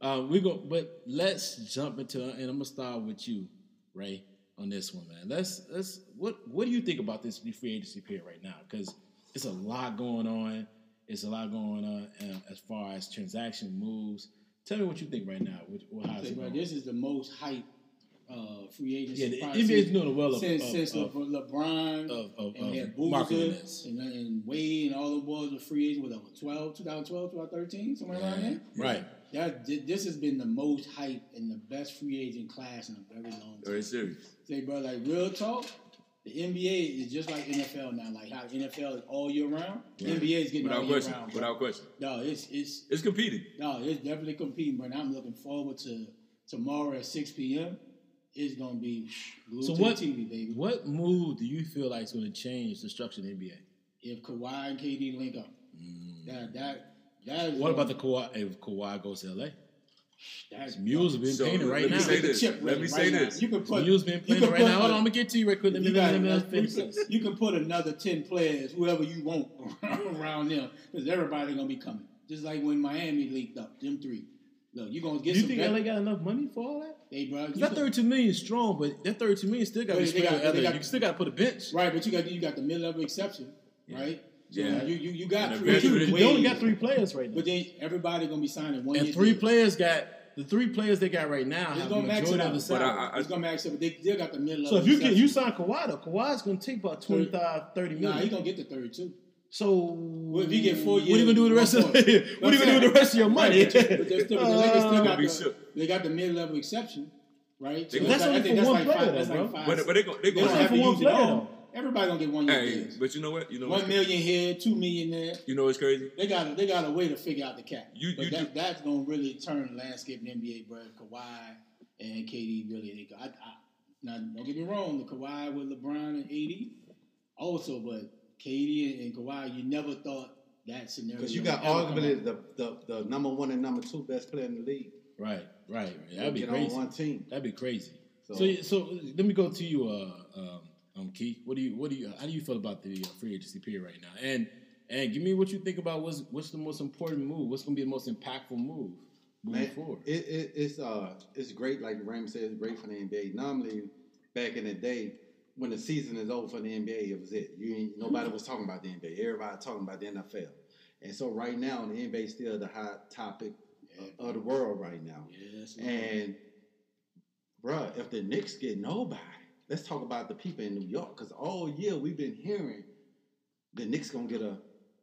Speaker 1: Uh, we go, but let's jump into, and I'm gonna start with you, Ray, on this one, man. Let's let's what what do you think about this free agency period right now? Because it's a lot going on. It's a lot going on as far as transaction moves. Tell me what you think right now. What, what, how's
Speaker 2: Say,
Speaker 1: it
Speaker 2: bro, this is the most hype uh, free agency.
Speaker 1: Yeah, the doing well of,
Speaker 2: since,
Speaker 1: of,
Speaker 2: since
Speaker 1: of,
Speaker 2: LeBron
Speaker 1: of, of,
Speaker 2: and
Speaker 1: of
Speaker 2: Boozer and, and Wade and all the boys were free agents with uh, 12, 2012, 2013, somewhere around there.
Speaker 1: Right.
Speaker 2: That this has been the most hype and the best free agent class in a very long time.
Speaker 4: Very serious.
Speaker 2: Say, bro, like real talk. The NBA is just like NFL now. Like how the NFL is all year round. The NBA is getting all
Speaker 4: Without
Speaker 2: year
Speaker 4: question.
Speaker 2: round. Bro.
Speaker 4: Without question.
Speaker 2: No, it's it's
Speaker 4: It's competing.
Speaker 2: no, it's definitely competing, But And I'm looking forward to tomorrow at 6 p.m. It's gonna be glued
Speaker 1: So
Speaker 2: to
Speaker 1: what-
Speaker 2: the TV, baby.
Speaker 1: What move do you feel like is going to change the structure of the NBA?
Speaker 2: If Kawhi and KD link up, mm. that that that.
Speaker 1: Mm. What about the Kawhi? If Kawhi goes to LA,
Speaker 2: that's
Speaker 1: Mules have been
Speaker 4: So,
Speaker 1: painted
Speaker 4: let
Speaker 1: right
Speaker 4: me
Speaker 1: now.
Speaker 4: say this. Let me
Speaker 2: right
Speaker 4: say
Speaker 2: now.
Speaker 4: this.
Speaker 2: You can put
Speaker 1: Mules been
Speaker 2: can
Speaker 1: right now. Hold on, I'm gonna get to you right quick. Let me,
Speaker 2: You,
Speaker 1: let me,
Speaker 2: you,
Speaker 1: finish this.
Speaker 2: you can put another ten players, whoever you want, around them, because everybody gonna be coming. Just like when Miami leaked up, them three. Look, you gonna get
Speaker 1: Do you think
Speaker 2: vet-
Speaker 1: LA got enough money for all that?
Speaker 2: Hey, bro,
Speaker 1: that
Speaker 2: can-
Speaker 1: 32 million is strong, but that 32 million still got to be spread
Speaker 2: got-
Speaker 1: You still got to put a bench.
Speaker 2: right, but you got you got the mid level exception, right? So
Speaker 4: Yeah.
Speaker 2: you you, you got three.
Speaker 4: eventually
Speaker 1: You, they only got three players right now,
Speaker 2: But then everybody gonna be signing one
Speaker 1: and
Speaker 2: year
Speaker 1: three
Speaker 2: deals.
Speaker 1: players got the three players they got right now
Speaker 2: It's
Speaker 1: have the
Speaker 2: gonna max it out.
Speaker 1: of the
Speaker 2: But.
Speaker 4: I- I-
Speaker 2: It's gonna max it, but they still got the mid level.
Speaker 1: so if you get you sign Kawhi, though, Kawhi's going to take about 25, 30 million.
Speaker 2: nah, he gonna get the thirty two.
Speaker 1: So
Speaker 2: Well, if you get four years,
Speaker 1: what are you gonna do with the rest of
Speaker 2: one
Speaker 1: what are you gonna do with the rest of your money?
Speaker 2: Right, but, but they're still, but the still
Speaker 1: Uh,
Speaker 2: got the, they got the mid level exception, right?
Speaker 4: They
Speaker 2: So
Speaker 4: gonna-
Speaker 1: That's only for
Speaker 2: that's
Speaker 1: one
Speaker 2: like
Speaker 1: player,
Speaker 2: five, that's
Speaker 1: though,
Speaker 2: like
Speaker 1: bro.
Speaker 2: five.
Speaker 4: But, but they go, they
Speaker 2: They
Speaker 4: go
Speaker 1: That's
Speaker 2: have
Speaker 1: for
Speaker 2: to
Speaker 1: one
Speaker 2: use it
Speaker 1: player,
Speaker 2: all.
Speaker 1: though.
Speaker 2: Everybody gonna get one year
Speaker 4: Hey,
Speaker 2: deals.
Speaker 4: but you know what? You know
Speaker 2: million here, two million there.
Speaker 4: you know what's crazy?
Speaker 2: They got they got a way to figure out the cap.
Speaker 4: You-
Speaker 2: but
Speaker 4: you
Speaker 2: that,
Speaker 4: do-
Speaker 2: that's gonna really turn the landscape in the NBA, bro. Kawhi and KD really. They, I, I, now don't get me wrong, the Kawhi with LeBron and AD also, but KD and, and Kawhi, you never thought that scenario.
Speaker 3: Because you got
Speaker 2: would ever
Speaker 3: arguably the, the, the number one and number two best player in the league.
Speaker 1: Right, right, right. That'd be
Speaker 3: get
Speaker 1: crazy.
Speaker 3: on one team.
Speaker 1: That'd be crazy. So,
Speaker 3: So-
Speaker 1: so, let me go to you, uh, um, um, Keith. What do you, what do you, how do you feel about the uh, free agency period right now? And and give me what you think about what's what's the most important move. What's going to be the most impactful move moving
Speaker 3: Man,
Speaker 1: forward?
Speaker 3: it, it, it's uh it's great, like said, it's great for the NBA. Normally, back in the day, when the season is over for the NBA, it was it. You nobody was talking about the NBA. Everybody talking about the NFL. And so right now, the NBA is still the hot topic of, of the world right now.
Speaker 2: Yes.
Speaker 3: And bruh, if the Knicks get nobody, let's talk about the people in New York. Because all year we've been hearing the Knicks gonna get a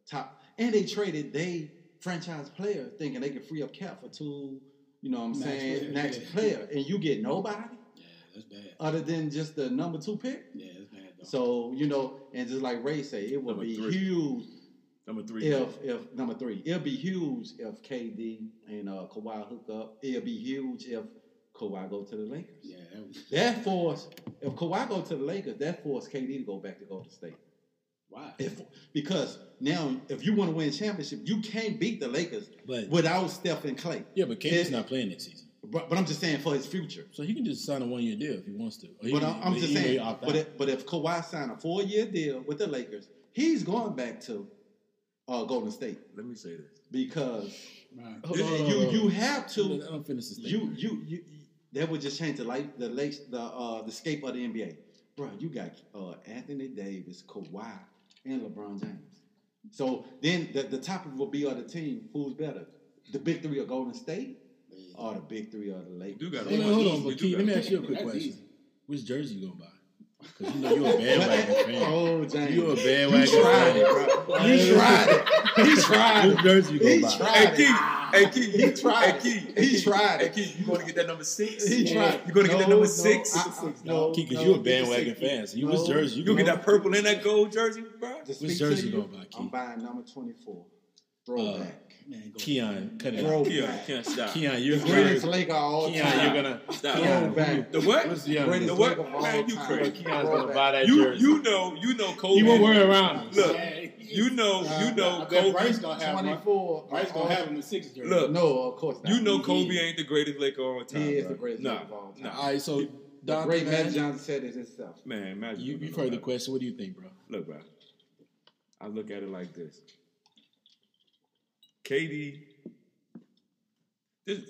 Speaker 3: top, and they traded they franchise player thinking they can free up cap for two. You know what I'm
Speaker 2: Max
Speaker 3: saying?
Speaker 2: player,
Speaker 3: Next
Speaker 2: yeah.
Speaker 3: player, and you get nobody
Speaker 2: yeah, that's bad.
Speaker 3: other than just the number two pick.
Speaker 2: Yeah, that's bad. Though.
Speaker 3: So you know, and just like Ray said, it would
Speaker 4: Number
Speaker 3: be
Speaker 4: three.
Speaker 3: huge
Speaker 4: Number three.
Speaker 3: if if number three, it'll be huge if KD and uh, Kawhi hook up. It'll be huge if Kawhi go to the Lakers.
Speaker 2: yeah, that was,
Speaker 3: That force if Kawhi go to the Lakers, that force KD to go back to Golden State.
Speaker 2: why?
Speaker 3: If because now if you want to win championship, you can't beat the Lakers
Speaker 1: But
Speaker 3: without Steph and Clay.
Speaker 1: yeah, but KD's
Speaker 3: it-
Speaker 1: not playing next season,
Speaker 3: But, but I'm just saying for his future.
Speaker 1: so he can just sign a one year deal if he wants to. He
Speaker 3: But
Speaker 1: can-
Speaker 3: I'm, I'm just saying. But if, but if Kawhi signed a four year deal with the Lakers, he's going back to uh, Golden State
Speaker 4: Let me say this.
Speaker 3: because
Speaker 2: Right.
Speaker 1: Hold
Speaker 3: you,
Speaker 1: on, hold on,
Speaker 3: you
Speaker 1: hold on.
Speaker 3: you have to
Speaker 1: don't finish this.
Speaker 3: you you you that would just change the life the lace the uh the scape of the NBA. Bro, you got uh Anthony Davis, Kawhi, and LeBron James. So then the, the topic will be on the team who's better, the big three of Golden State or the big three of the
Speaker 4: You
Speaker 3: Lakers.
Speaker 4: do got
Speaker 1: Hold on, hold on, but
Speaker 4: do
Speaker 1: Keith, let me ask you a quick
Speaker 2: That's
Speaker 1: question.
Speaker 2: easy.
Speaker 1: Which jersey you gonna buy? Because you know you're a bandwagon fan.
Speaker 3: Oh, James.
Speaker 1: You a
Speaker 3: You
Speaker 1: bandwagon
Speaker 3: tried
Speaker 1: fan.
Speaker 3: it, bro. You tried it. He tried
Speaker 1: Which jersey you
Speaker 3: He
Speaker 1: gonna buy?
Speaker 3: tried
Speaker 4: Hey,
Speaker 3: it.
Speaker 4: Keith, Hey, Key,
Speaker 3: He tried.
Speaker 4: Hey, Key,
Speaker 3: He
Speaker 4: hey, Key,
Speaker 3: tried.
Speaker 4: Hey, Key, you going to get that number six?
Speaker 3: He
Speaker 2: Yeah.
Speaker 3: tried.
Speaker 4: You gonna get that
Speaker 3: No,
Speaker 4: number
Speaker 3: no,
Speaker 4: six?
Speaker 3: I- I- no,
Speaker 1: Key, because
Speaker 3: no,
Speaker 1: you a bandwagon fan. So you was jersey.
Speaker 4: You gonna get that purple and that gold jersey, bro?
Speaker 3: To
Speaker 1: Which jersey you
Speaker 3: you,
Speaker 1: gonna buy, Key?
Speaker 3: I'm buying number 24. Uh, Throwback.
Speaker 2: Man,
Speaker 1: Keon, cut it
Speaker 3: Bro.
Speaker 1: out.
Speaker 4: Keon, can't stop.
Speaker 1: Keon, you're
Speaker 3: the greatest. Laker of all
Speaker 1: Keon,
Speaker 3: time.
Speaker 1: you're gonna.
Speaker 4: Stop.
Speaker 1: Keon,
Speaker 3: Throwback.
Speaker 4: The what?
Speaker 1: What's the young?
Speaker 4: The what?
Speaker 3: Laker of all
Speaker 4: Man, you crazy.
Speaker 1: Keon's gonna buy that
Speaker 4: You
Speaker 1: jersey.
Speaker 4: you know you know Kobe.
Speaker 1: He won't wear around.
Speaker 4: Look,
Speaker 2: Yeah.
Speaker 4: Uh, you know you know
Speaker 2: bet
Speaker 4: Kobe.
Speaker 2: Bryce gonna have one.
Speaker 3: 24.
Speaker 2: Bryce gonna have him in six jersey.
Speaker 4: Look,
Speaker 3: No, of course not.
Speaker 4: You know
Speaker 3: He-
Speaker 4: Kobe
Speaker 3: he-
Speaker 4: ain't the greatest Laker of all time.
Speaker 3: He is
Speaker 4: bro.
Speaker 3: the greatest
Speaker 4: nah,
Speaker 3: Laker of all time.
Speaker 4: Nah.
Speaker 1: All right, so
Speaker 3: The
Speaker 1: Dante,
Speaker 3: great Magic
Speaker 1: man,
Speaker 3: Johnson said it himself.
Speaker 4: Man, Magic.
Speaker 1: you, you've heard the question. What do you think, bro?
Speaker 4: Look, bro. I look at it like this. KD. This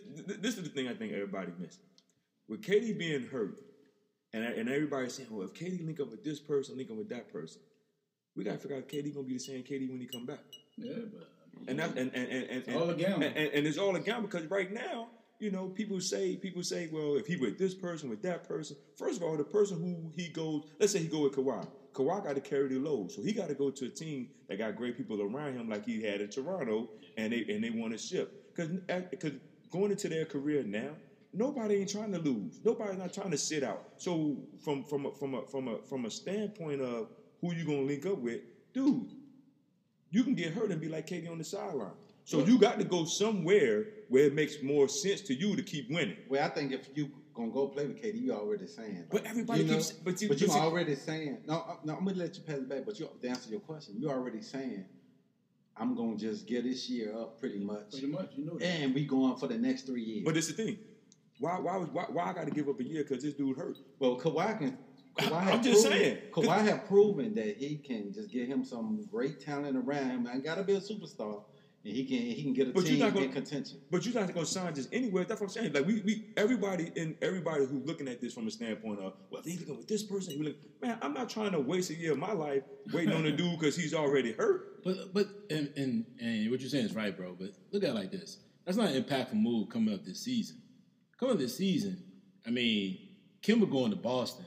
Speaker 4: this is the thing I think everybody missed. With KD being hurt, and and everybody saying, well, if KD link up with this person, link up with that person, we gotta figure out if KD gonna be the same KD when he come back.
Speaker 2: Yeah, but
Speaker 4: And that and and and, and,
Speaker 2: It's all a gamble.
Speaker 4: And, and, and it's all a gamble because right now, you know, people say people say, well, if he with this person, with that person, first of all, the person who he goes, let's say he go with Kawhi. Kawhi got to carry the load, so he got to go to a team that got great people around him, like he had in Toronto, and they and they want to ship because because eh, going into their career now. Nobody ain't trying to lose. Nobody's not trying to sit out. So from from a, from a from a from a standpoint of who you gonna link up with, dude, you can get hurt and be like KD on the sideline. So you got to go somewhere where it makes more sense to you to keep winning.
Speaker 3: Well, I think if you gonna go play with KD, you already saying.
Speaker 4: But everybody
Speaker 3: you know,
Speaker 4: keeps- but you-
Speaker 3: but you
Speaker 4: but see-
Speaker 3: already saying. No, uh, no, I'm gonna let you pass it back. But you to answer your question, you already saying, I'm gonna just get this year up pretty much,
Speaker 2: pretty much, you know that.
Speaker 3: and we going for the next three years.
Speaker 4: But it's the thing. Why why why, why I got to give up a year because this dude hurt?
Speaker 3: Well, Kawhi can. Kawhi
Speaker 4: I'm
Speaker 3: have
Speaker 4: just
Speaker 3: proven,
Speaker 4: saying.
Speaker 3: Kawhi have proven that he can just get him some great talent around him. I got to be a superstar, and he can he can get a
Speaker 4: But you're
Speaker 3: team
Speaker 4: not gonna-
Speaker 3: in contention.
Speaker 4: But you're not gonna sign just anywhere. That's what I'm saying. Like we, we everybody in everybody who's looking at this from a standpoint of, well, they looking with this person. You like, man, I'm not trying to waste a year of my life waiting on a dude because he's already hurt.
Speaker 1: But but and, and and what you're saying is right, bro. But look at it like this. That's not an impactful move coming up this season. Coming up this season, I mean, Kemba going to Boston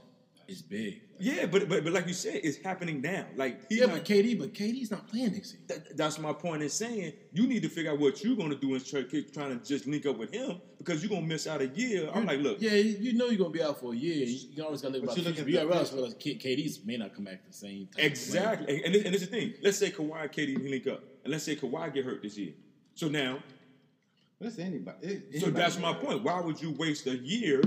Speaker 1: is big.
Speaker 4: Yeah, but but but like you said, it's happening now. Like
Speaker 1: Yeah,
Speaker 4: not,
Speaker 1: but KD, but KD's not playing next season.
Speaker 4: that, that's my point in saying you need to figure out what you're gonna do instead of trying to just link up with him because you're gonna miss out a year. I'm like, look,
Speaker 1: Yeah, you know you're gonna be out for a year. You, you always gotta live
Speaker 3: But
Speaker 1: about
Speaker 3: you
Speaker 1: the
Speaker 3: look at
Speaker 1: You
Speaker 3: the
Speaker 1: gotta realize well, K- KD's may not come back the same. Type of way.
Speaker 4: exactly. And, and, and this is the thing. Let's say Kawhi and KD link up, and let's say Kawhi get hurt this year. So now
Speaker 3: That's anybody. it-
Speaker 4: So that's my point. Why would you waste a year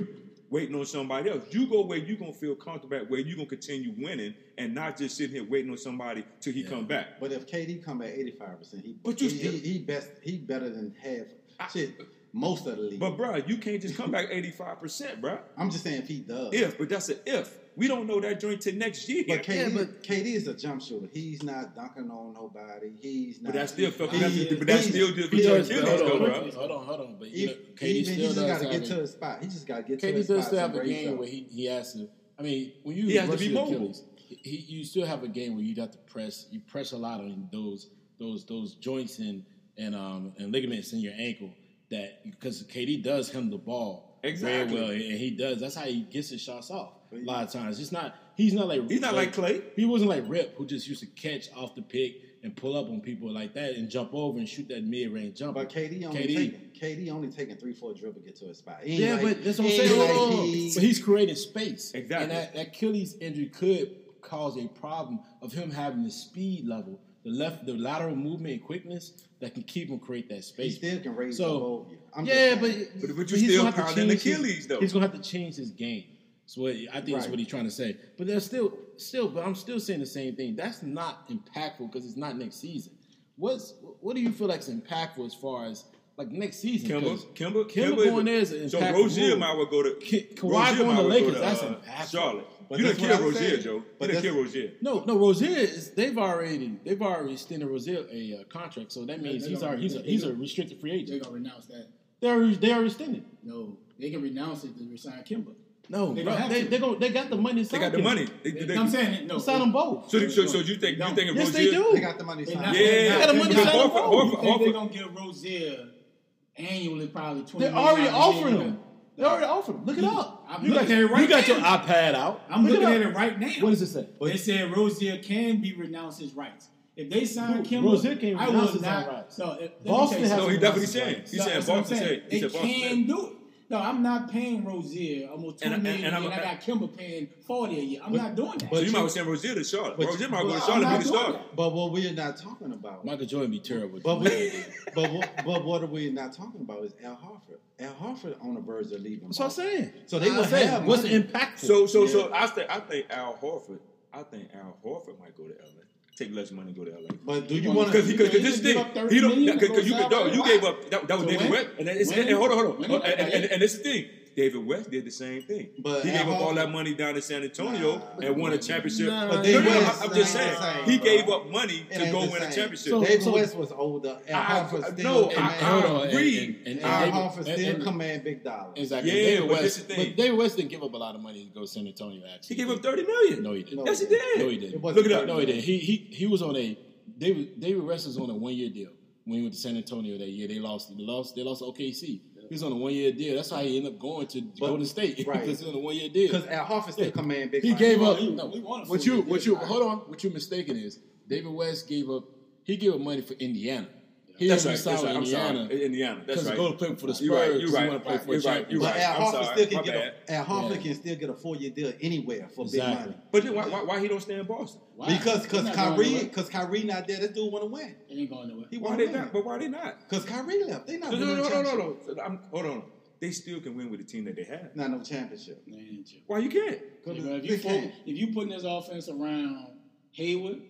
Speaker 4: waiting on somebody else? You go where you're gonna feel comfortable at, where you're gonna continue winning, and not just sitting here waiting on somebody till he
Speaker 1: Yeah.
Speaker 4: come back.
Speaker 3: But if KD come at five percent, he
Speaker 4: But you
Speaker 3: he,
Speaker 4: still-
Speaker 3: he, he best he better than half shit most of the league.
Speaker 4: But bro, you can't just come back eighty five percent, bro.
Speaker 3: I'm just saying if he does.
Speaker 4: If, but that's an if. We don't know that joint till next year.
Speaker 3: But KD,
Speaker 1: Yeah, but-
Speaker 3: KD is a jump shooter. He's not dunking on nobody. He's not.
Speaker 4: But that's still fucking.
Speaker 3: he-
Speaker 4: That's, but that's still just
Speaker 1: He
Speaker 4: with
Speaker 1: hold,
Speaker 4: though,
Speaker 1: on,
Speaker 4: bro.
Speaker 1: hold on, hold on. But
Speaker 3: He,
Speaker 1: you know,
Speaker 3: he,
Speaker 1: KD
Speaker 3: he
Speaker 1: still
Speaker 3: just
Speaker 1: does
Speaker 3: got to get to his spot. He just got to get to
Speaker 1: KD does still have a game
Speaker 3: up.
Speaker 1: where he, he has to. I mean, when you
Speaker 4: He has to be mobile.
Speaker 1: Achilles, he, you still have a game where you got to press. You press a lot on those those those joints and and um and ligaments in your ankle. That because KD does handle the ball
Speaker 4: Exactly.
Speaker 1: very well, and he does. That's how he gets his shots off. A lot of times, it's not. He's not like
Speaker 4: He's not like Clay.
Speaker 1: He wasn't like Rip, who just used to catch off the pick and pull up on people like that and jump over and shoot that mid range jumper.
Speaker 3: But KD only
Speaker 1: KD.
Speaker 3: taking KD only taking three four dribble to get to his spot.
Speaker 1: Yeah,
Speaker 3: like-
Speaker 1: but that's what I'm saying.
Speaker 3: like
Speaker 1: on.
Speaker 3: he-
Speaker 1: But he's creating space.
Speaker 4: Exactly.
Speaker 1: And that, that Achilles injury could cause a problem of him having the speed level, the left, the lateral movement and quickness that can keep him create that space.
Speaker 3: he still can raise
Speaker 1: So,
Speaker 3: over you. I'm
Speaker 1: yeah, but.
Speaker 4: But- but you still
Speaker 1: have to
Speaker 4: pounding
Speaker 1: change his-
Speaker 4: Achilles, though.
Speaker 1: He's gonna have to change his game. So what I think
Speaker 3: Right.
Speaker 1: what he's trying to say. But there's still, still, but I'm still saying the same thing. That's not impactful because it's not next season. What's what do you feel like is impactful as far as like next season?
Speaker 4: Kemba,
Speaker 1: 'Cause
Speaker 4: Kemba,
Speaker 1: Kemba going there is an
Speaker 4: So
Speaker 1: impactful
Speaker 4: Rozier
Speaker 1: move.
Speaker 4: might well go to
Speaker 1: Ki- Kawhi
Speaker 4: Rozier
Speaker 1: going to
Speaker 4: well go
Speaker 1: Lakers, that's
Speaker 4: uh,
Speaker 1: impactful.
Speaker 4: Charlotte.
Speaker 3: But
Speaker 4: you
Speaker 3: that's
Speaker 4: didn't
Speaker 3: what
Speaker 4: kill Rozier,
Speaker 3: saying.
Speaker 4: Joe.
Speaker 3: But
Speaker 4: You didn't kill Rozier.
Speaker 1: No, no, Rozier is they've already they've already extended Rozier a uh, contract, so that means
Speaker 2: they
Speaker 1: he's
Speaker 2: gonna-
Speaker 1: already, he's a
Speaker 2: they
Speaker 1: he's a restricted free agent.
Speaker 2: They're gonna renounce that.
Speaker 1: They're they are extended.
Speaker 2: No, they can renounce it to resign Kemba.
Speaker 1: No,
Speaker 2: They
Speaker 1: bro,
Speaker 2: have
Speaker 1: they
Speaker 2: to.
Speaker 1: they go they got the money. To
Speaker 4: They got the
Speaker 1: him.
Speaker 4: money. They,
Speaker 2: They,
Speaker 4: they,
Speaker 2: I'm saying no.
Speaker 1: Sign them both.
Speaker 4: So, so, so you think
Speaker 2: No.
Speaker 4: you think
Speaker 1: Yes,
Speaker 4: Rozier?
Speaker 1: they do.
Speaker 3: they got the money signed.
Speaker 2: not-
Speaker 4: Yeah,
Speaker 2: they
Speaker 1: got the money
Speaker 2: they
Speaker 1: to
Speaker 2: not-
Speaker 1: sign them
Speaker 4: Horford-
Speaker 1: both.
Speaker 2: You think they're gonna give Rozier annually probably twenty?
Speaker 1: They're already
Speaker 2: million
Speaker 1: offering him. They already offered him. Look it up.
Speaker 2: I'm
Speaker 1: you got,
Speaker 2: at it right
Speaker 1: you got
Speaker 2: now.
Speaker 1: your iPad out.
Speaker 2: I'm
Speaker 1: Look
Speaker 2: looking
Speaker 1: up.
Speaker 2: at it right now.
Speaker 1: What does it say?
Speaker 2: Well, they said Rozier can be renounced his rights. If they sign
Speaker 1: Who-
Speaker 2: Kemba,
Speaker 1: Rozier can't
Speaker 2: I
Speaker 1: pronounce
Speaker 2: would
Speaker 1: his
Speaker 2: not.
Speaker 1: rights.
Speaker 2: No, if, let me
Speaker 1: Boston
Speaker 2: tell you
Speaker 1: has
Speaker 4: No,
Speaker 2: something.
Speaker 4: he definitely
Speaker 1: Boston
Speaker 4: saying.
Speaker 1: rights.
Speaker 4: He
Speaker 2: No,
Speaker 4: saying
Speaker 2: that's what I'm
Speaker 4: Boston
Speaker 2: saying.
Speaker 4: say. He
Speaker 2: They
Speaker 4: said Boston
Speaker 2: can
Speaker 4: say.
Speaker 2: do it. No, I'm not paying Rozier almost twenty
Speaker 4: And-
Speaker 2: million,
Speaker 4: and-
Speaker 2: and,
Speaker 4: and I'm-
Speaker 2: I got Kemba paying forty a year. I'm
Speaker 3: But-
Speaker 2: not doing that.
Speaker 4: So
Speaker 3: but
Speaker 4: you
Speaker 3: you-
Speaker 4: might well send Rozier to Charlotte.
Speaker 3: but
Speaker 4: Rozier might go to Charlotte and be the
Speaker 2: doing
Speaker 4: starter.
Speaker 2: that.
Speaker 3: But what we're not talking about.
Speaker 1: Michael Jordan be terrible.
Speaker 3: But we, but what, but what are we not talking about is Al Horford. Al Horford on the verge of leaving.
Speaker 1: That's what I'm saying.
Speaker 3: So they
Speaker 1: I'm
Speaker 3: will
Speaker 1: saying,
Speaker 3: have
Speaker 1: what's
Speaker 3: money.
Speaker 1: impactful?
Speaker 4: So so so I think I think Al Horford. I think Al Horford might go to LA. Take less money and go to LA.
Speaker 3: But do you
Speaker 4: Because He could
Speaker 2: could
Speaker 4: this thing. he don't because you could dog, you gave up. That, that was David Webb, and, it's, and hold on hold on. And, and, and, and the thing David West did the same thing.
Speaker 3: But
Speaker 4: he gave up all that money down in San Antonio
Speaker 3: Nah.
Speaker 4: and won a championship.
Speaker 1: Nah,
Speaker 3: But
Speaker 4: no,
Speaker 3: David
Speaker 4: no, no,
Speaker 3: West
Speaker 4: I'm just saying
Speaker 3: same,
Speaker 4: he
Speaker 3: bro.
Speaker 4: gave up money
Speaker 3: It
Speaker 4: to go
Speaker 3: the
Speaker 4: win a championship.
Speaker 1: So-
Speaker 3: David
Speaker 1: so-
Speaker 3: West was older. Al
Speaker 4: I-
Speaker 3: Horford
Speaker 4: I-
Speaker 3: still
Speaker 4: no,
Speaker 1: and,
Speaker 3: command.
Speaker 1: and hold on, and,
Speaker 4: agree.
Speaker 1: and, and,
Speaker 3: Al
Speaker 1: and David-
Speaker 3: Horford
Speaker 1: and-
Speaker 3: still
Speaker 1: and-
Speaker 3: command big dollars.
Speaker 1: Exactly.
Speaker 4: Yeah,
Speaker 1: David
Speaker 4: but this
Speaker 1: West,
Speaker 4: is the thing.
Speaker 1: but David West didn't give up a lot of money to go to San Antonio. Actually,
Speaker 4: He gave up thirty million.
Speaker 1: No, he didn't.
Speaker 3: No,
Speaker 4: Yes, he did.
Speaker 1: No, he didn't.
Speaker 3: Wasn't
Speaker 4: Look it up.
Speaker 1: No, he didn't. He he he was on a David David West was on a one year deal when he went to San Antonio that year. They lost. They lost. They lost OKC. He was on a one year deal. That's how he ended up going to
Speaker 3: But-
Speaker 1: Golden State
Speaker 3: right.
Speaker 1: because he was on a one year deal.
Speaker 3: Because Al Horford still
Speaker 1: Yeah.
Speaker 3: command big.
Speaker 1: He
Speaker 3: money.
Speaker 1: gave up.
Speaker 2: He-
Speaker 1: No,
Speaker 2: he
Speaker 1: what you what you hold on. What you're mistaken is David West gave up. He gave up money for Indiana. He
Speaker 4: That's right. That's right.
Speaker 1: with
Speaker 4: I'm sorry.
Speaker 1: Indiana
Speaker 4: Indiana. That's
Speaker 1: because
Speaker 4: right.
Speaker 1: to go to play for the Spurs.
Speaker 4: You're right. You're
Speaker 1: 'cause he
Speaker 4: right.
Speaker 1: wanna play for a
Speaker 4: You're right. You're right.
Speaker 3: Al
Speaker 4: I'm sorry.
Speaker 3: still can
Speaker 4: My
Speaker 3: get
Speaker 4: bad.
Speaker 3: a Al Horford
Speaker 1: Yeah.
Speaker 3: can still get a four year deal anywhere for
Speaker 1: Exactly.
Speaker 3: big money.
Speaker 4: But then why, why, why he don't stay in Boston?
Speaker 2: Why?
Speaker 3: Because because
Speaker 2: He's not going
Speaker 3: Kyrie because Kyrie not there. This dude want to win.
Speaker 2: He ain't going nowhere.
Speaker 3: He
Speaker 4: Why
Speaker 3: want
Speaker 4: they
Speaker 3: win.
Speaker 4: not? But why they not?
Speaker 3: Because Kyrie left. They not
Speaker 4: No, no,
Speaker 3: winning
Speaker 4: no, no, no,
Speaker 3: championship.
Speaker 4: no. I'm, hold on. They still can win with the team that they have.
Speaker 3: Not no championship.
Speaker 2: They.
Speaker 4: Why you can't?
Speaker 3: Because
Speaker 2: if you put, if you putting this offense around Hayward,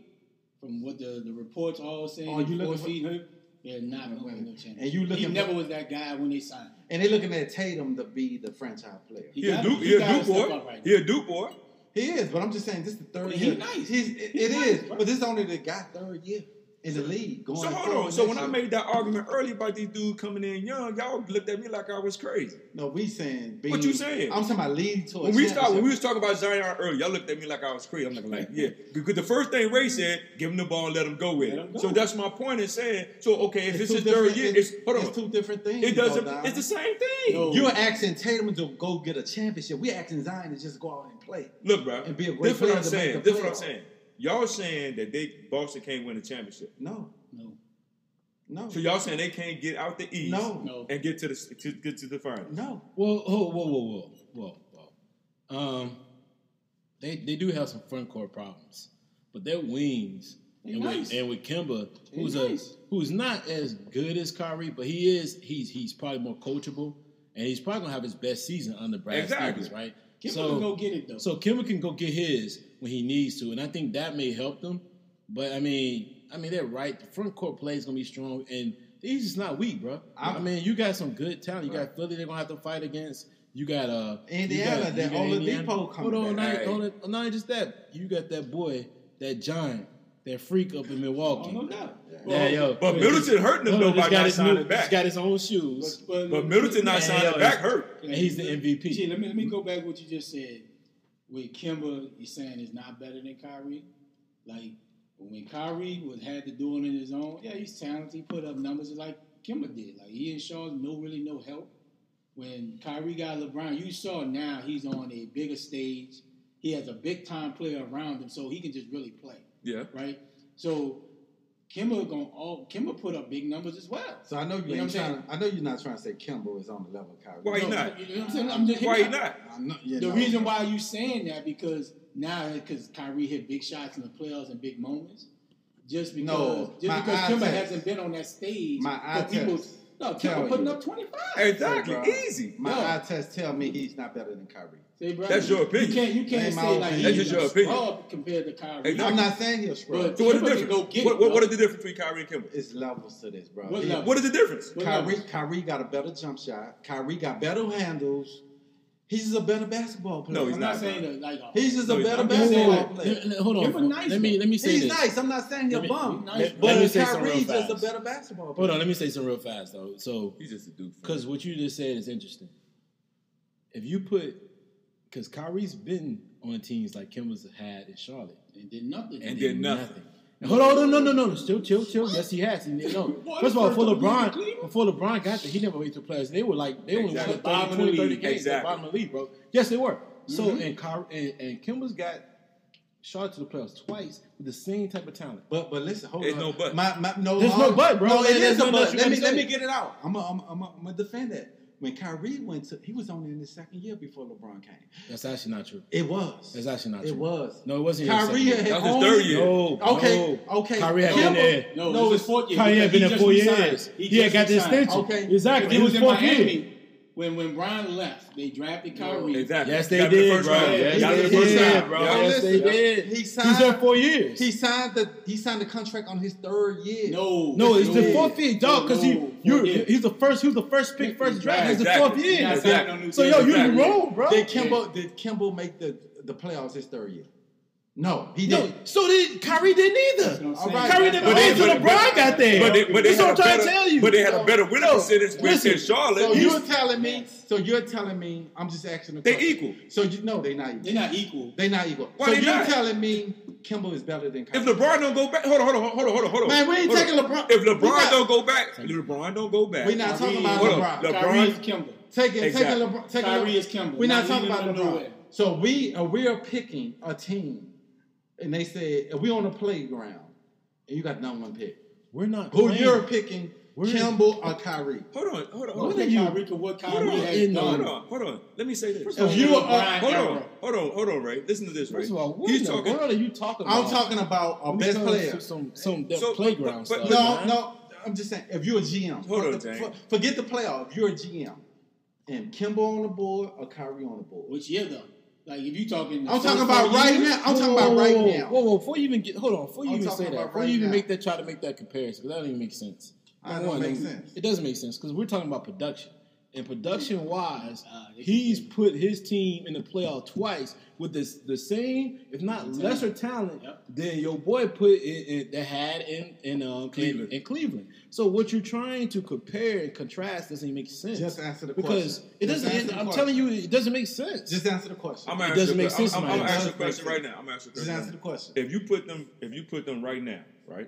Speaker 2: from what the, the reports all saying,
Speaker 3: Oh, you looking for-
Speaker 2: feeding him, they're not
Speaker 3: Wait,
Speaker 2: going to
Speaker 3: wait.
Speaker 2: win no championship.
Speaker 3: And you
Speaker 2: he
Speaker 3: looking for-
Speaker 2: never was that guy when they signed. him.
Speaker 3: And they looking at Tatum to be the franchise player.
Speaker 2: He
Speaker 4: He a
Speaker 2: gotta-
Speaker 4: Duke,
Speaker 2: he
Speaker 4: he a Duke boy.
Speaker 2: up right
Speaker 4: He a Duke boy.
Speaker 3: He is, but I'm just saying this is the third
Speaker 2: He
Speaker 3: year.
Speaker 2: nice.
Speaker 3: He's, it,
Speaker 2: He
Speaker 3: it
Speaker 2: nice,
Speaker 3: is,
Speaker 2: bro.
Speaker 3: but this is only the guy third year in the league. Going
Speaker 4: So hold on. So when
Speaker 3: next
Speaker 4: I made that argument early about these dudes coming in young, y'all looked at me like I was crazy.
Speaker 3: no, we saying being,
Speaker 4: What you saying?
Speaker 3: I'm talking about leading to a
Speaker 4: When we start, when we was talking about Zion early, y'all looked at me like I was crazy. I'm like, like, yeah, because the first thing Ray said, give him the ball and let him go with
Speaker 2: Let
Speaker 4: it.
Speaker 2: go.
Speaker 4: So that's my point in saying, so okay, if it's,
Speaker 3: two
Speaker 4: his third
Speaker 3: different-
Speaker 4: year,
Speaker 3: it's,
Speaker 4: it's hold on,
Speaker 3: it's two different things.
Speaker 4: it doesn't,
Speaker 3: though,
Speaker 4: it's the same thing.
Speaker 2: No.
Speaker 3: You're asking Tatum to go get a championship. We're asking Zion to just go out and play.
Speaker 4: Look, bro,
Speaker 3: And be a great
Speaker 4: this what I'm saying. This what I'm saying. Y'all saying that they Boston can't win a championship.
Speaker 3: No,
Speaker 2: No,
Speaker 3: no,
Speaker 4: So y'all saying they can't get out the East
Speaker 3: No.
Speaker 2: no.
Speaker 4: and get to the to get to the finals.
Speaker 3: no.
Speaker 1: Whoa, whoa, whoa, whoa, whoa, whoa, whoa. Um, they they do have some front court problems, but their wings and
Speaker 2: nice.
Speaker 1: with and with
Speaker 2: Kemba,
Speaker 1: who's
Speaker 2: nice.
Speaker 1: a who's not as good as Kyrie, but he is he's he's probably more coachable, and he's probably gonna have his best season under Brad
Speaker 4: Exactly.
Speaker 1: Stevens, right?
Speaker 2: Kemba
Speaker 1: so
Speaker 2: can go get it though.
Speaker 1: so Kemba can go get his when he needs to, and I think that may help them. But I mean, I mean they're right. The front court play is gonna be strong, and he's just not weak, bro. i
Speaker 3: I'm-
Speaker 1: mean, you got some good talent. You
Speaker 3: Right.
Speaker 1: got Philly. They're gonna have to fight against. You got uh
Speaker 3: Indiana,
Speaker 1: you got,
Speaker 3: that
Speaker 1: you got
Speaker 3: Oladipo coming
Speaker 1: Hold on,
Speaker 3: back.
Speaker 1: not,
Speaker 4: Hey.
Speaker 1: hold not just that. You got that boy, that giant, that freak up in Milwaukee.
Speaker 2: oh, no doubt.
Speaker 1: Yeah, yo.
Speaker 4: But Middleton hurting them
Speaker 1: Hold
Speaker 4: though by
Speaker 1: got
Speaker 4: not
Speaker 1: his
Speaker 4: signing
Speaker 1: new-
Speaker 4: back.
Speaker 1: He's got his own shoes.
Speaker 2: But,
Speaker 4: But Middleton not signing back hurt.
Speaker 1: and he's the MVP.
Speaker 2: Gee, let me let me go back what you just said. With Kemba, you saying is not better than Kyrie. Like when Kyrie was had to do it in his own, yeah, he's talented. He put up numbers like Kemba did. Like he and Shaw no really no help. When Kyrie got LeBron, you saw now he's on a bigger stage. He has a big time player around him, so he can just really play,
Speaker 4: Yeah.
Speaker 2: right? So Kemba going all Kemba put up big numbers as well.
Speaker 3: So I know you,
Speaker 2: You know
Speaker 3: ain't
Speaker 2: what I'm
Speaker 3: trying. I know you're not trying to say Kemba is on the level of Kyrie.
Speaker 4: Why
Speaker 2: No,
Speaker 4: not?
Speaker 2: You know what I'm saying? I'm just
Speaker 4: Why he not?
Speaker 3: I know, you
Speaker 2: The
Speaker 3: know.
Speaker 2: reason why you saying that because now because Kyrie hit big shots in the playoffs and big moments, just because
Speaker 3: No,
Speaker 2: just because
Speaker 3: eye
Speaker 2: Kemba
Speaker 3: test-
Speaker 2: hasn't been on that stage
Speaker 3: My eye
Speaker 2: for people.
Speaker 3: test
Speaker 2: No,
Speaker 3: tell
Speaker 2: Kemba putting
Speaker 3: you.
Speaker 2: up twenty five.
Speaker 4: Exactly.
Speaker 3: Bro,
Speaker 4: Easy.
Speaker 3: My
Speaker 2: No.
Speaker 3: eye test tell me he's not better than Kyrie.
Speaker 2: See, bro,
Speaker 4: That's your opinion.
Speaker 2: You can't you can't say like
Speaker 3: opinion.
Speaker 2: he's
Speaker 4: That's just your
Speaker 2: a
Speaker 4: opinion.
Speaker 2: compared to Kyrie.
Speaker 4: Exactly.
Speaker 3: I'm not saying he'll scrub.
Speaker 2: But-
Speaker 4: So what is the difference?
Speaker 2: go get it,
Speaker 4: what, what, what is the difference between Kyrie and Kemba?
Speaker 3: It's levels to this, bro.
Speaker 2: What
Speaker 4: What is the difference?
Speaker 3: Kyrie. Kyrie got a better jump shot. Kyrie got better handles. He's just a better basketball player.
Speaker 4: No, he's
Speaker 2: I'm
Speaker 4: not,
Speaker 2: not saying that like uh,
Speaker 3: He's just
Speaker 4: No,
Speaker 3: a
Speaker 4: he's
Speaker 3: better
Speaker 4: not.
Speaker 2: I'm just
Speaker 3: basketball
Speaker 2: like,
Speaker 3: player.
Speaker 1: Let- let- hold on.
Speaker 2: Kemba nice,
Speaker 1: let me
Speaker 2: though.
Speaker 1: let me say
Speaker 3: He's
Speaker 1: this.
Speaker 3: nice. I'm not saying he's a bum.
Speaker 2: Nice,
Speaker 3: But
Speaker 1: let me say
Speaker 3: Kyrie's just a better basketball player.
Speaker 1: Hold on, let me say something real fast though. So,
Speaker 4: He's just a dude.
Speaker 1: because what you just said is interesting. If you put, because Kyrie's been on teams like Kemba's had in Charlotte,
Speaker 2: and did nothing.
Speaker 4: And did nothing.
Speaker 1: And hold on, no, no, no, no, still chill, chill. Yes, he has. He, no. First of all,
Speaker 2: first
Speaker 1: for
Speaker 2: of all,
Speaker 1: LeBron,
Speaker 2: Cleveland?
Speaker 1: before LeBron got there, he never made the playoffs. They were like, they only
Speaker 4: Exactly.
Speaker 1: won
Speaker 2: Bottom
Speaker 1: 30, 20, 30 games.
Speaker 4: Exactly.
Speaker 1: Bottom of the league, bro. Yes, they were. So,
Speaker 2: Mhm.
Speaker 1: and, Ky- and, and Kemba's got Charlotte to the playoffs twice with the same type of talent.
Speaker 3: But but listen, hold
Speaker 4: There's
Speaker 3: on.
Speaker 4: no but.
Speaker 3: My, my, no,
Speaker 1: There's no but, bro.
Speaker 3: No, it
Speaker 1: There's
Speaker 3: is a but. Let me let me get it out. I'm gonna I'm, I'm, I'm gonna defend that. When Kyrie went to, he was only in his second year before LeBron came.
Speaker 1: That's actually not true.
Speaker 3: It was.
Speaker 1: That's actually not true.
Speaker 3: It was.
Speaker 1: No, it wasn't.
Speaker 3: Kyrie
Speaker 1: his
Speaker 3: had.
Speaker 4: That was his
Speaker 3: only-
Speaker 4: third year.
Speaker 1: No,
Speaker 3: Okay,
Speaker 1: no.
Speaker 3: okay.
Speaker 1: Kyrie had
Speaker 3: Kemba-
Speaker 1: been there.
Speaker 2: No,
Speaker 3: No,
Speaker 2: it was
Speaker 3: it's-
Speaker 2: his fourth year.
Speaker 1: Kyrie had been
Speaker 2: he
Speaker 1: there four years.
Speaker 2: resigned.
Speaker 1: He had
Speaker 2: just
Speaker 1: got the extension.
Speaker 3: Okay.
Speaker 1: Exactly. It
Speaker 2: he
Speaker 1: was
Speaker 2: was in
Speaker 1: fourth year.
Speaker 2: Miami when when Brian left. They drafted Kyrie.
Speaker 4: Exactly.
Speaker 1: Yes, they
Speaker 4: Got the
Speaker 1: did,
Speaker 4: first
Speaker 1: bro.
Speaker 4: round.
Speaker 1: Yes,
Speaker 4: Got
Speaker 1: they
Speaker 4: the first
Speaker 1: did,
Speaker 4: round.
Speaker 1: bro.
Speaker 4: Yeah.
Speaker 1: Yes, they did.
Speaker 3: he
Speaker 1: He's
Speaker 3: signed-
Speaker 1: there four years.
Speaker 3: He signed the he signed the contract on his third year.
Speaker 2: No,
Speaker 1: no, it's the fourth year, dog. Because he, you,
Speaker 2: fourth
Speaker 1: he's the first. He was the first pick, first draft. It's the fourth year.
Speaker 4: Exactly.
Speaker 2: signing no new
Speaker 1: So yo, you
Speaker 4: Exactly.
Speaker 1: wrong, bro.
Speaker 3: Did Kemba did Kemba make the the playoffs his third year? No, he
Speaker 1: No,
Speaker 3: didn't.
Speaker 1: so did Kyrie didn't either.
Speaker 2: That's what I'm
Speaker 3: All
Speaker 2: saying.
Speaker 3: right.
Speaker 1: Kyrie didn't
Speaker 2: what
Speaker 1: play
Speaker 2: I'm
Speaker 1: until. LeBron got there.
Speaker 4: But they, but they
Speaker 1: That's
Speaker 4: had
Speaker 1: what
Speaker 4: a
Speaker 1: I'm trying
Speaker 4: better,
Speaker 1: to tell you.
Speaker 4: But they had a better winning
Speaker 1: Yo,
Speaker 4: percentage with
Speaker 1: listen.
Speaker 4: in Charlotte.
Speaker 3: So
Speaker 1: You-
Speaker 3: you're telling me? So you're telling me? I'm just asking. A
Speaker 4: They equal.
Speaker 3: So you know they not equal.
Speaker 2: They're not equal.
Speaker 3: They not equal.
Speaker 4: Why
Speaker 3: so you're
Speaker 4: not?
Speaker 3: telling me Kemba is better than
Speaker 4: If LeBron don't go back, hold on, hold on, hold on, hold on, hold on.
Speaker 3: Man, we ain't taking LeBron.
Speaker 4: If LeBron
Speaker 3: not-
Speaker 4: don't go back, if LeBron don't go back.
Speaker 3: we not talking about LeBron.
Speaker 4: LeBron-
Speaker 2: Kyrie is Kemba.
Speaker 3: Taking,
Speaker 4: Exactly.
Speaker 3: taking LeBron. Taking
Speaker 2: Kyrie
Speaker 3: LeBron.
Speaker 2: is Kemba.
Speaker 3: We're not
Speaker 2: Not
Speaker 3: talking about LeBron. So we uh, we are picking a team, and they said if we on the playground, and you got the number one pick.
Speaker 1: We're not.
Speaker 3: Who
Speaker 1: playing.
Speaker 3: you're picking?
Speaker 1: We're-
Speaker 3: Kemba or Kyrie?
Speaker 4: Hold on, hold on,
Speaker 2: What
Speaker 4: hold on.
Speaker 2: think
Speaker 1: you-
Speaker 2: Kyrie could what
Speaker 4: Hold
Speaker 2: Kyrie
Speaker 4: on,
Speaker 2: has
Speaker 1: in,
Speaker 4: Hold on, hold on. Let me say this.
Speaker 3: If you
Speaker 2: the
Speaker 3: are-
Speaker 2: LeBron
Speaker 4: Hold on, hold on, hold on, Ray. Listen to this, Ray.
Speaker 1: First of all, what
Speaker 4: He's
Speaker 1: in the
Speaker 4: talking.
Speaker 1: world are you talking about?
Speaker 3: I'm talking about a best player.
Speaker 1: Some some
Speaker 4: So,
Speaker 1: playground
Speaker 4: but- but-
Speaker 1: stuff.
Speaker 3: No,
Speaker 1: man.
Speaker 3: no. I'm just saying, if you're a GM,
Speaker 4: Hold on,
Speaker 3: the- forget the playoff. If you're a GM, and Kemba on the board or Kyrie on the board.
Speaker 2: Which year though? Like if you talking,
Speaker 3: I'm talking about right
Speaker 2: years,
Speaker 3: now. I'm
Speaker 1: Whoa,
Speaker 3: talking about right
Speaker 1: whoa,
Speaker 3: now.
Speaker 1: Whoa, whoa! Before you even get, hold on. Before you
Speaker 3: I'm
Speaker 1: even say that, before
Speaker 3: right
Speaker 1: you even
Speaker 3: now.
Speaker 1: make that, try to make that comparison, because that don't even make sense. Number
Speaker 3: don't make sense.
Speaker 1: It doesn't make sense because we're talking about production. And production wise,
Speaker 2: Ah,
Speaker 1: he's put his team in the playoff twice with this the same, if not
Speaker 2: Talent.
Speaker 1: lesser talent
Speaker 2: Yep.
Speaker 1: than your boy put in, in that had in in um
Speaker 4: Cleveland.
Speaker 1: In, in Cleveland. So what you're trying to compare and contrast doesn't make sense.
Speaker 3: Just answer the
Speaker 1: because
Speaker 3: question.
Speaker 1: it
Speaker 3: Just
Speaker 1: doesn't.
Speaker 3: answer
Speaker 1: I'm
Speaker 3: question.
Speaker 1: telling you, it doesn't make sense.
Speaker 3: Just answer the question.
Speaker 4: I'm
Speaker 1: It
Speaker 4: gonna ask
Speaker 1: doesn't
Speaker 4: you a
Speaker 1: make
Speaker 4: que-
Speaker 1: sense,
Speaker 4: I'm, I'm. I'm gonna ask you a question right now. I'm gonna ask you a
Speaker 3: Just
Speaker 4: question.
Speaker 3: answer the question.
Speaker 4: If you put them, if you put them right now, right?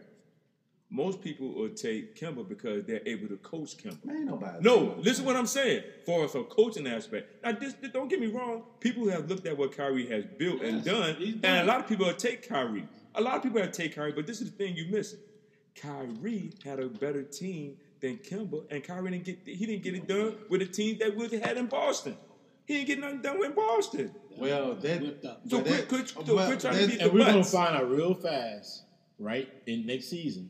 Speaker 4: Most people will take Kemba because they're able to coach Kemba.
Speaker 3: Man, ain't nobody.
Speaker 4: No, listen to what I'm saying. For a coaching aspect. Now, this, this- don't get me wrong. People have looked at what Kyrie has built and
Speaker 2: Yes,
Speaker 4: done, and a lot of people will take Kyrie. A lot of people have take Kyrie, but this is the thing you miss. Kyrie had a better team than Kemba, and Kyrie didn't get he didn't get it done with a team that we had in Boston. He didn't get nothing done with Boston.
Speaker 3: Well, that.
Speaker 2: Whipped up.
Speaker 4: So
Speaker 3: but
Speaker 4: quit,
Speaker 3: that-
Speaker 4: quit, so
Speaker 3: well,
Speaker 4: quit trying to
Speaker 3: that-
Speaker 4: beat
Speaker 1: and we're gonna find out real fast, right, in next season,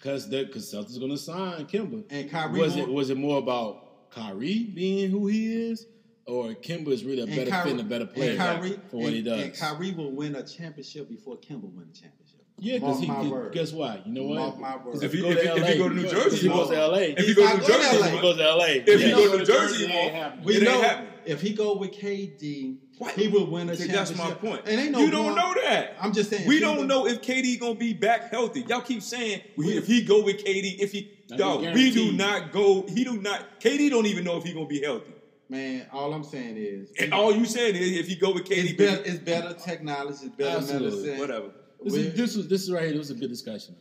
Speaker 1: because the because Celtics gonna sign Kemba.
Speaker 3: And Kyrie
Speaker 1: was
Speaker 3: won't-
Speaker 1: it was it more about Kyrie being who he is, or Kemba is really a better
Speaker 3: Kyrie-
Speaker 1: fit and a better player
Speaker 3: and Kyrie,
Speaker 1: for what
Speaker 3: and,
Speaker 1: he does?
Speaker 3: And Kyrie will win a championship before Kemba win a championship.
Speaker 1: yeah, because he
Speaker 3: my
Speaker 1: could-
Speaker 3: word.
Speaker 1: guess what? You know what?
Speaker 3: Mark my word.
Speaker 1: 'Cause
Speaker 4: If he-
Speaker 1: go
Speaker 4: if
Speaker 1: to
Speaker 4: if he go to New
Speaker 1: because
Speaker 4: Jersey,
Speaker 1: he goes to LA.
Speaker 4: If he
Speaker 3: He's
Speaker 4: go to New Jersey,
Speaker 3: LA.
Speaker 1: he goes to LA.
Speaker 4: If he
Speaker 1: yeah.
Speaker 4: go to
Speaker 2: New
Speaker 4: New
Speaker 2: Jersey,
Speaker 4: Jersey,
Speaker 2: ain't
Speaker 4: more,
Speaker 2: happening.
Speaker 3: We
Speaker 4: it
Speaker 3: know
Speaker 4: ain't happening.
Speaker 3: if he go with KD,
Speaker 4: Why?
Speaker 3: he will win a
Speaker 4: See,
Speaker 3: championship.
Speaker 4: that's my point.
Speaker 3: And ain't no
Speaker 4: you don't
Speaker 3: going-
Speaker 4: know that.
Speaker 3: I'm just saying.
Speaker 4: We don't
Speaker 3: go-
Speaker 4: know if KD gonna be back healthy. Y'all keep saying we- if he go with KD, if he
Speaker 2: That's
Speaker 4: dog, we do not go. He do not. KD don't even know if he gonna be healthy.
Speaker 3: Man, all I'm saying is,
Speaker 4: And all you saying is if he go with KD,
Speaker 3: it's, better, it's better technology, it's better
Speaker 1: Absolutely.
Speaker 3: medicine.
Speaker 4: whatever.
Speaker 1: This is, this was this is right here. This was a good discussion,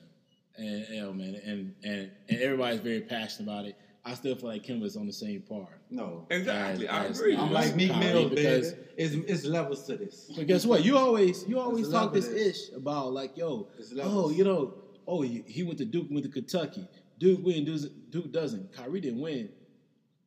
Speaker 1: and, and oh, man, and and and everybody's very passionate about it. I still feel like Kemba's on the same par.
Speaker 3: No.
Speaker 4: Exactly,
Speaker 1: As-
Speaker 4: I
Speaker 1: as-
Speaker 4: agree.
Speaker 3: I'm like Meek
Speaker 1: Kyrie
Speaker 3: Mills,
Speaker 1: because-
Speaker 3: It's, it's levels to this.
Speaker 1: But guess what? You always you always
Speaker 3: There's
Speaker 1: talk this ish about like, yo, oh, you know, oh, he, he went to Duke, went to Kentucky. Duke win, Duke, Duke doesn't. Kyrie didn't win.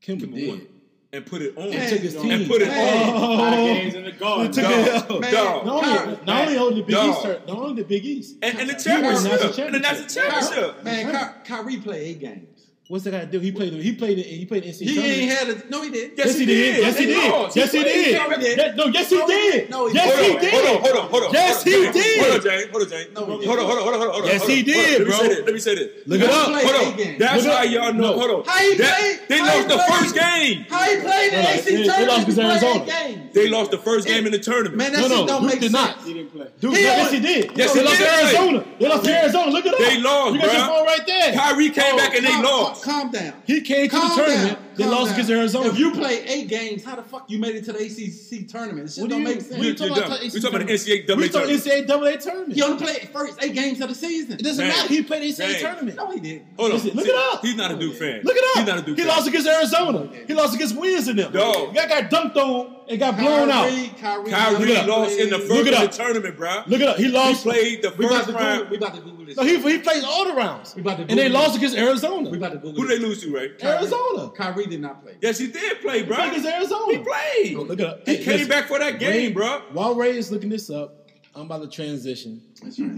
Speaker 1: Kemba,
Speaker 4: Kemba
Speaker 1: did.
Speaker 4: won. And put it on.
Speaker 1: And took his team.
Speaker 4: And put it
Speaker 3: Man.
Speaker 1: Oh,
Speaker 2: Five games in the garden.
Speaker 1: He took
Speaker 4: Dog,
Speaker 1: it-
Speaker 3: Man.
Speaker 4: dog.
Speaker 1: Not only, not only hold the Big
Speaker 4: Dog.
Speaker 1: East, tur- not only the Big East.
Speaker 4: And, and the championship.
Speaker 1: national
Speaker 4: And the national championship.
Speaker 3: Man, Ky- Kyrie played eight games.
Speaker 1: What's that guy do? He played. He played. He played NCAA.
Speaker 3: He ain't had a no. He did.
Speaker 1: Yes, he did. Yes, he
Speaker 4: They
Speaker 1: did.
Speaker 4: lost.
Speaker 1: Yes, he
Speaker 4: played.
Speaker 1: did.
Speaker 4: came back-
Speaker 1: Yes- No, yes, he
Speaker 3: No, he
Speaker 1: did.
Speaker 3: No, he
Speaker 1: Yes, he did.
Speaker 4: hold on, hold on, hold on.
Speaker 1: Yes, he did.
Speaker 4: Hold on, Jane. Hold on, Jane.
Speaker 3: No,
Speaker 4: hold on, hold on, hold on, hold on.
Speaker 1: Yes, he did,
Speaker 4: Hold on. Let me
Speaker 1: bro.
Speaker 4: Let me say this.
Speaker 1: Look it up.
Speaker 3: played
Speaker 4: Hold
Speaker 3: eight
Speaker 4: on. That's
Speaker 1: Look
Speaker 4: how
Speaker 1: up.
Speaker 4: y'all know. Hold on.
Speaker 3: How he played?
Speaker 4: They lost the first game.
Speaker 3: How he played the
Speaker 1: No, no,
Speaker 3: AC
Speaker 1: they- they lost
Speaker 3: He
Speaker 1: to Arizona.
Speaker 4: They lost the first game in the tournament.
Speaker 3: Man, that
Speaker 1: No,
Speaker 3: shit
Speaker 1: no,
Speaker 3: don't
Speaker 1: Duke
Speaker 3: make
Speaker 1: did
Speaker 3: sense.
Speaker 1: not.
Speaker 2: He didn't play.
Speaker 1: Dude,
Speaker 3: He
Speaker 1: yes, he did.
Speaker 4: Yes, he
Speaker 1: lost to Arizona. They lost to Arizona. Look it up.
Speaker 4: They lost, bro.
Speaker 1: You got your phone right there.
Speaker 4: Kyrie came back and they lost.
Speaker 3: Calm down.
Speaker 1: He came to the tournament.
Speaker 3: down.
Speaker 1: They
Speaker 3: calm
Speaker 1: lost against Arizona.
Speaker 3: If you play eight games, how the fuck you made it to the ACC tournament? This shit
Speaker 1: What do
Speaker 3: don't
Speaker 1: you-
Speaker 3: make sense.
Speaker 4: You're
Speaker 1: talking about
Speaker 4: We're talking about the NCAA
Speaker 1: We talking
Speaker 4: tournament.
Speaker 1: NCAA double A tournament.
Speaker 3: He only played first eight games of the season.
Speaker 1: It doesn't matter. He played the NCAA tournament.
Speaker 3: No, he didn't.
Speaker 4: Hold on.
Speaker 1: Look it up.
Speaker 4: He's not a Duke fan.
Speaker 1: Look it up.
Speaker 4: He's not a Duke
Speaker 1: he lost against Arizona. He lost against Wiz in them.
Speaker 4: Dog.
Speaker 1: That got dunked on and got blown out.
Speaker 3: Kyrie,
Speaker 4: Kyrie lost in the first of the tournament, bro.
Speaker 1: Look it up. He
Speaker 4: He
Speaker 1: lost.
Speaker 4: played the
Speaker 3: We
Speaker 4: first round.
Speaker 3: We about to Google this.
Speaker 1: No, he he played all the rounds.
Speaker 3: We about to
Speaker 1: and they lost against Arizona.
Speaker 3: We about to Google.
Speaker 4: Who did they lose to, Ray?
Speaker 1: Arizona.
Speaker 3: Kyrie did not play.
Speaker 4: Yes, he did play, bro.
Speaker 1: He played Arizona.
Speaker 4: He played.
Speaker 1: Look it up.
Speaker 4: He
Speaker 1: Hey,
Speaker 4: came
Speaker 1: listen.
Speaker 4: back for that game,
Speaker 1: Ray-
Speaker 4: bro.
Speaker 1: While Ray is looking this up, I'm about to transition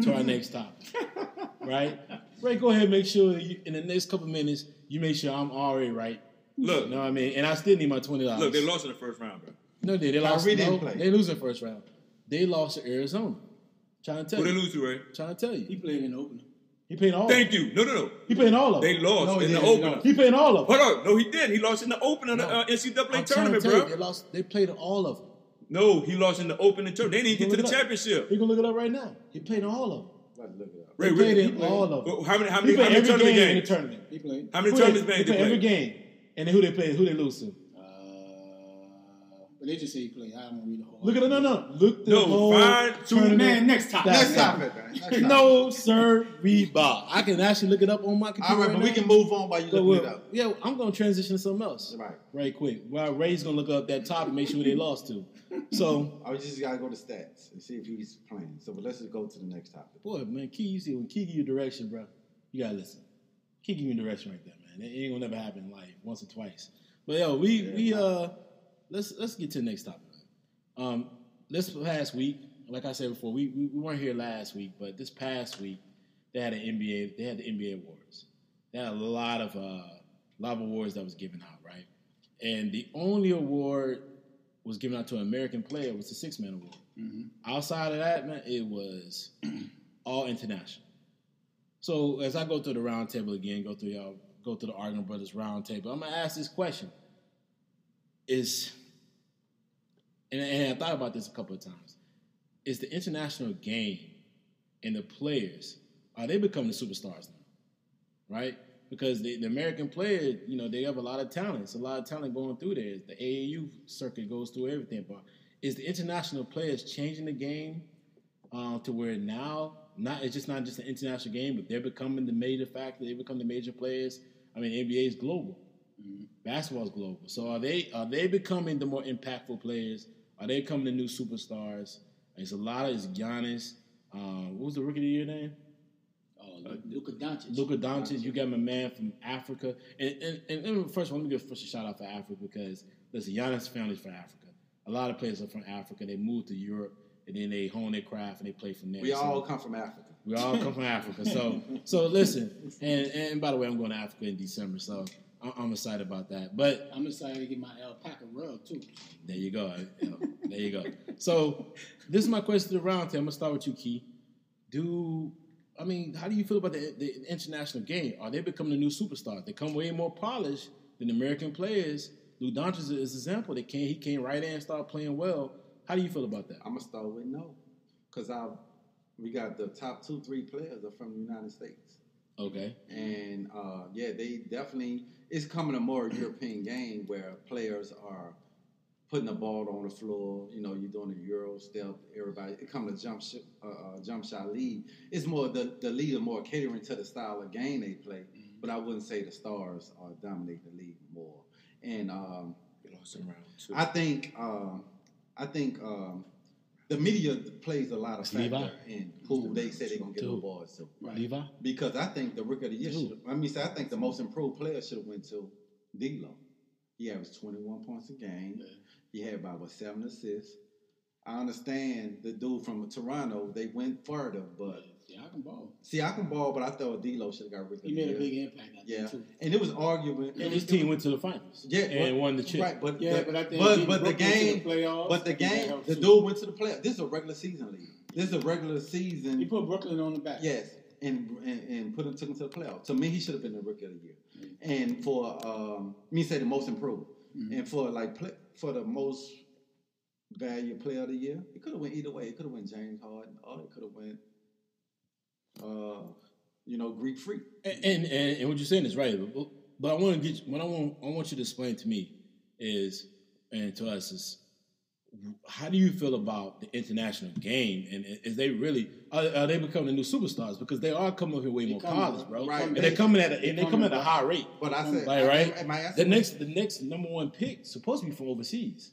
Speaker 1: to our next topic. Right? Ray, go ahead and make sure you, in the next couple minutes you make sure I'm already right.
Speaker 4: Look,
Speaker 1: You know what I mean? And I still need my twenty dollars.
Speaker 4: look, they lost in the first round, bro.
Speaker 1: No, they, they lost.
Speaker 3: Kyrie didn't
Speaker 1: no,
Speaker 3: play.
Speaker 1: They lose in the first round. They lost to Arizona. Trying to tell you.
Speaker 4: Who they
Speaker 1: you.
Speaker 4: lose to, Ray?
Speaker 1: Trying to tell you.
Speaker 2: He played in the opener.
Speaker 1: He played all. Of them.
Speaker 4: Thank you. No, no, no.
Speaker 1: He played all of
Speaker 4: They
Speaker 1: them.
Speaker 4: lost
Speaker 3: No,
Speaker 4: in the
Speaker 3: didn't. He
Speaker 4: opener.
Speaker 3: lost.
Speaker 1: He played all of them.
Speaker 4: Hold on. No, he did. He lost in the opener of the uh, NCAA
Speaker 1: I'm trying to
Speaker 4: tournament,
Speaker 1: you,
Speaker 4: bro.
Speaker 1: They lost. They played all of them.
Speaker 4: No, he lost in the opening tournament. They didn't get to the
Speaker 1: Look it up.
Speaker 4: championship.
Speaker 1: You can look it up right now. He played all of them.
Speaker 3: About to look it up.
Speaker 1: They played in all of them.
Speaker 4: How many? How
Speaker 1: He
Speaker 4: many? How many
Speaker 1: every
Speaker 4: tournament
Speaker 1: game in the
Speaker 4: games?
Speaker 1: tournament.
Speaker 2: He played.
Speaker 4: How many
Speaker 1: Who
Speaker 4: tournaments
Speaker 1: they,
Speaker 4: games
Speaker 1: they
Speaker 4: they
Speaker 1: played every game. And then who they played? Who they lose to?
Speaker 2: But they just say he played. I don't want to read the whole.
Speaker 1: Look at it. No, no. Look the
Speaker 4: No,
Speaker 1: whole
Speaker 4: find two-
Speaker 1: tournament.
Speaker 2: Man, next topic.
Speaker 3: Next topic, man. Next topic.
Speaker 1: No, sir, Reba. I can actually look it up on my computer.
Speaker 3: All right, but
Speaker 1: right
Speaker 3: we can move on by you
Speaker 1: So,
Speaker 3: look it up.
Speaker 1: yeah, I'm gonna transition to something else.
Speaker 3: Right.
Speaker 1: Right quick. While Ray's gonna look up that topic, make sure they lost to. So,
Speaker 3: I just gotta go to stats and see if he's playing. So, but let's just go to the next topic.
Speaker 1: boy, man, Key, you see when Key give you direction, bro, you gotta listen. Key give you direction right there, man. It ain't gonna never happen in life, once or twice. But yo, we we uh, let's let's get to the next topic. Man. Um, this past week, like I said before, we, we we weren't here last week, but this past week they had an NBA. They had the NBA awards. They had a lot of uh, a lot of awards that was given out, right? And the only award was given out to an American player was the six man award. Outside of that, man, it was all international. So as I go through the roundtable again, go through y'all, go through the Arguing Brothers roundtable. I'm gonna ask this question: Is and, and I thought about this a couple of times. Is the international game and the players are they becoming the superstars now? Right? Because the, the American player, you know, they have a lot of talent. It's a lot of talent going through there. The AAU circuit goes through everything. But is the international players changing the game uh, to where now not it's just not just an international game, but they're becoming the major factor. They become the major players. I mean, NBA is global, basketball is global. So are they are they becoming the more impactful players? Are they becoming the new superstars? It's a lot of it's Giannis. Um, what was the rookie of the year name?
Speaker 2: Oh, Luka Doncic.
Speaker 1: Luka Doncic, you got my man from Africa. And, and, and, and first, let me give first a shout out for Africa because listen, Giannis' family's from Africa. A lot of players are from Africa. They moved to Europe and then they hone their craft and they play from there.
Speaker 3: We
Speaker 1: So-
Speaker 3: all come from Africa.
Speaker 1: we all come from Africa. So so listen, and and by the way, I'm going to Africa in December, so I'm, I'm excited about that. But
Speaker 2: I'm excited to get my alpaca rug too.
Speaker 1: there you go. There you go. So this is my question to the round table. I'm gonna start with you, Key. Do I mean how do you feel about the, the international game? Are they becoming the new superstars? They come way more polished than American players. Lou Doncic is an example. They came he came right in and started playing well. How do you feel about that?
Speaker 3: I'm gonna start with no, because I we got the top two, three players are from the United States,
Speaker 1: Okay.
Speaker 3: and uh, yeah, they definitely it's coming a more European game where players are putting the ball on the floor. You know, you're doing a Euro step. Everybody, it come to jump sh- uh, uh, jump shot lead. It's more the the league are more catering to the style of game they play. But I wouldn't say the stars are dominating the league more. And um,
Speaker 4: They lost in round two.
Speaker 3: I think um, I think um, the media plays a lot of
Speaker 1: Levi?
Speaker 3: factor in who they say they're gonna get
Speaker 1: Who?
Speaker 3: the awards to.
Speaker 2: Right.
Speaker 1: Levi?
Speaker 3: Because I think the rookie of the year should. I mean, say I think the most improved player should have went to D'Lo. He averaged 21 points a game.
Speaker 2: Yeah.
Speaker 3: He had about what seven assists. I understand the dude from Toronto. They went further, but
Speaker 2: Yeah, I can ball.
Speaker 3: see, I can ball, but I thought D'Lo should have got rookie.
Speaker 2: He
Speaker 3: of the
Speaker 2: made a big impact. I think,
Speaker 3: Yeah,
Speaker 2: too.
Speaker 3: and it was arguing.
Speaker 1: And his team went to the finals.
Speaker 3: Yeah,
Speaker 1: and
Speaker 3: but-
Speaker 1: won the chip.
Speaker 3: Right, but
Speaker 2: Yeah,
Speaker 3: the,
Speaker 2: but I think
Speaker 3: but, but the
Speaker 2: Brooklyn to the
Speaker 3: game,
Speaker 2: playoffs,
Speaker 3: but the
Speaker 2: I think that
Speaker 3: game, the dude went to the playoffs. This is a regular season league. This is a regular season.
Speaker 2: He put Brooklyn on the back.
Speaker 3: Yes, and and, and put him took him to the playoffs. To me, he should have been the rookie of the year. And for um, me say the most improved, and for like play, for the most value player of the year, it could have went either way. It could have went James Harden, or it could have went, uh, you know, Greek Freak.
Speaker 1: And, and and what you're saying is right, but, But I want to get what I want. I want you to explain to me is and to us is how do you feel about the international game? And is they really are, are they becoming the new superstars because they are coming up here way
Speaker 2: They
Speaker 1: more college, bro,
Speaker 3: right.
Speaker 1: and they're coming at a, and they
Speaker 2: They
Speaker 1: coming at a high rate.
Speaker 3: But I said,
Speaker 1: Like, right?
Speaker 3: Am I answering?
Speaker 1: The next, the next number one pick supposed to be from overseas.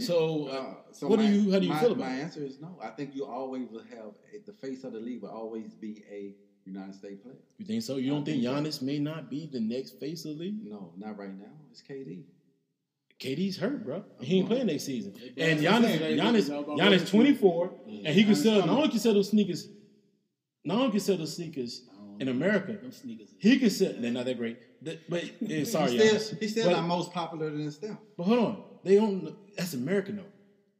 Speaker 1: So,
Speaker 3: Uh, so
Speaker 1: what do you? How do you
Speaker 3: my,
Speaker 1: feel about
Speaker 3: My answer is no. I think you always will have the face of the league will always be a United States player.
Speaker 1: You think so? You don't
Speaker 3: I
Speaker 1: think
Speaker 3: think so.
Speaker 1: Giannis may not be the next face of the league?
Speaker 3: No, not right now. It's KD.
Speaker 1: KD's hurt, bro. He ain't playing next season. And
Speaker 2: that's what I'm
Speaker 1: Giannis, Giannis, Giannis, twenty four, and he can sell. Not only can sell those sneakers, not only can sell those sneakers in America, he can sell. They're not that great, but yeah, sorry,
Speaker 3: he's still,
Speaker 1: Giannis.
Speaker 3: he's still not most popular than Steph.
Speaker 1: But hold on, they don't. That's America, though.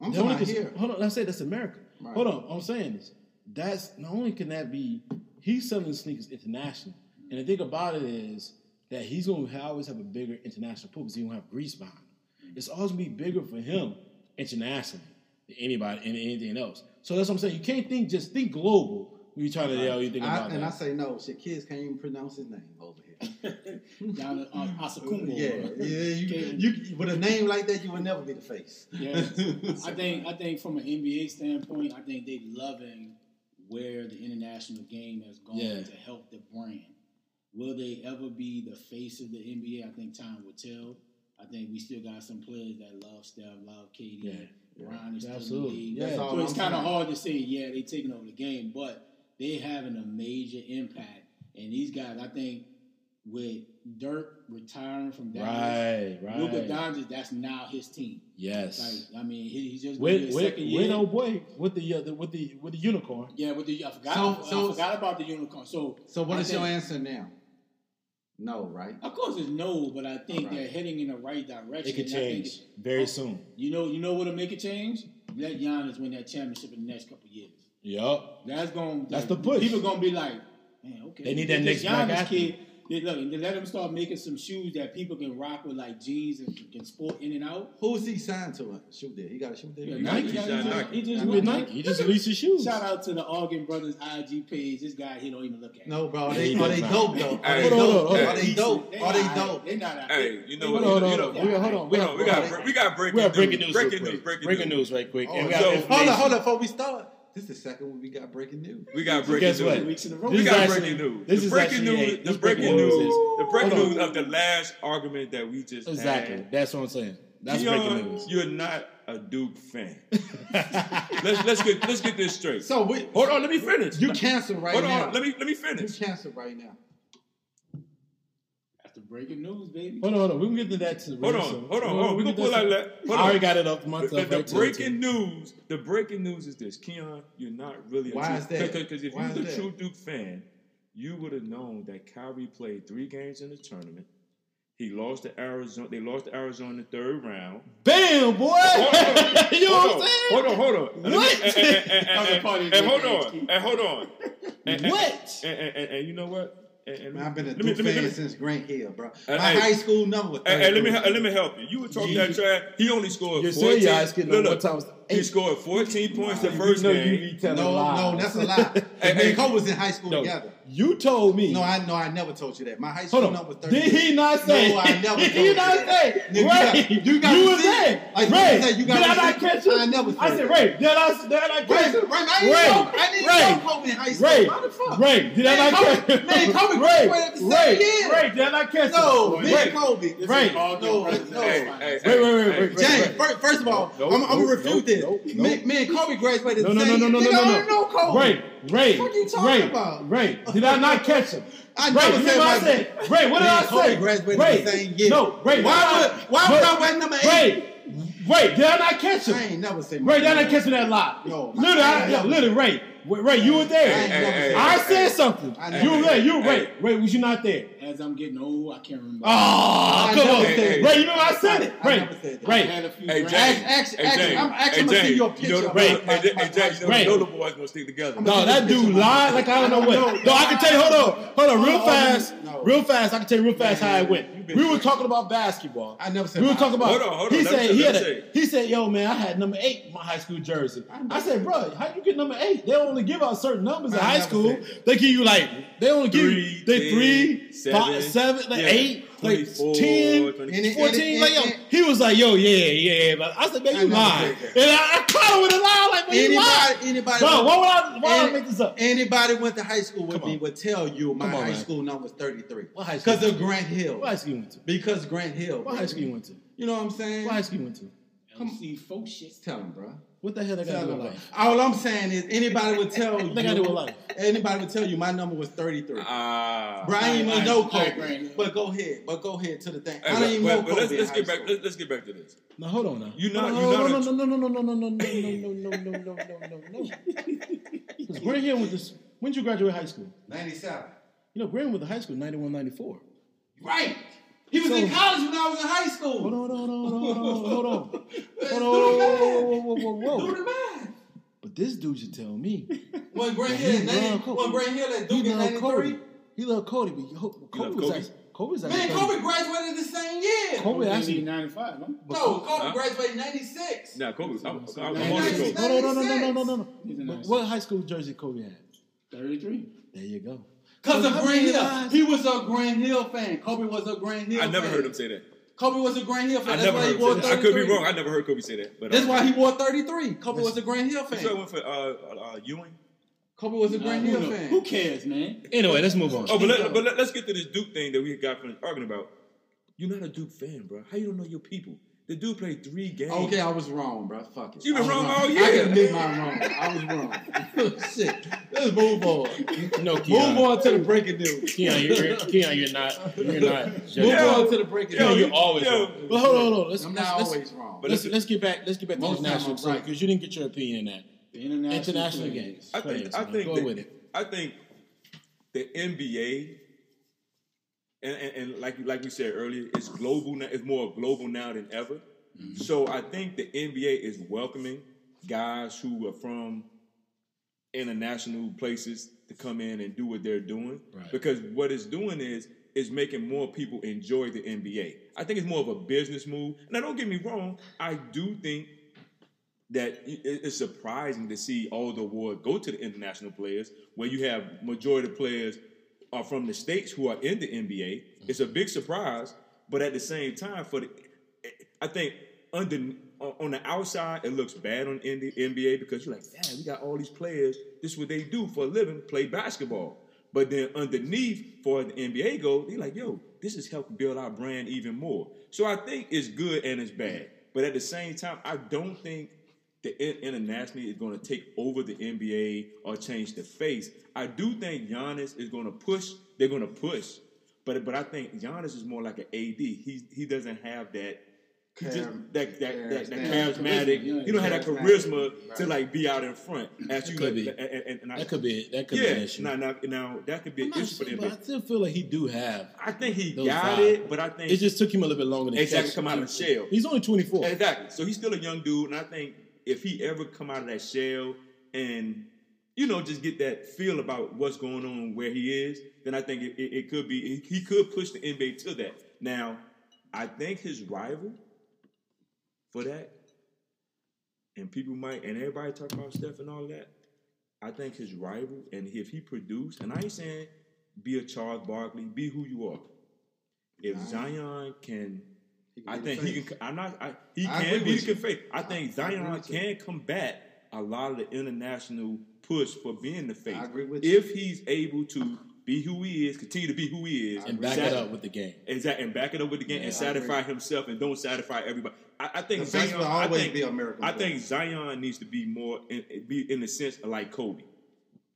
Speaker 3: I'm talking here.
Speaker 1: Hold on, let's say that's America.
Speaker 3: Right.
Speaker 1: Hold on, I'm saying this. That's not only can that be he's selling sneakers international, and the thing about it is that he's gonna always have a bigger international pool because he don't have Greece behind him. It's always gonna be bigger for him internationally than anybody and anything else. So that's what I'm saying. You can't think just think global when you're trying to yell. You think
Speaker 3: I,
Speaker 1: about
Speaker 3: and I say no. Shit, kids can't even pronounce his name over here.
Speaker 2: Down to uh, Asakumbo.
Speaker 3: yeah, yeah. You,
Speaker 2: Okay.
Speaker 3: you, with a name like that, you would never be the face.
Speaker 2: Yeah, I think I think from an NBA standpoint, I think they're loving where the international game has gone
Speaker 1: Yeah.
Speaker 2: to help the brand. Will they ever be the face of the NBA? I think time will tell. I think we still got some players that love Steph, love KD.
Speaker 1: Yeah.
Speaker 2: Brian is still
Speaker 1: Absolutely.
Speaker 2: in.
Speaker 1: Yeah.
Speaker 2: So it's
Speaker 3: I'm
Speaker 2: kind of hard to say, yeah, they taking over the game, but they having a major impact. And these guys, I think, with Dirk retiring from Dallas,
Speaker 1: Right,
Speaker 2: Luka
Speaker 1: right.
Speaker 2: Doncic, that's now his team.
Speaker 1: Yes.
Speaker 2: Like, I mean, he, he's just gonna
Speaker 1: With with,
Speaker 2: second
Speaker 1: with
Speaker 2: year.
Speaker 1: old boy with the, uh, the with the with the unicorn.
Speaker 2: yeah, with the I forgot.
Speaker 3: So- so-
Speaker 2: I forgot about the unicorn. So,
Speaker 3: So what
Speaker 2: I
Speaker 3: is
Speaker 2: think-
Speaker 3: your answer now? No, right?
Speaker 2: Of course, it's no, but I think
Speaker 3: Right.
Speaker 2: they're heading in the right direction.
Speaker 1: It could
Speaker 2: and I think
Speaker 1: change very
Speaker 2: oh,
Speaker 1: soon.
Speaker 2: You know, you know what'll make it change? Let Giannis win that championship in the next couple of years.
Speaker 1: Yup.
Speaker 2: That's gonna.
Speaker 1: That's the push.
Speaker 2: People gonna be like, man, okay.
Speaker 1: They need that
Speaker 2: this
Speaker 1: next black
Speaker 2: Giannis
Speaker 1: athlete.
Speaker 2: kid. They, look, and they let him start making some shoes that people can rock with, like jeans and can sport in and out.
Speaker 3: Who's he signed to? A shoe deal. He got a shoe deal.
Speaker 2: Yeah,
Speaker 1: Nike.
Speaker 2: Nike.
Speaker 4: He signed
Speaker 2: He just-
Speaker 4: Nike.
Speaker 2: He just
Speaker 1: With Nike, he just released his shoes.
Speaker 2: Shout out to the Arguing Brothers IG page. This guy, he don't even look at.
Speaker 3: No, bro. Are they, are they dope though? Are they dope? Are they dope? Are they dope?
Speaker 2: They not out.
Speaker 4: Hey, you know
Speaker 1: Hold
Speaker 4: what?
Speaker 1: on, hold
Speaker 4: you
Speaker 1: on,
Speaker 4: know,
Speaker 1: hold on. We got, hold on. We
Speaker 4: Hold
Speaker 1: have,
Speaker 4: on, we got we got breaking
Speaker 1: we breaking
Speaker 4: news.
Speaker 1: news.
Speaker 4: Breaking news. Breaking news.
Speaker 1: news right quick. And we
Speaker 3: so-
Speaker 1: got
Speaker 3: hold on, hold on. Before we start, this is the second one we got breaking news.
Speaker 4: We got
Speaker 1: So
Speaker 4: breaking
Speaker 1: guess
Speaker 4: news.
Speaker 1: what?
Speaker 2: Weeks in a row.
Speaker 4: We got
Speaker 1: is
Speaker 4: breaking news.
Speaker 1: this
Speaker 4: the
Speaker 1: is
Speaker 4: breaking
Speaker 1: actually
Speaker 4: news.
Speaker 1: a-
Speaker 4: The breaking
Speaker 1: breaking
Speaker 4: news.
Speaker 1: news is-
Speaker 4: The breaking news of the last argument that we just
Speaker 1: Exactly.
Speaker 4: had.
Speaker 1: That's what I'm saying. That's
Speaker 4: Keon,
Speaker 1: breaking news.
Speaker 4: You're not a Duke fan. let's let's get let's get this straight.
Speaker 3: So we,
Speaker 4: Hold on, let me finish.
Speaker 3: you cancel right
Speaker 4: Hold
Speaker 3: now.
Speaker 4: Hold on, let me let me finish.
Speaker 3: You
Speaker 4: finish.
Speaker 3: cancel right now.
Speaker 2: That's the breaking news, baby.
Speaker 1: Hold on, hold on. We can get to that. To
Speaker 4: Hold on, hold on, hold on. We can pull out that.
Speaker 1: I already got it up
Speaker 4: The,
Speaker 1: myself.
Speaker 4: the- the
Speaker 1: right to
Speaker 4: breaking news, the breaking news is this: Keon, you're not really.
Speaker 3: Why
Speaker 4: a
Speaker 3: is that?
Speaker 4: Because if
Speaker 3: Why
Speaker 4: you're
Speaker 3: is
Speaker 4: the
Speaker 3: that?
Speaker 4: true Duke fan, you would have known that Kyrie played three games in the tournament. He lost to Arizona. They lost to Arizona in the third round.
Speaker 1: Bam, boy.
Speaker 4: Hold on,
Speaker 1: you know
Speaker 4: hold
Speaker 1: what
Speaker 4: on,
Speaker 1: I'm saying?
Speaker 4: Hold on, hold on. And let me-
Speaker 1: What?
Speaker 4: And, and, and,
Speaker 2: That was
Speaker 4: and, and, and hold on, and hold on. And, and,
Speaker 1: What?
Speaker 4: And, and, and, and you know what? And, and
Speaker 3: Man, I've been a
Speaker 4: let
Speaker 3: Duke
Speaker 4: me-
Speaker 3: fan
Speaker 4: me-
Speaker 3: since Grant Hill, bro. My
Speaker 4: hey.
Speaker 3: high school number was
Speaker 4: Hey, hey, let me let me help you. You were talking that trash. He only scored
Speaker 1: You
Speaker 4: 14.
Speaker 1: said your eyes getting
Speaker 4: look,
Speaker 1: on
Speaker 4: look,
Speaker 1: one time was
Speaker 4: He
Speaker 1: eight.
Speaker 4: scored 14 points the
Speaker 1: You
Speaker 4: first
Speaker 1: know
Speaker 4: game.
Speaker 1: you be telling
Speaker 3: No,
Speaker 1: lies.
Speaker 3: no, that's a lie.
Speaker 4: Hey,
Speaker 3: Me
Speaker 4: hey.
Speaker 3: and Cole was in high school
Speaker 1: No,
Speaker 3: together.
Speaker 1: You told me.
Speaker 3: No, I no, I never told you that. My high school number
Speaker 1: on.
Speaker 3: was 33.
Speaker 1: Did he not say?
Speaker 3: No, I never
Speaker 1: Did
Speaker 3: told
Speaker 1: he
Speaker 3: you
Speaker 1: not
Speaker 3: that.
Speaker 1: say?
Speaker 3: Nigga, you
Speaker 1: Ray,
Speaker 3: got- you got
Speaker 1: you was
Speaker 3: see-
Speaker 1: there.
Speaker 3: like you
Speaker 1: Ray,
Speaker 3: said, you got
Speaker 1: did I not
Speaker 3: see-
Speaker 1: catch you?
Speaker 3: I never
Speaker 1: I
Speaker 3: said
Speaker 1: said. Ray, did I, did I not catch you?
Speaker 3: Ray, I didn't
Speaker 1: Ray,
Speaker 3: know, I didn't
Speaker 1: Ray,
Speaker 3: know Kobe in high school.
Speaker 1: Ray,
Speaker 3: Why the fuck?
Speaker 1: Ray, did I not catch you?
Speaker 3: me and Kobe
Speaker 1: Ray,
Speaker 3: graduated at the same
Speaker 1: Ray. Ray, did I not catch you?
Speaker 3: No, me and Kobe.
Speaker 1: Ray.
Speaker 3: No, no.
Speaker 2: and
Speaker 4: Hey,
Speaker 2: sisters.
Speaker 4: hey,
Speaker 1: Wait, wait, wait, wait, wait.
Speaker 3: James, first, first of all, I'm, I'm gonna refute this.
Speaker 4: Nope, nope.
Speaker 3: me and Kobe graduated
Speaker 1: No,
Speaker 3: the
Speaker 1: no,
Speaker 3: same
Speaker 1: no, no, no,
Speaker 3: year.
Speaker 1: no,
Speaker 3: Nigga,
Speaker 1: no,
Speaker 3: I don't know Kobe.
Speaker 1: Ray, Ray,
Speaker 3: What you talking
Speaker 1: Ray,
Speaker 3: about?
Speaker 1: Ray, did I not catch him?
Speaker 3: I
Speaker 1: Ray,
Speaker 3: never
Speaker 1: remember
Speaker 3: said
Speaker 1: I said, Ray, what did
Speaker 3: Me
Speaker 1: I
Speaker 3: and Kobe
Speaker 1: say?
Speaker 3: graduated
Speaker 1: Ray,
Speaker 3: the same year.
Speaker 1: No, Ray,
Speaker 3: Why
Speaker 1: did
Speaker 3: would- why would I wear number eight?
Speaker 1: Ray, Ray, did I not catch him?
Speaker 3: I ain't never said
Speaker 1: Ray, did I not catch him that lot?
Speaker 3: No.
Speaker 1: Literally,
Speaker 3: I
Speaker 1: I, yo, literally, Ray, Wait, Ray, you were there.
Speaker 3: I
Speaker 4: Hey,
Speaker 3: never
Speaker 4: hey,
Speaker 3: said
Speaker 1: I
Speaker 3: that.
Speaker 1: said something.
Speaker 3: I
Speaker 1: You were there. You were
Speaker 4: hey.
Speaker 1: Ray. Ray, was you not there?
Speaker 2: As I'm getting old, I can't remember.
Speaker 1: Oh,
Speaker 3: I
Speaker 1: come on.
Speaker 3: said.
Speaker 1: Ray, you know I said it.
Speaker 3: I
Speaker 1: Ray,
Speaker 3: never said that.
Speaker 2: I
Speaker 1: Ray,
Speaker 2: had a few
Speaker 4: Hey,
Speaker 2: drinks.
Speaker 4: James.
Speaker 3: Ask-
Speaker 4: hey, James.
Speaker 3: I'm actually
Speaker 4: hey,
Speaker 3: gonna see
Speaker 4: James.
Speaker 3: your
Speaker 4: You know
Speaker 3: picture
Speaker 4: the
Speaker 3: of
Speaker 4: boy-
Speaker 3: my-
Speaker 4: hey,
Speaker 3: my-
Speaker 4: James, you know
Speaker 1: Ray.
Speaker 4: the boys gonna stick together.
Speaker 1: No, that dude lied like I don't know what. No, I can tell you. Hold on, hold on, real
Speaker 3: Oh,
Speaker 1: oh
Speaker 3: fast,
Speaker 1: real fast. I can tell you real fast how it went. We were talking about basketball.
Speaker 3: I never said that.
Speaker 1: We were talking about.
Speaker 4: Hold on, hold on.
Speaker 1: He said he had.
Speaker 4: me
Speaker 1: A,
Speaker 4: say.
Speaker 1: he said, "Yo, man, I had number eight in my high school jersey." I said, "Bro, how you get number eight? They only give out certain numbers in high school. They give you like they only give
Speaker 4: Three,
Speaker 1: you they
Speaker 4: ten,
Speaker 1: three,
Speaker 4: seven.
Speaker 1: five, like
Speaker 4: Yeah.
Speaker 1: eight. like 10,
Speaker 4: 20.
Speaker 3: Any-
Speaker 1: 14.
Speaker 3: any-
Speaker 1: like, yo, he was like, yo, yeah, yeah. But I said, man, you
Speaker 3: never
Speaker 1: lying. And I, I caught him with a lie. Like, man, you lying.
Speaker 3: Anybody, anybody,
Speaker 1: Bro, why would I, why would I make this up?
Speaker 3: Anybody went to high school with
Speaker 1: Come
Speaker 3: me would tell you my
Speaker 1: Come on,
Speaker 3: high
Speaker 1: man.
Speaker 3: school number was 33.
Speaker 1: What high school?
Speaker 3: Because of Grant Hill.
Speaker 1: What high school you went to?
Speaker 3: Because Grant Hill.
Speaker 1: What high school you went to?
Speaker 3: You know what I'm saying?
Speaker 1: What high school you went to?
Speaker 2: LC folk shit.
Speaker 3: Tell him, bro.
Speaker 1: What the hell I got to do with life?
Speaker 3: All I'm saying is anybody would tell you.
Speaker 1: They gotta do with life.
Speaker 3: Anybody would tell you my number was 33.
Speaker 4: Ah.
Speaker 3: Bro, I ain't even
Speaker 2: Alright,
Speaker 3: know
Speaker 2: alright,
Speaker 3: Kobe. But go ahead. But go ahead to the thing.
Speaker 4: Hey,
Speaker 3: I don't even
Speaker 4: but-
Speaker 3: know
Speaker 4: but
Speaker 3: Kobe.
Speaker 4: let's, let's get back. Let's, let's get back to this.
Speaker 1: Now hold on now.
Speaker 4: You not-
Speaker 1: no,
Speaker 4: you
Speaker 1: no,
Speaker 4: not
Speaker 1: no,
Speaker 4: a-
Speaker 1: no, no, no, no, no, no, no, no, no, no, no, no, no, no, no. Because Grant Hill went to. When did you graduate high school?
Speaker 3: 97.
Speaker 1: You know, Grant went to high school 91, 94.
Speaker 3: Right. He was
Speaker 1: So-
Speaker 3: in college when I was in high school.
Speaker 1: Hold on, hold on, hold on, hold on, hold on.
Speaker 3: Let's
Speaker 1: Hold
Speaker 3: do
Speaker 1: on,
Speaker 3: the
Speaker 1: whoa,
Speaker 3: math.
Speaker 1: whoa, whoa, whoa,
Speaker 3: Do
Speaker 1: whoa,
Speaker 3: the
Speaker 1: whoa.
Speaker 3: math.
Speaker 1: But this dude should tell me.
Speaker 3: When Grant
Speaker 1: He
Speaker 3: Hill, at 90
Speaker 1: loved Kobe.
Speaker 3: when Grant Hill at
Speaker 1: He
Speaker 3: Duke in
Speaker 1: loved Kobe.
Speaker 3: 93.
Speaker 1: He loved Kobe, but Kobe,
Speaker 4: loved
Speaker 1: was
Speaker 4: Kobe?
Speaker 1: actually, Kobe was
Speaker 3: Man,
Speaker 1: actually.
Speaker 3: Kobe graduated the same year.
Speaker 1: Kobe
Speaker 2: actually
Speaker 1: actually.
Speaker 2: 95, huh?
Speaker 1: but
Speaker 3: No,
Speaker 1: Kobe-
Speaker 3: Kobe
Speaker 4: Huh?
Speaker 3: graduated in 96.
Speaker 4: Nah, Kobe. I'm, I'm, I'm
Speaker 2: So-
Speaker 4: on
Speaker 2: so-
Speaker 4: the
Speaker 3: Nice.
Speaker 4: Kobe.
Speaker 1: No, no, no, no, no, no, no, no.
Speaker 2: He's a
Speaker 1: But
Speaker 2: nice-
Speaker 1: what high school jersey Kobe had?
Speaker 2: 33.
Speaker 1: There you go.
Speaker 3: Because of
Speaker 1: How
Speaker 3: Grant Hill.
Speaker 1: lives?
Speaker 3: He was a Grant Hill fan. Kobe was a Grant Hill
Speaker 4: I
Speaker 3: fan.
Speaker 4: never heard him say that.
Speaker 3: Kobe was a Grant Hill fan.
Speaker 4: I
Speaker 3: That's
Speaker 4: never
Speaker 3: why
Speaker 4: heard
Speaker 3: he wore
Speaker 4: say that. I could be wrong. I never heard Kobe say that. But
Speaker 3: That's
Speaker 4: uh,
Speaker 3: why he wore 33. Kobe was a Grant Hill fan.
Speaker 4: You sure I went for uh, uh, Ewing?
Speaker 3: Kobe was a
Speaker 2: Nah,
Speaker 3: Grant
Speaker 2: who,
Speaker 3: Hill
Speaker 2: know-
Speaker 3: fan.
Speaker 2: who cares, man?
Speaker 1: Anyway, let's move on.
Speaker 4: Oh, but, let, but let, us get to this Duke thing that we got from arguing about. You're not a Duke fan, bro. How you don't know your people? The dude played three games.
Speaker 3: Okay, I was wrong, bro. Fuck it.
Speaker 4: You been
Speaker 3: I was
Speaker 4: wrong all
Speaker 3: I
Speaker 4: year.
Speaker 3: can admit my wrong. I was wrong. Shit. Let's move on.
Speaker 1: No,
Speaker 3: Move on to the breaking news.
Speaker 1: Keon, you're, Keon, you're not. You're not.
Speaker 3: Move.
Speaker 4: Yo.
Speaker 3: on to the breaking
Speaker 4: Yo,
Speaker 3: news.
Speaker 1: you're always
Speaker 4: yo.
Speaker 1: wrong. Well, hold on, hold on. Let's,
Speaker 3: I'm
Speaker 1: let's,
Speaker 3: not
Speaker 1: let's,
Speaker 3: always wrong.
Speaker 4: But
Speaker 1: let's,
Speaker 4: let's-
Speaker 1: let's get back. Let's get back to
Speaker 3: Most
Speaker 1: international
Speaker 3: times I'm right.
Speaker 1: because you didn't get your opinion in that.
Speaker 2: The international,
Speaker 1: International games.
Speaker 4: I
Speaker 1: Players,
Speaker 4: think I think
Speaker 1: Go
Speaker 4: the,
Speaker 1: with it.
Speaker 4: I think the NBA and, and, and like like we said earlier, it's global now. It's more global now than ever.
Speaker 1: Mm-hmm.
Speaker 4: So I think the NBA is welcoming guys who are from international places to come in and do what they're doing.
Speaker 1: Right.
Speaker 4: Because what it's doing is is making more people enjoy the NBA. I think it's more of a business move. Now, don't get me wrong. I do think that it's surprising to see all the awards go to the international players, where you have majority of players are from the states who are in the NBA. It's a big surprise, but at the same time, for the, I think under on the outside it looks bad on the NBA because you're like, damn, we got all these players. This is what they do for a living, play basketball. But then underneath, for the NBA go, they're like, yo, this is helping build our brand even more. So I think it's good and it's bad. But at the same time, I don't think the internationally is going to take over the NBA or change the face. I do think Giannis is going to push. They're going to push, but but I think Giannis is more like an AD. He he doesn't have that. he just-
Speaker 3: Char-
Speaker 4: that that, that, that
Speaker 3: charismatic.
Speaker 4: charismatic,
Speaker 2: Yeah,
Speaker 4: you don't have that
Speaker 3: charismatic.
Speaker 4: charisma to like be out in front. As you
Speaker 1: could be.
Speaker 4: and, and, and I,
Speaker 1: That could be. That could be an issue.
Speaker 4: Now, now, now that could be
Speaker 1: I'm
Speaker 4: an
Speaker 1: not
Speaker 4: issue for
Speaker 1: sure,
Speaker 4: them.
Speaker 1: but I still feel like he do have.
Speaker 4: I think he got
Speaker 1: vibes.
Speaker 4: it, but I think
Speaker 1: It just took him a little bit longer to
Speaker 4: Exactly,
Speaker 1: catch-
Speaker 4: come out of the shell.
Speaker 1: He's only 24.
Speaker 4: Exactly. So he's still a young dude, and I think if he ever come out of that shell and you know just get that feel about what's going on where he is, then I think it, it, it could be he, could push the NBA to that. Now, I think his rival for that, and people might and everybody talk about Steph and all that. I think his rival, and if he produced, and I ain't saying be a Charles Barkley, be who you are. If Zion can I think he can. I'm not. I, he
Speaker 3: I
Speaker 4: can be the
Speaker 3: you.
Speaker 4: face. I think
Speaker 3: I agree
Speaker 4: Zion
Speaker 3: with you.
Speaker 4: can combat a lot of the international push for being the face.
Speaker 3: I agree with you.
Speaker 4: if he's able to be who he is, continue to be who he is,
Speaker 1: and back
Speaker 4: sat-
Speaker 1: it up with the game.
Speaker 4: Exactly, and back it up with the game
Speaker 1: Yeah,
Speaker 4: and satisfy himself and don't satisfy everybody. I, I think
Speaker 3: The
Speaker 4: Zion.
Speaker 3: will
Speaker 4: I
Speaker 3: always
Speaker 4: think,
Speaker 3: be American
Speaker 4: I
Speaker 3: boy.
Speaker 4: think Zion needs to be more in, be in the sense of like Kobe.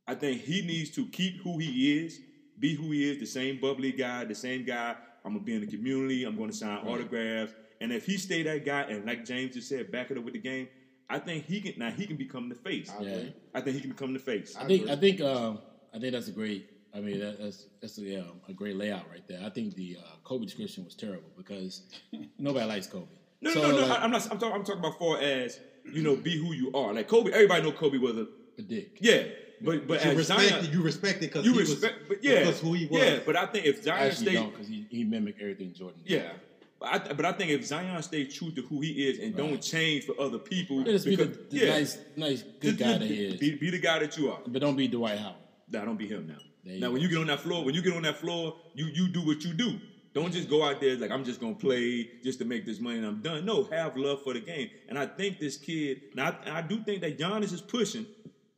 Speaker 4: I think he needs to keep who he is, be who he is, the same bubbly guy, the same guy. I'm gonna be in the community. I'm gonna sign autographs, and if he stay that guy, and like James just said, back it up with the game. I think he can now. He can become the face.
Speaker 3: I
Speaker 1: Yeah.
Speaker 4: I think he can become the face.
Speaker 1: I think I think um, I think that's a great. I mean that, that's that's a, yeah, a great layout right there. I think the uh, Kobe description was terrible because nobody likes Kobe.
Speaker 4: No,
Speaker 1: So,
Speaker 4: no, no, no.
Speaker 1: like,
Speaker 4: I- I'm not. I'm talking. I'm talking about far as you know, be who you are. Like Kobe. Everybody know Kobe was a
Speaker 1: a dick.
Speaker 4: yeah, but but
Speaker 3: You
Speaker 4: as
Speaker 3: respect
Speaker 4: Zion,
Speaker 3: it. You respect it because
Speaker 4: you
Speaker 3: he
Speaker 4: respect.
Speaker 3: was,
Speaker 4: but yeah,
Speaker 3: because who he was.
Speaker 4: Yeah, but I think if Zion
Speaker 1: Actually,
Speaker 4: stayed,
Speaker 1: because he, he mimicked everything Jordan. Did.
Speaker 4: yeah. But I, but I think if Zion stays true to who he is and don't change for other people,
Speaker 1: Yeah, just be the,
Speaker 4: because-
Speaker 1: the
Speaker 4: yeah,
Speaker 1: nice, nice, good
Speaker 4: Just-
Speaker 1: guy
Speaker 4: just
Speaker 1: that he is.
Speaker 4: Be, be the guy that you are.
Speaker 1: but don't be Dwight Howard.
Speaker 4: Nah, don't be him now.
Speaker 1: There you
Speaker 4: Now, when you get on that floor, when you get on that floor, you you do what you do. Don't just go out there like I'm just gonna play just to make this money and I'm done. No, have love for the game. And I think this kid, now I, I do think that Giannis is pushing.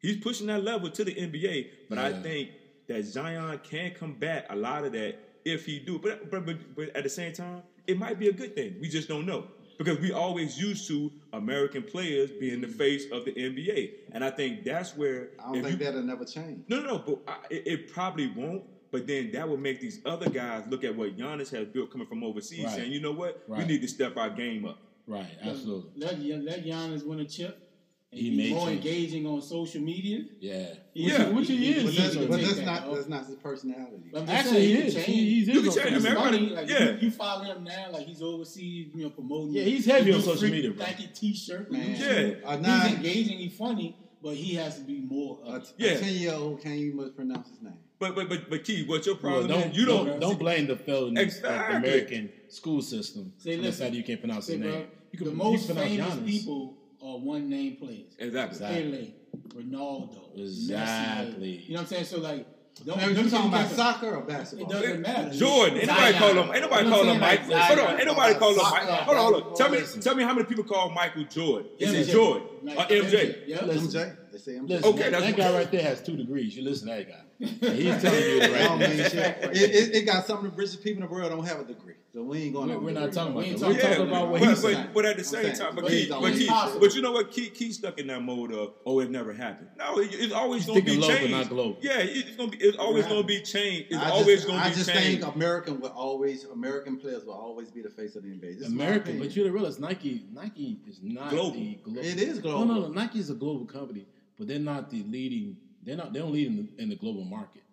Speaker 4: He's pushing that level to the NBA, but I think that Zion can combat a lot of that if he do. But, but but but at the same time, it might be a good thing. We just don't know because we always used to American players being the face of the NBA, and I think that's where
Speaker 3: I don't think
Speaker 4: you-
Speaker 3: that'll never change.
Speaker 4: no, no, no. But I, it, it probably won't. But then that will make these other guys look at what Giannis has built coming from overseas,
Speaker 1: Right.
Speaker 4: saying, you know what, we need to step our game up.
Speaker 1: Right, absolutely.
Speaker 2: Let, let Giannis win a chip. And
Speaker 1: He
Speaker 2: be
Speaker 1: may
Speaker 2: more
Speaker 1: change.
Speaker 2: engaging on social media.
Speaker 1: Yeah.
Speaker 4: Yeah.
Speaker 1: Which he is.
Speaker 3: But
Speaker 2: he
Speaker 3: that's, but
Speaker 2: take
Speaker 3: that's
Speaker 2: that,
Speaker 3: not that's not his personality.
Speaker 2: But
Speaker 1: Actually, he
Speaker 2: can
Speaker 1: is. He, he's
Speaker 4: You can
Speaker 1: own
Speaker 4: change him,
Speaker 1: person.
Speaker 4: everybody-
Speaker 2: Like
Speaker 4: yeah.
Speaker 2: you, you follow him now, like he's overseas, you know, promoting.
Speaker 1: Yeah, he's heavy on social media, bro.
Speaker 2: Nike T-shirt.
Speaker 3: Man.
Speaker 2: Man.
Speaker 4: Yeah.
Speaker 3: Uh,
Speaker 2: he's engaging. He's funny, but he has to be more.
Speaker 3: a,
Speaker 2: Of
Speaker 3: a
Speaker 2: it.
Speaker 4: Yeah.
Speaker 3: ten year old can't even pronounce his name.
Speaker 4: But but but but Key, what's your
Speaker 1: Well,
Speaker 4: problem?
Speaker 1: don't,
Speaker 4: is you don't,
Speaker 1: don't don't blame the failures
Speaker 4: Exactly.
Speaker 1: American school system
Speaker 2: Say,
Speaker 1: for the
Speaker 2: listen,
Speaker 1: fact that you can't pronounce
Speaker 2: Say,
Speaker 1: his
Speaker 2: bro,
Speaker 1: name. You
Speaker 2: the most
Speaker 1: you can pronounce
Speaker 2: famous
Speaker 1: Giannis.
Speaker 2: people are one name players.
Speaker 4: exactly.
Speaker 1: Exactly.
Speaker 2: Pele, Ronaldo,
Speaker 1: Exactly.
Speaker 2: Messi. You know what I'm saying? So like, don't,
Speaker 3: Now, you
Speaker 2: don't
Speaker 3: talking about soccer or
Speaker 2: It
Speaker 3: basketball?
Speaker 2: doesn't matter.
Speaker 4: Jordan, ain't nobody
Speaker 2: Zion.
Speaker 4: call him. Ain't nobody call him
Speaker 2: I'm Like
Speaker 4: Hold on,
Speaker 2: Zion.
Speaker 4: ain't nobody call him
Speaker 2: Soccer,
Speaker 4: Mike. Hold on, hold on. Tell me,
Speaker 2: listen.
Speaker 4: tell me how many people call Michael Jordan? Is
Speaker 2: MJ.
Speaker 4: it Jordan
Speaker 2: Like
Speaker 4: or MJ?
Speaker 2: Yeah.
Speaker 1: Listen,
Speaker 3: MJ. They say MJ.
Speaker 1: Listen,
Speaker 4: Okay,
Speaker 1: that, that guy right there has two degrees. You listen to that guy. And he's telling you the
Speaker 3: I
Speaker 1: right
Speaker 3: mean
Speaker 1: thing.
Speaker 3: shit. It, it, it got some of the richest people in the world don't have a degree, so we ain't going.
Speaker 1: We're, we're not talking about
Speaker 2: We ain't
Speaker 1: that. We're
Speaker 2: talking
Speaker 1: talking
Speaker 2: about
Speaker 1: about what
Speaker 4: but,
Speaker 1: he's
Speaker 4: but,
Speaker 1: saying.
Speaker 4: but at the same time, but
Speaker 3: but
Speaker 4: Key,
Speaker 3: he's
Speaker 4: but
Speaker 3: always
Speaker 4: Key,
Speaker 2: possible.
Speaker 4: but you know what? Key, Key stuck in that mode of, oh, it never happened. No, it, it's always going to be
Speaker 1: thinking
Speaker 4: changed.
Speaker 1: not global.
Speaker 4: Yeah, it's gonna be. It's always
Speaker 3: Right.
Speaker 4: going to be changed. It's
Speaker 3: I
Speaker 4: always going to be I
Speaker 3: just
Speaker 4: changed.
Speaker 3: think American will always American players will always be the face of the NBA. This
Speaker 1: American, but you don't realize Nike Nike is not
Speaker 4: Global.
Speaker 1: the global.
Speaker 3: It is
Speaker 1: No,
Speaker 3: global.
Speaker 1: no, no. Nike is a global company, but they're not the leading. They're not. They don't lead in the, in the global market.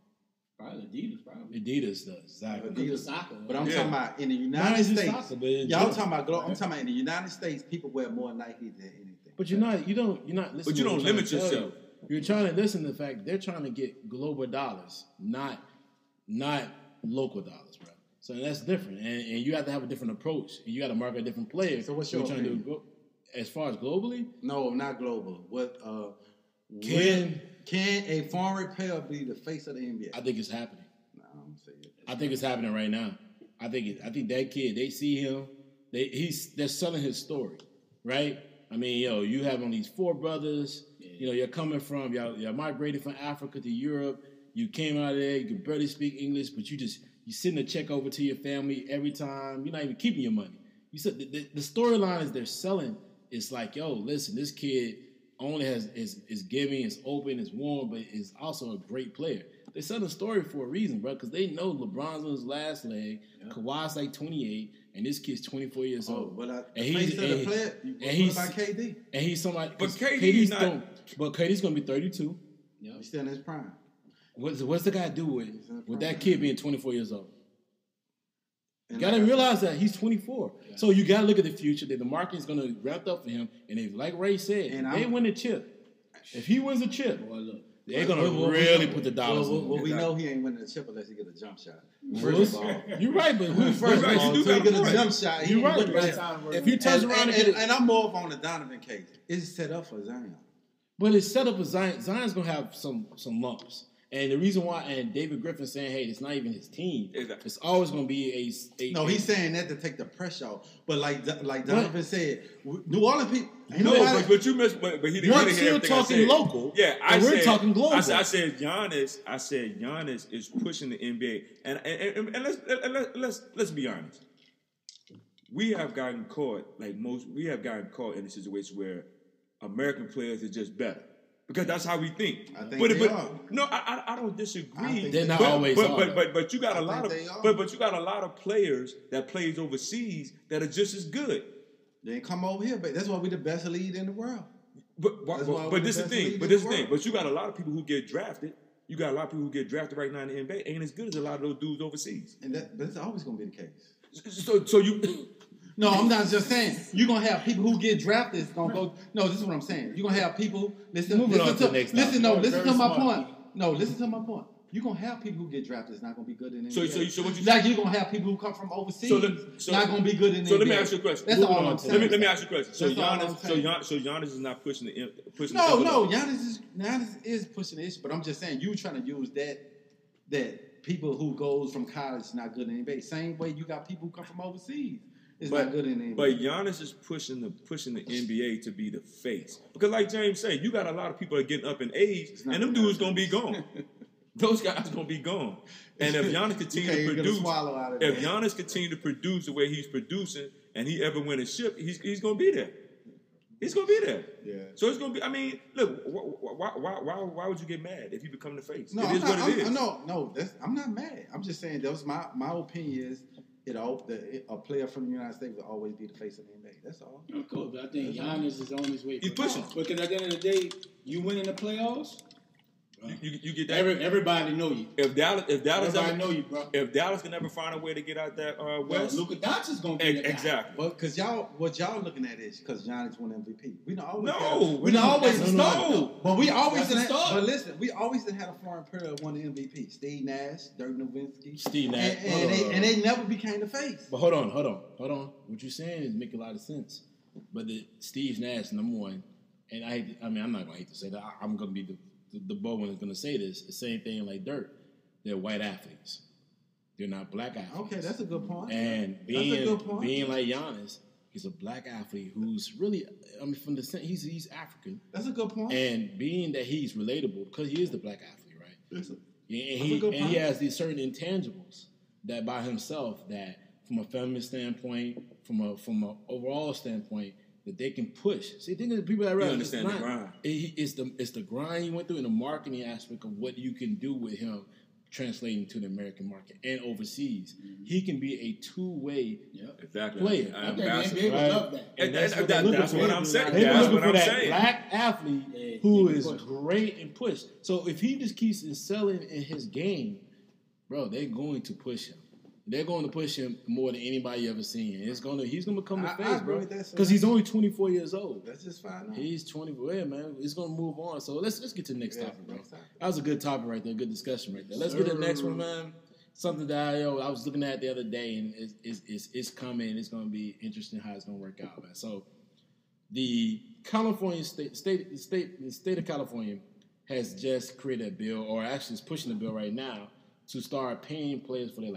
Speaker 2: Probably Adidas, probably.
Speaker 1: Adidas does exactly.
Speaker 3: Adidas.
Speaker 2: Soccer.
Speaker 3: But I'm
Speaker 4: Yeah.
Speaker 3: talking about in the United
Speaker 1: just
Speaker 3: States.
Speaker 1: soccer, but in
Speaker 3: Y'all
Speaker 1: general.
Speaker 3: talking about global? I'm talking about in the United States, people wear more Nike than anything.
Speaker 1: But you're not. You don't. You're not listening.
Speaker 4: But you don't limit
Speaker 1: trying to tell
Speaker 4: yourself.
Speaker 1: You. You're trying to listen to the fact they're trying to get global dollars, not not local dollars, bro. So that's different, and, and you have to have a different approach, and you got to market a different player.
Speaker 3: So what's
Speaker 1: You're
Speaker 3: your
Speaker 1: trying to do as far as globally?
Speaker 3: No, not global. What uh,
Speaker 1: Can-
Speaker 3: will- can a foreign player be the face of the NBA?
Speaker 1: I think it's happening.
Speaker 3: Nah, I'm gonna say it.
Speaker 1: I think it's happening right now. I think it, I think that kid, they see him, they he's they're selling his story, right? I mean, yo, you have on these four brothers. You know, you're coming from y'all, you're migrated from Africa to Europe. You came out of there, you can barely speak English, but you just you send a check over to your family every time. You're not even keeping your money. You said the, the, the storyline is they're selling. It's like, yo, listen, this kid only has is is giving, is open, is warm, but is also a great player. They sell the story for a reason, bro, because they know LeBron's on his last leg, Kawhi's like 28, and this kid's 24 years
Speaker 3: Oh,
Speaker 1: old.
Speaker 3: but I,
Speaker 1: And he's-
Speaker 3: face of the
Speaker 1: and-
Speaker 3: player.
Speaker 1: and he's-
Speaker 3: about KD?
Speaker 1: And he's somebody.
Speaker 4: But
Speaker 1: 'cause
Speaker 4: KD
Speaker 1: KD's
Speaker 4: not-
Speaker 1: don't- but KD's gonna be 32.
Speaker 3: Yeah, He's still in his prime.
Speaker 1: What's what's the guy do with with that kid being 24 years old? You gotta realize that he's 24. So you gotta look at the future. That the market's gonna ramp up for him. And if, like Ray said,
Speaker 3: And
Speaker 1: if they
Speaker 3: I'm-
Speaker 1: win the chip, if he wins a chip,
Speaker 2: Boy, look.
Speaker 1: they're gonna
Speaker 3: Well, well, we
Speaker 1: really
Speaker 3: know-
Speaker 1: put the dollars
Speaker 3: Well,
Speaker 1: in.
Speaker 3: well, we
Speaker 4: Exactly.
Speaker 3: know he ain't winning the chip unless he get a jump shot.
Speaker 1: Well,
Speaker 3: First of all,
Speaker 1: You're right, but who
Speaker 3: first
Speaker 4: right,
Speaker 3: of
Speaker 4: you
Speaker 3: all,
Speaker 4: do
Speaker 3: until he get
Speaker 4: a
Speaker 3: a jump shot,
Speaker 1: You're
Speaker 3: ain't
Speaker 1: right,
Speaker 3: the
Speaker 1: if-
Speaker 3: chip.
Speaker 1: if you turn
Speaker 3: and,
Speaker 1: around and,
Speaker 3: and,
Speaker 1: get
Speaker 3: and, and I'm more on the Donovan case. It's set up for Zion.
Speaker 1: but it's set up for Zion. Zion's gonna have some some lumps. And the reason why, and David Griffin saying, "Hey, it's not even his team.
Speaker 4: Exactly.
Speaker 1: It's always going to be a, a
Speaker 3: No,
Speaker 1: a-
Speaker 3: he's saying that to take the pressure off. But like like Donovan said, New Orleans people. Ain't
Speaker 4: No, but, but you missed. But, but he didn't
Speaker 1: You're
Speaker 4: really hear
Speaker 1: still
Speaker 4: everything I
Speaker 1: talking local,
Speaker 4: Yeah, I
Speaker 1: and we're talking global.
Speaker 4: I said, I said Giannis. I said Giannis is pushing the NBA, and and, and, and let's and let's let's let's be honest. We have gotten caught like most. We have gotten caught in a situation where American players are just better. Because that's how we think.
Speaker 3: I think
Speaker 4: but,
Speaker 3: they
Speaker 4: but,
Speaker 3: are.
Speaker 4: No, I, I, I don't disagree.
Speaker 3: I think
Speaker 1: They're not
Speaker 4: but,
Speaker 1: always
Speaker 4: but,
Speaker 1: are,
Speaker 4: but, but but you got a
Speaker 3: I
Speaker 4: lot of
Speaker 3: think they are.
Speaker 4: but but you got a lot of players that plays overseas that are just as good.
Speaker 3: They come over here, but that's why we the best league in the world.
Speaker 4: But but,
Speaker 3: why
Speaker 4: but, this
Speaker 3: the
Speaker 4: is the thing. But this is
Speaker 3: the
Speaker 4: the thing. But you got a lot of people who get drafted. You got a lot of people who get drafted right now in the NBA ain't as good as a lot of those dudes overseas.
Speaker 3: And that, but it's always gonna be the case.
Speaker 4: So so you
Speaker 3: No, I'm not just saying. You're gonna have people who get drafted. It's gonna go. No, this is what I'm saying. You're gonna have people. Listen.
Speaker 1: Moving
Speaker 3: listen
Speaker 1: on to the next
Speaker 3: Listen.
Speaker 1: topic.
Speaker 3: No.
Speaker 1: Very
Speaker 3: Listen to my
Speaker 1: smart.
Speaker 3: point. No. Listen to my point. You're gonna have people who get drafted. It's not gonna be good in the
Speaker 4: So- so- so what you-
Speaker 3: like you're gonna have people who come from overseas.
Speaker 4: So let- so-
Speaker 3: not gonna be good in the
Speaker 4: so
Speaker 3: NBA.
Speaker 4: let me ask you a question.
Speaker 3: That's all I'm saying.
Speaker 4: let me let me ask you a question. So Giannis so
Speaker 3: saying.
Speaker 4: Gian, so Giannis is not pushing the pushing
Speaker 3: No,
Speaker 4: the
Speaker 3: no. Giannis is Giannis is pushing the issue, but I'm just saying you trying to use that that people who goes from college not good in the NBA. Same way you got people who come from overseas. It's
Speaker 4: But
Speaker 3: not good in the NBA.
Speaker 4: but Giannis is pushing the pushing the NBA to be the face because, like James said, you got a lot of people that are getting up in age, and them dudes gonna be gone. Those guys gonna be gone. And if Giannis continue to
Speaker 3: even get a
Speaker 4: produce,
Speaker 3: swallow out of
Speaker 4: if
Speaker 3: that.
Speaker 4: Giannis continue to produce the way he's producing, and he ever win a ship, he's he's gonna be there. He's gonna be there.
Speaker 3: Yeah.
Speaker 4: So it's gonna be. I mean, look, wh- wh- why why why why would you get mad if you become the face?
Speaker 3: No,
Speaker 4: it
Speaker 3: I'm
Speaker 4: is
Speaker 3: not,
Speaker 4: what it
Speaker 3: I'm-
Speaker 4: is.
Speaker 3: No, no, that's, I'm not mad. I'm just saying that was my my opinion is it all the, a player from the United States will always be the face of the NBA. That's all.
Speaker 2: Of course, but I think Giannis is on his way.
Speaker 4: He's
Speaker 2: for-
Speaker 4: pushing.
Speaker 2: Because at the end of the day, you win in the playoffs,
Speaker 4: You, you, you get that.
Speaker 2: every, everybody know you.
Speaker 4: if Dallas if Dallas
Speaker 2: Everybody
Speaker 4: ever,
Speaker 2: know you, bro.
Speaker 4: if Dallas can ever find a way to get out that uh,
Speaker 2: Well,
Speaker 4: West,
Speaker 2: Luka Doncic is gonna be
Speaker 4: ex- exactly.
Speaker 3: But because y'all, what y'all looking at is because Giannis won MVP. We don't always
Speaker 4: No,
Speaker 3: have,
Speaker 4: we
Speaker 3: we don't
Speaker 4: don't-
Speaker 3: always
Speaker 2: that's
Speaker 3: start.
Speaker 2: no.
Speaker 3: But we always
Speaker 2: That's the
Speaker 3: done had, but listen, we always done had a foreign player that won the MVP. Steve Nash, Dirk Nowitzki,
Speaker 1: Steve Nash.
Speaker 3: and,
Speaker 1: Hold
Speaker 3: and, they, and they never became the face.
Speaker 1: But hold on, hold on, hold on. What you're saying is making a lot of sense. But the Steve Nash, number one, and I, hate to- I mean, I'm not gonna hate to say that. I, I'm gonna be the the, the bold one that's gonna say this. The same thing like Dirk. They're white athletes. They're not black athletes.
Speaker 3: Okay, that's a good point.
Speaker 1: And
Speaker 3: That's
Speaker 1: being
Speaker 3: good point.
Speaker 1: being like Giannis, he's a black athlete who's really, I mean, from the he's he's African,
Speaker 3: That's a good point.
Speaker 1: and being that he's relatable because he is the black athlete, right?
Speaker 3: That's a-
Speaker 1: Yeah, and
Speaker 3: That's
Speaker 1: he and he has these certain intangibles that by himself that from a feminist standpoint, from a from an overall standpoint, that they can push. See, think of the people that you
Speaker 4: understand
Speaker 1: it's
Speaker 4: the grind.
Speaker 1: it- it's the it's the grind he went through and the marketing aspect of what you can do with him translating to the American market and overseas. He can be a two way
Speaker 2: Yep.
Speaker 4: exactly.
Speaker 1: Player.
Speaker 2: I
Speaker 4: I'm
Speaker 2: think the
Speaker 4: ambassador.
Speaker 2: NBA would
Speaker 1: Right.
Speaker 2: love that.
Speaker 4: And
Speaker 1: that's
Speaker 4: that-
Speaker 1: what
Speaker 4: that-
Speaker 1: they're
Speaker 4: that's what I'm saying.
Speaker 1: They were
Speaker 4: That's
Speaker 1: looking
Speaker 4: what
Speaker 1: for
Speaker 4: I'm
Speaker 1: that
Speaker 4: saying.
Speaker 1: black athlete
Speaker 2: Yeah,
Speaker 1: who
Speaker 2: he can
Speaker 1: is
Speaker 2: push.
Speaker 1: great and push. So if he just keeps excelling in his game, bro, they're going to push him. They're going to push him more than anybody ever seen. It's going to he's going to become the
Speaker 3: I- I
Speaker 1: face, bro,
Speaker 3: with that, sir.
Speaker 1: because he's only 24 years old.
Speaker 3: Let's just find out.
Speaker 1: He's 24. Yeah, man, it's going to move on. So let's let's get to the next
Speaker 3: Yeah,
Speaker 1: topic, bro.
Speaker 3: next topic.
Speaker 1: That was a good topic right there. Good discussion right there. Let's get to the next one, man. Something that yo, I was looking at the other day, and it's, it's, it's, it's coming. It's going to be interesting how it's going to work out, man. So, the California state, state, state, the state of California has just created a bill, or actually is pushing a bill right now to start paying players for their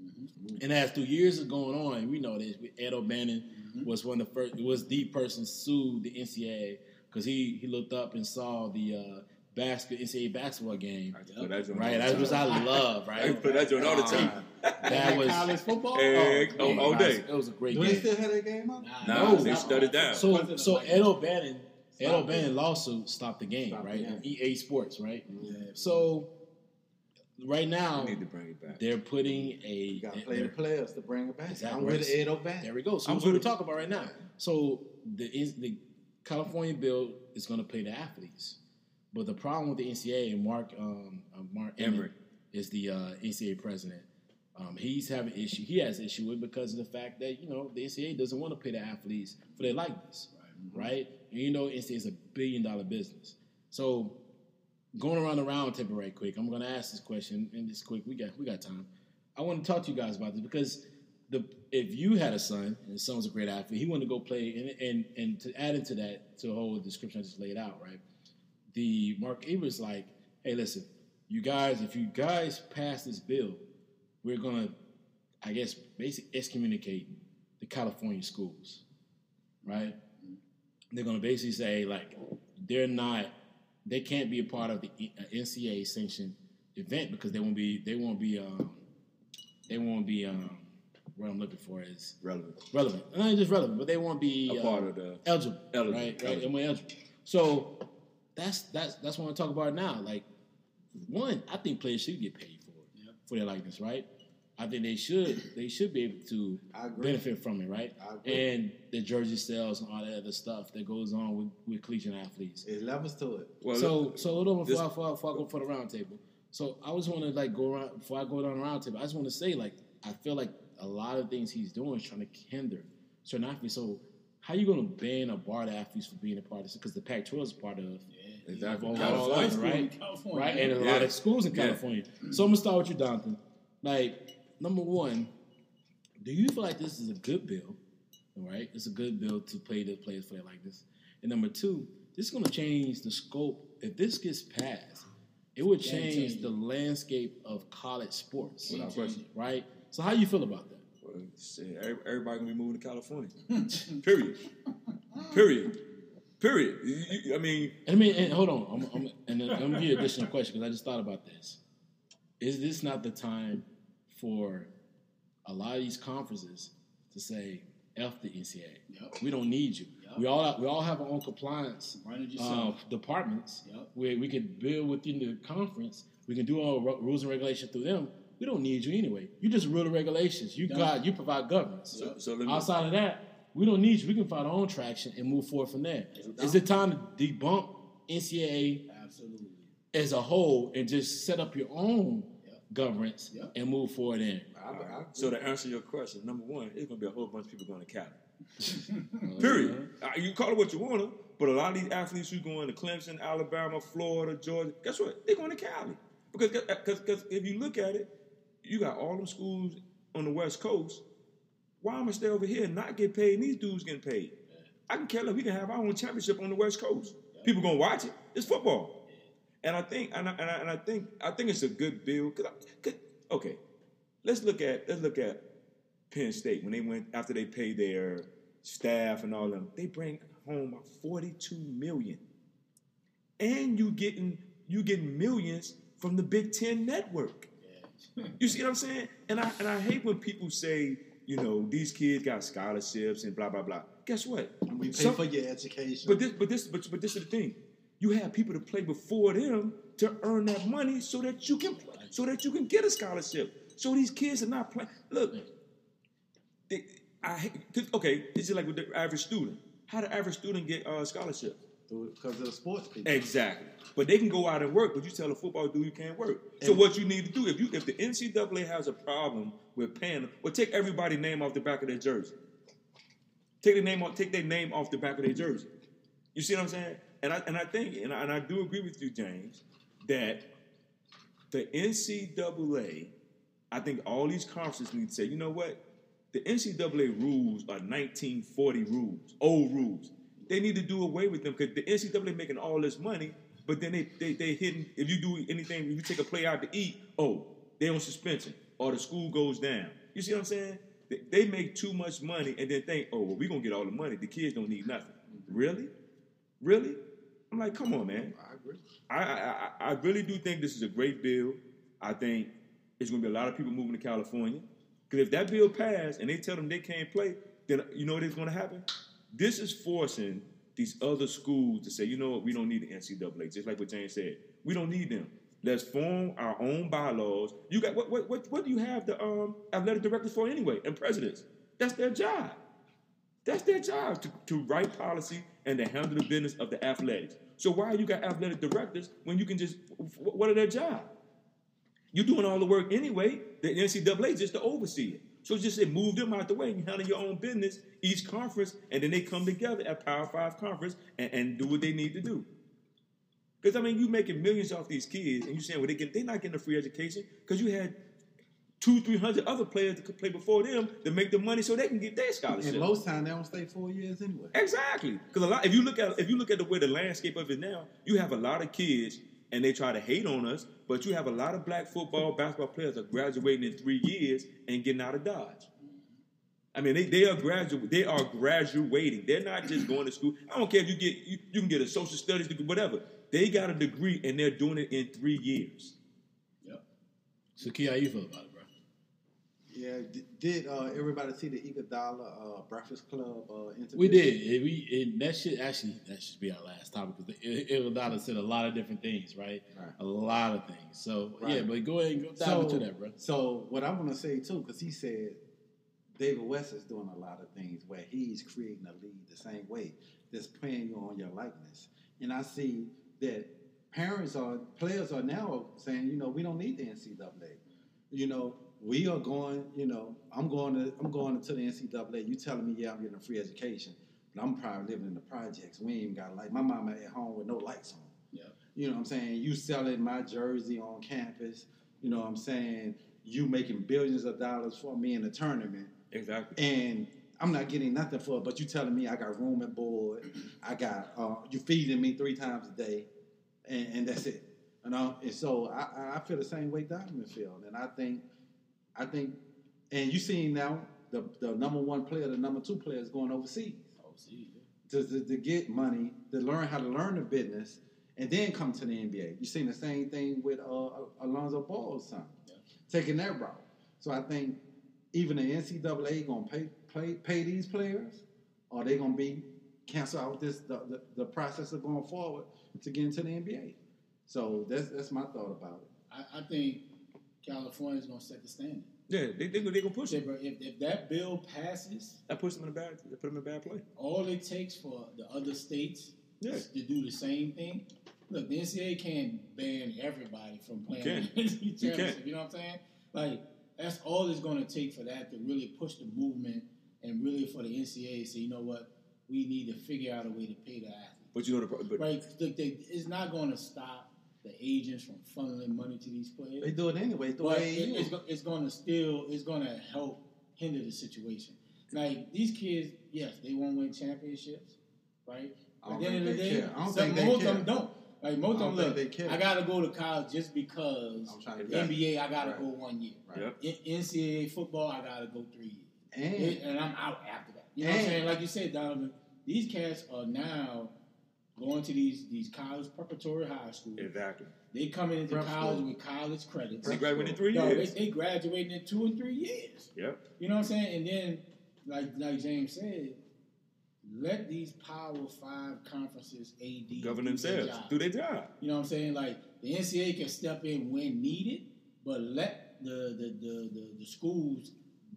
Speaker 1: likeness. And as the years are going on, we know this. Ed O'Bannon was one of the first. Was the person sued the NCAA because he he looked up and saw the uh, basket NCAA basketball game.
Speaker 4: I that
Speaker 1: Right,
Speaker 4: all
Speaker 1: that
Speaker 4: the
Speaker 1: was
Speaker 4: time.
Speaker 1: I love.
Speaker 4: Right, I
Speaker 1: Right,
Speaker 4: put that joint all the time.
Speaker 1: that was
Speaker 2: college football.
Speaker 4: Hey,
Speaker 1: oh,
Speaker 4: all-
Speaker 1: man,
Speaker 4: all day.
Speaker 1: It was a great
Speaker 3: Do they
Speaker 1: game.
Speaker 3: still have that game up?
Speaker 4: Nah,
Speaker 1: No.
Speaker 4: they shut it down.
Speaker 1: So so Ed O'Bannon, Ed O'Bannon lawsuit stopped the game,
Speaker 3: Stopped the
Speaker 1: right?
Speaker 3: game.
Speaker 1: EA Sports, right?
Speaker 2: Yeah.
Speaker 1: So right now
Speaker 4: We need to bring it back.
Speaker 1: they're putting a
Speaker 3: You got to play the players to bring it back.
Speaker 1: Exactly
Speaker 3: I'm
Speaker 1: right.
Speaker 3: with Ed O'Bannon.
Speaker 1: There we go. So
Speaker 4: I'm
Speaker 1: what we're
Speaker 4: with
Speaker 1: talking about right now. So the the California bill is going to pay the athletes, but the problem with the NCAA and Mark um, uh, Mark
Speaker 4: Emmert.
Speaker 1: is the uh, NCAA president. Um, he's having issue. He has issue with because of the fact that you know the NCAA doesn't want to pay the athletes for their likeness, right? And you know NCAA is a billion dollar business. So going around the round table right quick, I'm going to ask this question and this quick. We got we got time. I want to talk to you guys about this because the if you had a son and his son was a great athlete, he wanted to go play and and and to add into that to the whole description I just laid out, right? The Mark Emmert's like, hey, listen, you guys, if you guys pass this bill, we're gonna, I guess, basically excommunicate the California schools, right? They're gonna basically say like they're not, they can't be a part of the uh, NCAA sanctioned event because they won't be, they won't be, um, they won't be, um, what I'm looking for is
Speaker 4: Relevant.
Speaker 1: relevant. Not just relevant, but they won't be
Speaker 4: A
Speaker 1: uh,
Speaker 4: part of the
Speaker 1: eligible,
Speaker 4: Eligible,
Speaker 1: right? Right,
Speaker 4: eligible.
Speaker 1: and we're eligible. So that's that's that's what I'm talking about now. Like, one, I think players should get paid for it, for their likeness, right? I think they should they should be able to benefit from it, right?
Speaker 3: I agree.
Speaker 1: And the jersey sales and all that other stuff that goes on with, with collegiate athletes.
Speaker 3: It levels to it.
Speaker 4: well,
Speaker 1: so so hold on before,
Speaker 4: this-
Speaker 1: I, before, I, before I go for the round table. So I just want to like go around before I go down the round table. I just want to say like I feel like a lot of things he's doing is trying to hinder certain athletes. So how you going to ban or bar the athletes for being a part of this? Because the Pac-12 is part of
Speaker 4: Exactly.
Speaker 1: all-
Speaker 4: California.
Speaker 1: all right?
Speaker 2: California.
Speaker 1: right? And a lot of schools in
Speaker 4: Yeah.
Speaker 1: California. So I'm gonna start with you, Jonathan. Like number one, do you feel like this is a good bill? All right, it's a good bill to play the players play like this. And number two, this is gonna change the scope. If this gets passed, it would change the landscape of college sports,
Speaker 4: Without question.
Speaker 1: right? So how do you feel about that?
Speaker 4: Well, shit, everybody gonna be moving to California. Period. Period. Period. You- you- I mean,
Speaker 1: And I mean, and hold on, I'm, I'm, and then I'm gonna give you an additional question because I just thought about this. Is this not the time for a lot of these conferences to say, "F the NCAA.
Speaker 2: Yep.
Speaker 1: We don't need you.
Speaker 2: Yep.
Speaker 1: We all we all have our own compliance uh, departments
Speaker 2: Yep.
Speaker 1: where we can build within the conference. We can do our ru- rules and regulations through them. We don't need you anyway. You just rule the regulations. You got you provide governance.
Speaker 4: so, so me,
Speaker 1: Outside of that, we don't need you. We can find our own traction and move forward from there. Is it time to debunk NCAA
Speaker 2: Absolutely.
Speaker 1: as a whole and just set up your own
Speaker 2: Yep.
Speaker 1: Governance
Speaker 2: Yep.
Speaker 1: and move forward in?
Speaker 3: I, I,
Speaker 4: so to answer your question, number one, it's gonna be a whole bunch of people going to Cali. Period. Uh, you call it what you want to, but a lot of these athletes who going to Clemson, Alabama, Florida, Georgia, guess what? They're going to Cali because because cause if you look at it, you got all them schools on the West Coast. Why am I stay over here and not get paid? And these dudes getting paid. I can care less. We can have our own championship on the West Coast. People gonna watch it. It's football. And I think, and I, and I, and I think, I think it's a good bill. Cause, I, 'cause- okay, let's look at let's look at Penn State when they went after they paid their staff and all of them. They bring home forty-two million, and you getting you getting millions from the Big Ten network. You see what I'm saying? And I and I hate when people say, you know, these kids got scholarships and blah blah blah. Guess what?
Speaker 3: we pay
Speaker 4: Some-
Speaker 3: for your education.
Speaker 4: but this, but this, but, but this is the thing. You have people to play before them to earn that money so that you can play, so that you can get a scholarship. So these kids are not playing. Look, they, I okay. It's just like with the average student. How the average student get a scholarship?
Speaker 3: because of the sports people.
Speaker 4: Exactly. But they can go out and work, but you tell a football dude you can't work. So what you need to do if you if the NCAA has a problem with paying, well, take everybody's name off the back of their jersey. Take their name off. Take their name off the back of their jersey. You see what I'm saying? And I and I think and I, and I do agree with you, James, that the NCAA, I think all these conferences need to say, you know what? The NCAA rules are 1940 rules, old rules. They need to do away with them because the NCAA making all this money, but then they they they hitting. If you do anything, if you take a play out to eat, oh, they on suspension or the school goes down. You see what I'm saying? They, they make too much money and then think, oh, well, we gonna get all the money. The kids don't need nothing. Really, really? I'm like, come on, man.
Speaker 3: I agree.
Speaker 4: I, I, I really do think this is a great bill. I think it's going to be a lot of people moving to California. Because if that bill passed and they tell them they can't play, then you know what is going to happen? This is forcing these other schools to say, you know what, we don't need the NCAA. Just like what James said, we don't need them. Let's form our own bylaws. You got what? What? What, what do you have the um, athletic directors for anyway? And presidents. That's their job. That's their job to, to write policy and to handle the business of the athletics. So why you got athletic directors when you can just what are their job? You're doing all the work anyway. The NCAA just to oversee it. So just say move them out the way and you handle your own business, each conference, and then they come together at Power Five conference and, and do what they need to do. Because I mean, you making millions off these kids, and you saying well they get they're not getting a free education because you had two, three hundred other players that could play before them to make the money so they can get their scholarship.
Speaker 3: In most time, they don't stay four years anyway.
Speaker 4: Exactly, because a lot. If you look at if you look at the way the landscape of it now, you have a lot of kids, and they try to hate on us. But you have a lot of black football, basketball players are graduating in three years and getting out of Dodge. I mean, they, they are graduate. They are graduating. They're not just going to school. I don't care if you get you, you can get a social studies degree, whatever. They got a degree and they're doing it in three years.
Speaker 2: Yep.
Speaker 1: So, Key, how you feel about it, bro?
Speaker 3: Yeah, did uh, everybody see the Iguodala uh, Breakfast Club uh, interview?
Speaker 1: We did. It- we and that should actually that should be our last topic because Iguodala said a lot of different things, right?
Speaker 3: Right.
Speaker 1: A lot of things. So
Speaker 3: Right.
Speaker 1: yeah, but go ahead and go dive
Speaker 3: So,
Speaker 1: into that, bro.
Speaker 3: so what I want to say too, because he said David West is doing a lot of things where he's creating a lead the same way, just playing you on your likeness. And I see that parents are players are now saying, you know, we don't need the NCAA. You know, we are going, you know, I'm going to I'm going to the NCAA. You telling me, yeah, I'm getting a free education, but I'm probably living in the projects. We ain't got light. My mama at home with no lights on.
Speaker 2: Yep.
Speaker 3: You know what I'm saying? You selling my jersey on campus. You know what I'm saying? You making billions of dollars for me in the tournament.
Speaker 4: Exactly.
Speaker 3: And I'm not getting nothing for it, but you telling me I got room and board. I got, uh, you feeding me three times a day. And, and that's it. And, uh, and so I, I feel the same way Donovan feel, and I think, I think, and you seen now the the number one player, the number two player is going overseas
Speaker 2: Oh, see,
Speaker 3: to, to, to get money, to learn how to learn the business, and then come to the NBA. You seen the same thing with uh, Alonzo Ball's son,
Speaker 2: Yeah.
Speaker 3: taking that route. So I think even the NCAA gonna pay pay, pay these players, or they gonna be cancel out this the, the, the process of going forward to get into the NBA. So that's that's my thought about it.
Speaker 2: I, I think California's gonna set the standard.
Speaker 4: Yeah, they they they gonna push it.
Speaker 2: bro, if, if that bill passes,
Speaker 4: That puts them in a bad. That put them in a bad play.
Speaker 2: all it takes for the other states
Speaker 4: Yeah.
Speaker 2: is to do the same thing. Look, the NCAA can't ban everybody from playing You
Speaker 4: can't.
Speaker 2: the
Speaker 4: You can't.
Speaker 2: You know what I'm saying? Like that's all it's going to take for that to really push the movement and really for the NCAA to say, you know what, we need to figure out a way to pay the athlete.
Speaker 4: But you know the pro- but
Speaker 2: Right? Look, they, it's not going to stop the agents from funneling money to these players.
Speaker 3: They do it anyway. The
Speaker 2: But
Speaker 3: way
Speaker 2: it, it's, go- it's going to still it's going to help hinder the situation. Like these kids, yes, they won't win championships, right?
Speaker 3: I
Speaker 2: At the end of the day,
Speaker 3: care. I don't
Speaker 2: some,
Speaker 3: think they
Speaker 2: most
Speaker 3: care.
Speaker 2: of them don't. Like most
Speaker 3: I
Speaker 2: of them, look,
Speaker 3: they care.
Speaker 2: I gotta go to college just because
Speaker 3: I'm trying to
Speaker 2: NBA, I gotta
Speaker 3: Right.
Speaker 2: go one year.
Speaker 3: Right.
Speaker 4: Yep.
Speaker 2: In, NCAA football, I gotta go three years,
Speaker 3: And
Speaker 2: and, and I'm out after that. You know what I'm saying? Like you said, Donovan, these cats are now going to these these college preparatory high schools.
Speaker 4: exactly.
Speaker 2: They coming into
Speaker 3: Prep
Speaker 2: college
Speaker 3: school.
Speaker 2: with college credits.
Speaker 4: They graduated in three
Speaker 2: No, they,
Speaker 4: years.
Speaker 2: they graduating in two and three years.
Speaker 4: Yep.
Speaker 2: You know what I'm saying? And then, like like James said, let these Power Five conferences AD
Speaker 4: Govern
Speaker 2: do their
Speaker 4: themselves.
Speaker 2: job.
Speaker 4: Do their job.
Speaker 2: You know what I'm saying? Like the NCAA can step in when needed, but let the the the, the, the schools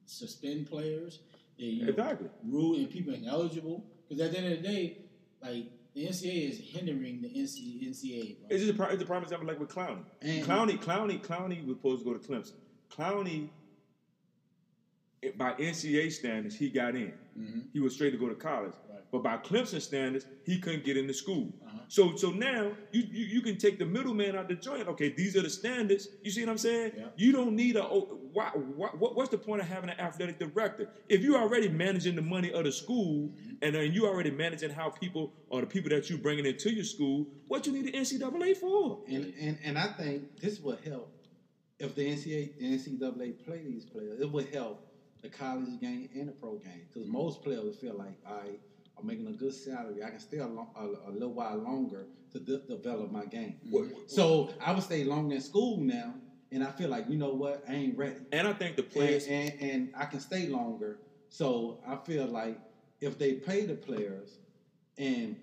Speaker 2: suspend players. They, you know,
Speaker 4: Exactly.
Speaker 2: rule and people ineligible. Because at the end of the day, like the NCAA is hindering the NC, NCAA. Bro.
Speaker 4: It's just a, pri- it's a prime example like with Clowney.
Speaker 3: And-
Speaker 4: Clowney, Clowney, Clowney was supposed to go to Clemson. Clowney, by NCAA standards, he got in.
Speaker 2: Mhm.
Speaker 4: He was straight to go to college.
Speaker 2: Right.
Speaker 4: But by Clemson standards, he couldn't get into school.
Speaker 2: Uh-huh.
Speaker 4: So so now you, you you can take the middleman out the joint. Okay, these are the standards. You see what I'm saying?
Speaker 2: Yeah.
Speaker 4: You don't need a. Oh, why, why, what, what's the point of having an athletic director if you're already managing the money of the school and then you already managing how people or the people that you're bringing into your school? What you need the NCAA for?
Speaker 3: And, and and I think this would help if the NCAA, the NCAA play these players. It would help the college game and the pro game because most players feel like I am making a good salary. I can stay a, lo- a, a little while longer to de- develop my game. So I would stay longer in school now, and I feel like you know what, I ain't ready.
Speaker 4: And I think the
Speaker 3: And,
Speaker 4: players.
Speaker 3: and, and I can stay longer. So I feel like if they pay the players and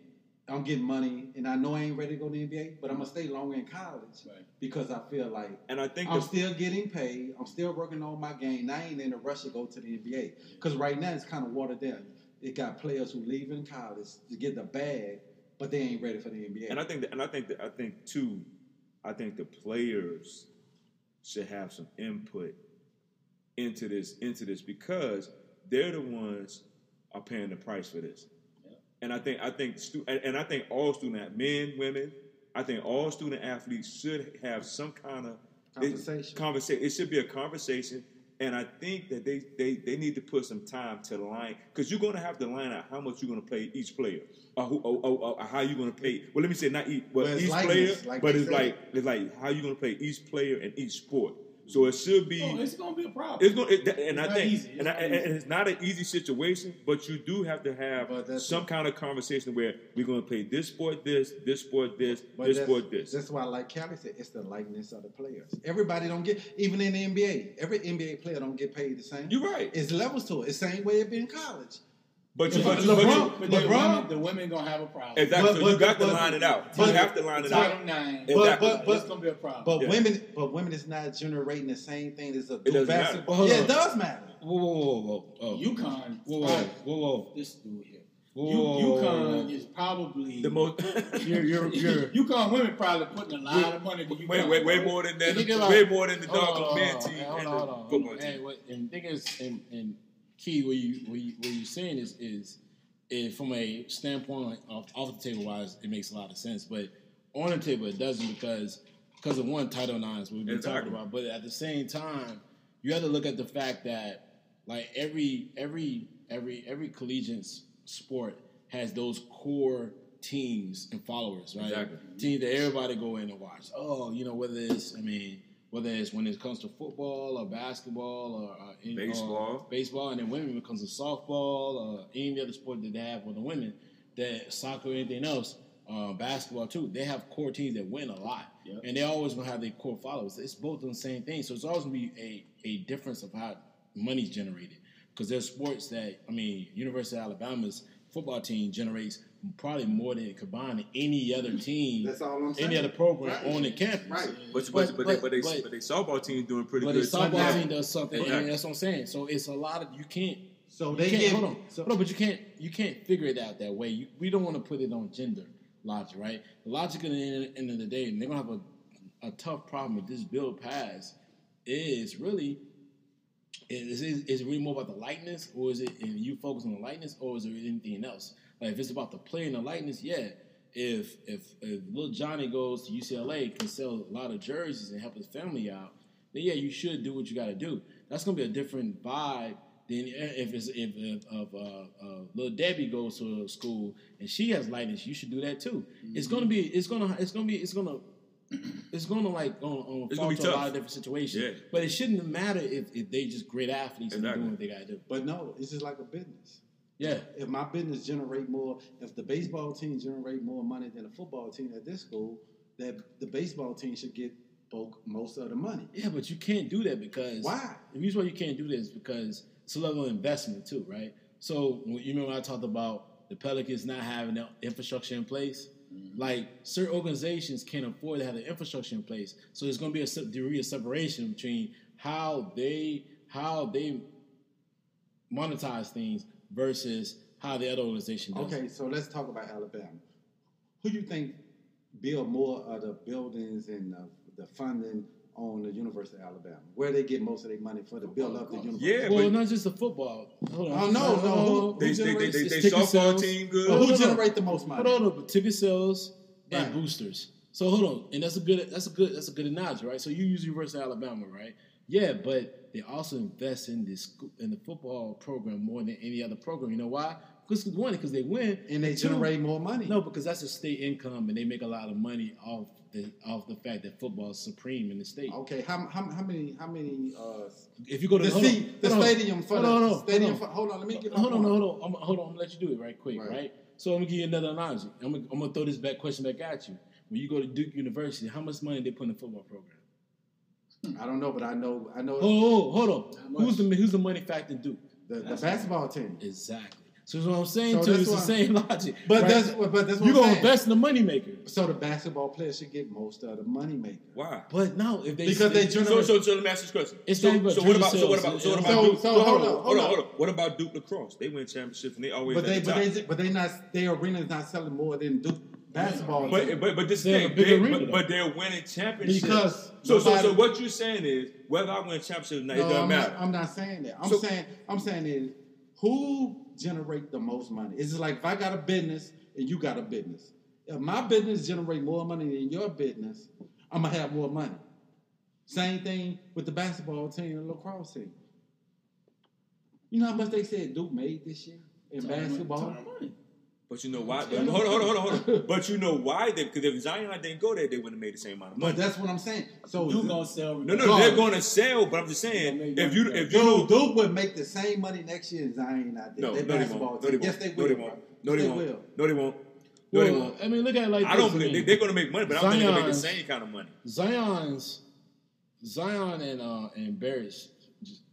Speaker 3: I'm getting money and I know I ain't ready to go to the NBA, but I'm gonna stay longer in college
Speaker 2: Right.
Speaker 3: because I feel like
Speaker 4: And I think
Speaker 3: I'm
Speaker 4: the,
Speaker 3: still getting paid. I'm still working on my game. I ain't in a rush to go to the NBA because right now it's kind of watered down. It got players who leave in college to get the bag, but they ain't ready for the NBA.
Speaker 4: and I think that, and I think that, I think too, I think the players should have some input into this into this because they're the ones are paying the price for this.
Speaker 2: Yeah.
Speaker 4: And I think I think stu- and, and I think all student men, women, I think all student athletes should have some kind of
Speaker 3: Conversation.
Speaker 4: conversation. It should be a conversation. And I think that they, they, they need to put some time to line because you're going to have to line out how much you're going to pay each player, or, who, or, or, or how you're going to pay. Well, let me say not each, well,
Speaker 3: Well,
Speaker 4: each player,
Speaker 3: like
Speaker 4: but it's
Speaker 3: said.
Speaker 4: like it's like how you're going to pay each player in each sport. So it should be.
Speaker 2: Oh, it's gonna be a problem.
Speaker 4: It's going, it, and
Speaker 2: It's
Speaker 4: I
Speaker 2: not
Speaker 4: think,
Speaker 2: easy. It's
Speaker 4: and, I,
Speaker 2: not
Speaker 4: and it's not an easy situation, but you do have to have
Speaker 3: But that's
Speaker 4: some kind of conversation where we're going to pay this sport this, this sport this,
Speaker 3: But
Speaker 4: this sport this.
Speaker 3: That's why, like Callie said, it's the likeness of the players. Everybody don't get, even in the NBA, every NBA player don't get paid the same.
Speaker 4: You're right,
Speaker 3: It's levels to it. It's same way it be in college.
Speaker 4: But you,
Speaker 3: But
Speaker 4: but, you- but you-
Speaker 3: LeBron-
Speaker 2: but the
Speaker 3: LeBron-
Speaker 2: women, the women gonna have a problem.
Speaker 4: exactly.
Speaker 3: But-
Speaker 4: so you
Speaker 3: but-
Speaker 4: got to
Speaker 3: but-
Speaker 4: line it out.
Speaker 3: but-
Speaker 4: you have to line it out.
Speaker 2: Title nine.
Speaker 4: Exactly.
Speaker 3: But, but,
Speaker 2: it's gonna be a problem.
Speaker 3: but
Speaker 4: Yeah.
Speaker 3: women, but women is not generating the same thing as a
Speaker 4: It doesn't matter.
Speaker 3: basketball. Yeah, it does matter.
Speaker 1: Whoa, whoa, whoa, whoa, whoa.
Speaker 2: UConn.
Speaker 1: Whoa, whoa, whoa, whoa.
Speaker 2: This dude here.
Speaker 1: Whoa.
Speaker 2: UConn is probably
Speaker 4: the most.
Speaker 1: You're, you're, you're.
Speaker 2: UConn women probably putting a lot of money. to UConn,
Speaker 4: way, way, way more than that.
Speaker 1: You think about-
Speaker 4: Way more than the
Speaker 1: Hold on,
Speaker 4: dog man team
Speaker 1: hold on, hold on.
Speaker 4: football
Speaker 1: Hey, what, and thing is, and, and key, what you what you what you're saying is is, is from a standpoint of off the table wise, it makes a lot of sense, but on the table it doesn't because because of one Title Nines we've been
Speaker 4: Exactly.
Speaker 1: talking about, but at the same time, you have to look at the fact that like every every every every collegiate sport has those core teams and followers, right?
Speaker 4: Exactly.
Speaker 1: Teams that everybody go in and watch. Oh, you know whether it's I mean whether it's when it comes to football or basketball or, uh, or
Speaker 4: Baseball.
Speaker 1: baseball, and then women when it comes to softball or any other sport that they have for the women, that soccer or anything else, uh, basketball too. They have core teams that win a lot,
Speaker 2: Yep.
Speaker 1: and they always gonna have their core followers. It's both the same thing, so it's always gonna be a a difference of how money's generated. Because there's sports that I mean, University of Alabama's football team generates probably more than combined any other team,
Speaker 3: That's all I'm saying.
Speaker 1: any other program
Speaker 3: Right.
Speaker 1: on the campus.
Speaker 3: Right.
Speaker 4: But but
Speaker 1: But-
Speaker 4: but, they,
Speaker 1: but-
Speaker 4: but they
Speaker 1: but-
Speaker 4: but they softball team doing pretty
Speaker 1: But
Speaker 4: good.
Speaker 1: the softball team does something,
Speaker 4: Exactly.
Speaker 1: and that's what I'm saying. So it's a lot of you can't.
Speaker 3: So
Speaker 1: you
Speaker 3: they
Speaker 1: can't,
Speaker 3: give.
Speaker 1: hold on,
Speaker 3: so-
Speaker 1: hold on, but you can't you can't figure it out that way. You, we don't want to put it on gender logic, right? The logic at the end, end of the day, and they're gonna have a, a tough problem if this bill passed. Is really is, is is it really more about the likeness, or is it and you focus on the likeness, or is there anything else? Like if it's about the play and the likeness, yeah. If if if little Johnny goes to UCLA, can sell a lot of jerseys and help his family out, then yeah, you should do what you got to do. That's gonna be a different vibe than if it's if, if of uh, uh, little Debbie goes to a school and she has likeness, you should do that too. It's gonna be it's gonna it's gonna be it's gonna it's gonna like on, on
Speaker 4: It's
Speaker 1: fall
Speaker 4: gonna be
Speaker 1: to a lot of different situations.
Speaker 4: Yeah.
Speaker 1: But it shouldn't matter if, if they just great athletes and
Speaker 4: Exactly.
Speaker 1: doing what they gotta do.
Speaker 3: But no, it's just like a business.
Speaker 1: Yeah.
Speaker 3: If my business generate more, if the baseball team generate more money than the football team at this school, that the baseball team should get most of the money.
Speaker 1: Yeah, but you can't do that because
Speaker 3: Why?
Speaker 1: The reason why you can't do this is because it's a level of investment too, right? So you remember I talked about the Pelicans not having the infrastructure in place. Mm-hmm. Like certain organizations can't afford to have the infrastructure in place, so there's going to be a degree of separation between how they how they monetize things versus how the other organization does.
Speaker 3: Okay,
Speaker 1: it.
Speaker 3: so let's talk about Alabama. Who do you think build more of the buildings and the, the funding on the University of Alabama? Where they get most of their money for to build up the university?
Speaker 4: Yeah,
Speaker 1: Well,
Speaker 4: but
Speaker 1: not just the football. Hold on.
Speaker 3: Oh, no, no, who-
Speaker 4: they
Speaker 3: who
Speaker 4: they they, they,
Speaker 3: generates
Speaker 4: they
Speaker 1: ticket
Speaker 4: softball
Speaker 1: sales?
Speaker 4: team
Speaker 3: But
Speaker 4: good.
Speaker 3: who
Speaker 1: Hold
Speaker 3: generate the most money?
Speaker 1: Hold on, but ticket sales and
Speaker 3: Right.
Speaker 1: boosters. So hold on, and that's a good that's a good that's a good analogy, right? So you use University of Alabama, right? Yeah, but they also invest in this in the football program more than any other program. You know why? Because one, because they win,
Speaker 3: And they
Speaker 1: Two,
Speaker 3: generate more money.
Speaker 1: No, because that's a state income, and they make a lot of money off the off the fact that football is supreme in the state.
Speaker 3: Okay, how, how, how many how many uh,
Speaker 1: If you go to
Speaker 3: the
Speaker 1: hold on,
Speaker 3: the stadium for
Speaker 1: hold
Speaker 3: the
Speaker 1: on, hold on,
Speaker 3: stadium
Speaker 1: hold on.
Speaker 3: hold on, let me get my
Speaker 1: Hold on, hold on, I'm, hold on. I'm gonna let you do it right quick,
Speaker 3: Right.
Speaker 1: right? So I'm gonna give you another analogy. I'm gonna, I'm gonna throw this back question back at you. When you go to Duke University, how much money they put in the football program?
Speaker 3: I don't know, but I know I know
Speaker 1: Oh, hold on. Who's the who's the money factor in Duke?
Speaker 3: the, the basketball team.
Speaker 1: Exactly. So that's what I'm saying
Speaker 3: So
Speaker 1: to you. It's the
Speaker 3: why-
Speaker 1: same logic.
Speaker 3: But
Speaker 1: right?
Speaker 3: that's but that's what
Speaker 1: you
Speaker 3: I'm
Speaker 1: gonna
Speaker 3: saying.
Speaker 1: invest in the money maker.
Speaker 3: So the basketball players should get most of the money maker.
Speaker 4: Why?
Speaker 1: But no, if they
Speaker 3: Because they
Speaker 4: So,
Speaker 3: generate
Speaker 4: so, so let me ask this question.
Speaker 1: It's
Speaker 4: so,
Speaker 1: not even
Speaker 4: so what about so what about so what
Speaker 1: So-
Speaker 4: about Duke?
Speaker 3: so
Speaker 4: hold,
Speaker 3: hold
Speaker 4: on,
Speaker 3: on,
Speaker 4: hold
Speaker 3: hold
Speaker 4: on,
Speaker 3: on.
Speaker 4: hold on. What about Duke lacrosse? They win championships and they always
Speaker 3: But they
Speaker 4: the
Speaker 3: but they but they not their arena is not selling more than Duke basketball. team.
Speaker 4: But, but but this
Speaker 1: They have
Speaker 4: thing,
Speaker 1: a bigger
Speaker 4: they,
Speaker 1: arena,
Speaker 4: but,
Speaker 1: though.
Speaker 4: but they're winning championships.
Speaker 3: Because
Speaker 4: so so so what you're saying is whether I win championships or not, it doesn't
Speaker 3: I'm
Speaker 4: matter.
Speaker 3: not, I'm not saying that. I'm
Speaker 4: So-
Speaker 3: saying I'm saying is who generate the most money? It's just like if I got a business and you got a business. If my business generate more money than your business, I'm gonna have more money. Same thing with the basketball team and lacrosse team. You know how much they said Duke made this year in basketball?
Speaker 4: But you know why?
Speaker 3: Yeah.
Speaker 4: Hold on, hold on, hold on, hold on. But you know why? They because if Zion didn't go there, they wouldn't have made the same amount of
Speaker 3: But
Speaker 4: money.
Speaker 3: that's what I'm saying. So
Speaker 2: You gonna sell?
Speaker 4: No, no,
Speaker 3: Go
Speaker 4: they're going to sell. But I'm just saying,
Speaker 2: They're make
Speaker 4: if you if you
Speaker 3: Dude, Duke would make the same money next year as Zion not there.
Speaker 4: no, no, they won't. No, they won't.
Speaker 3: they
Speaker 4: No, they won't. No, they
Speaker 3: They
Speaker 4: won't. No, they won't. No, they won't.
Speaker 1: I mean, look at it like
Speaker 4: I don't believe
Speaker 1: mean,
Speaker 4: they, they're going to make money, but I don't think they're going to make the same kind of money.
Speaker 1: Zion's Zion and uh, and Barrett's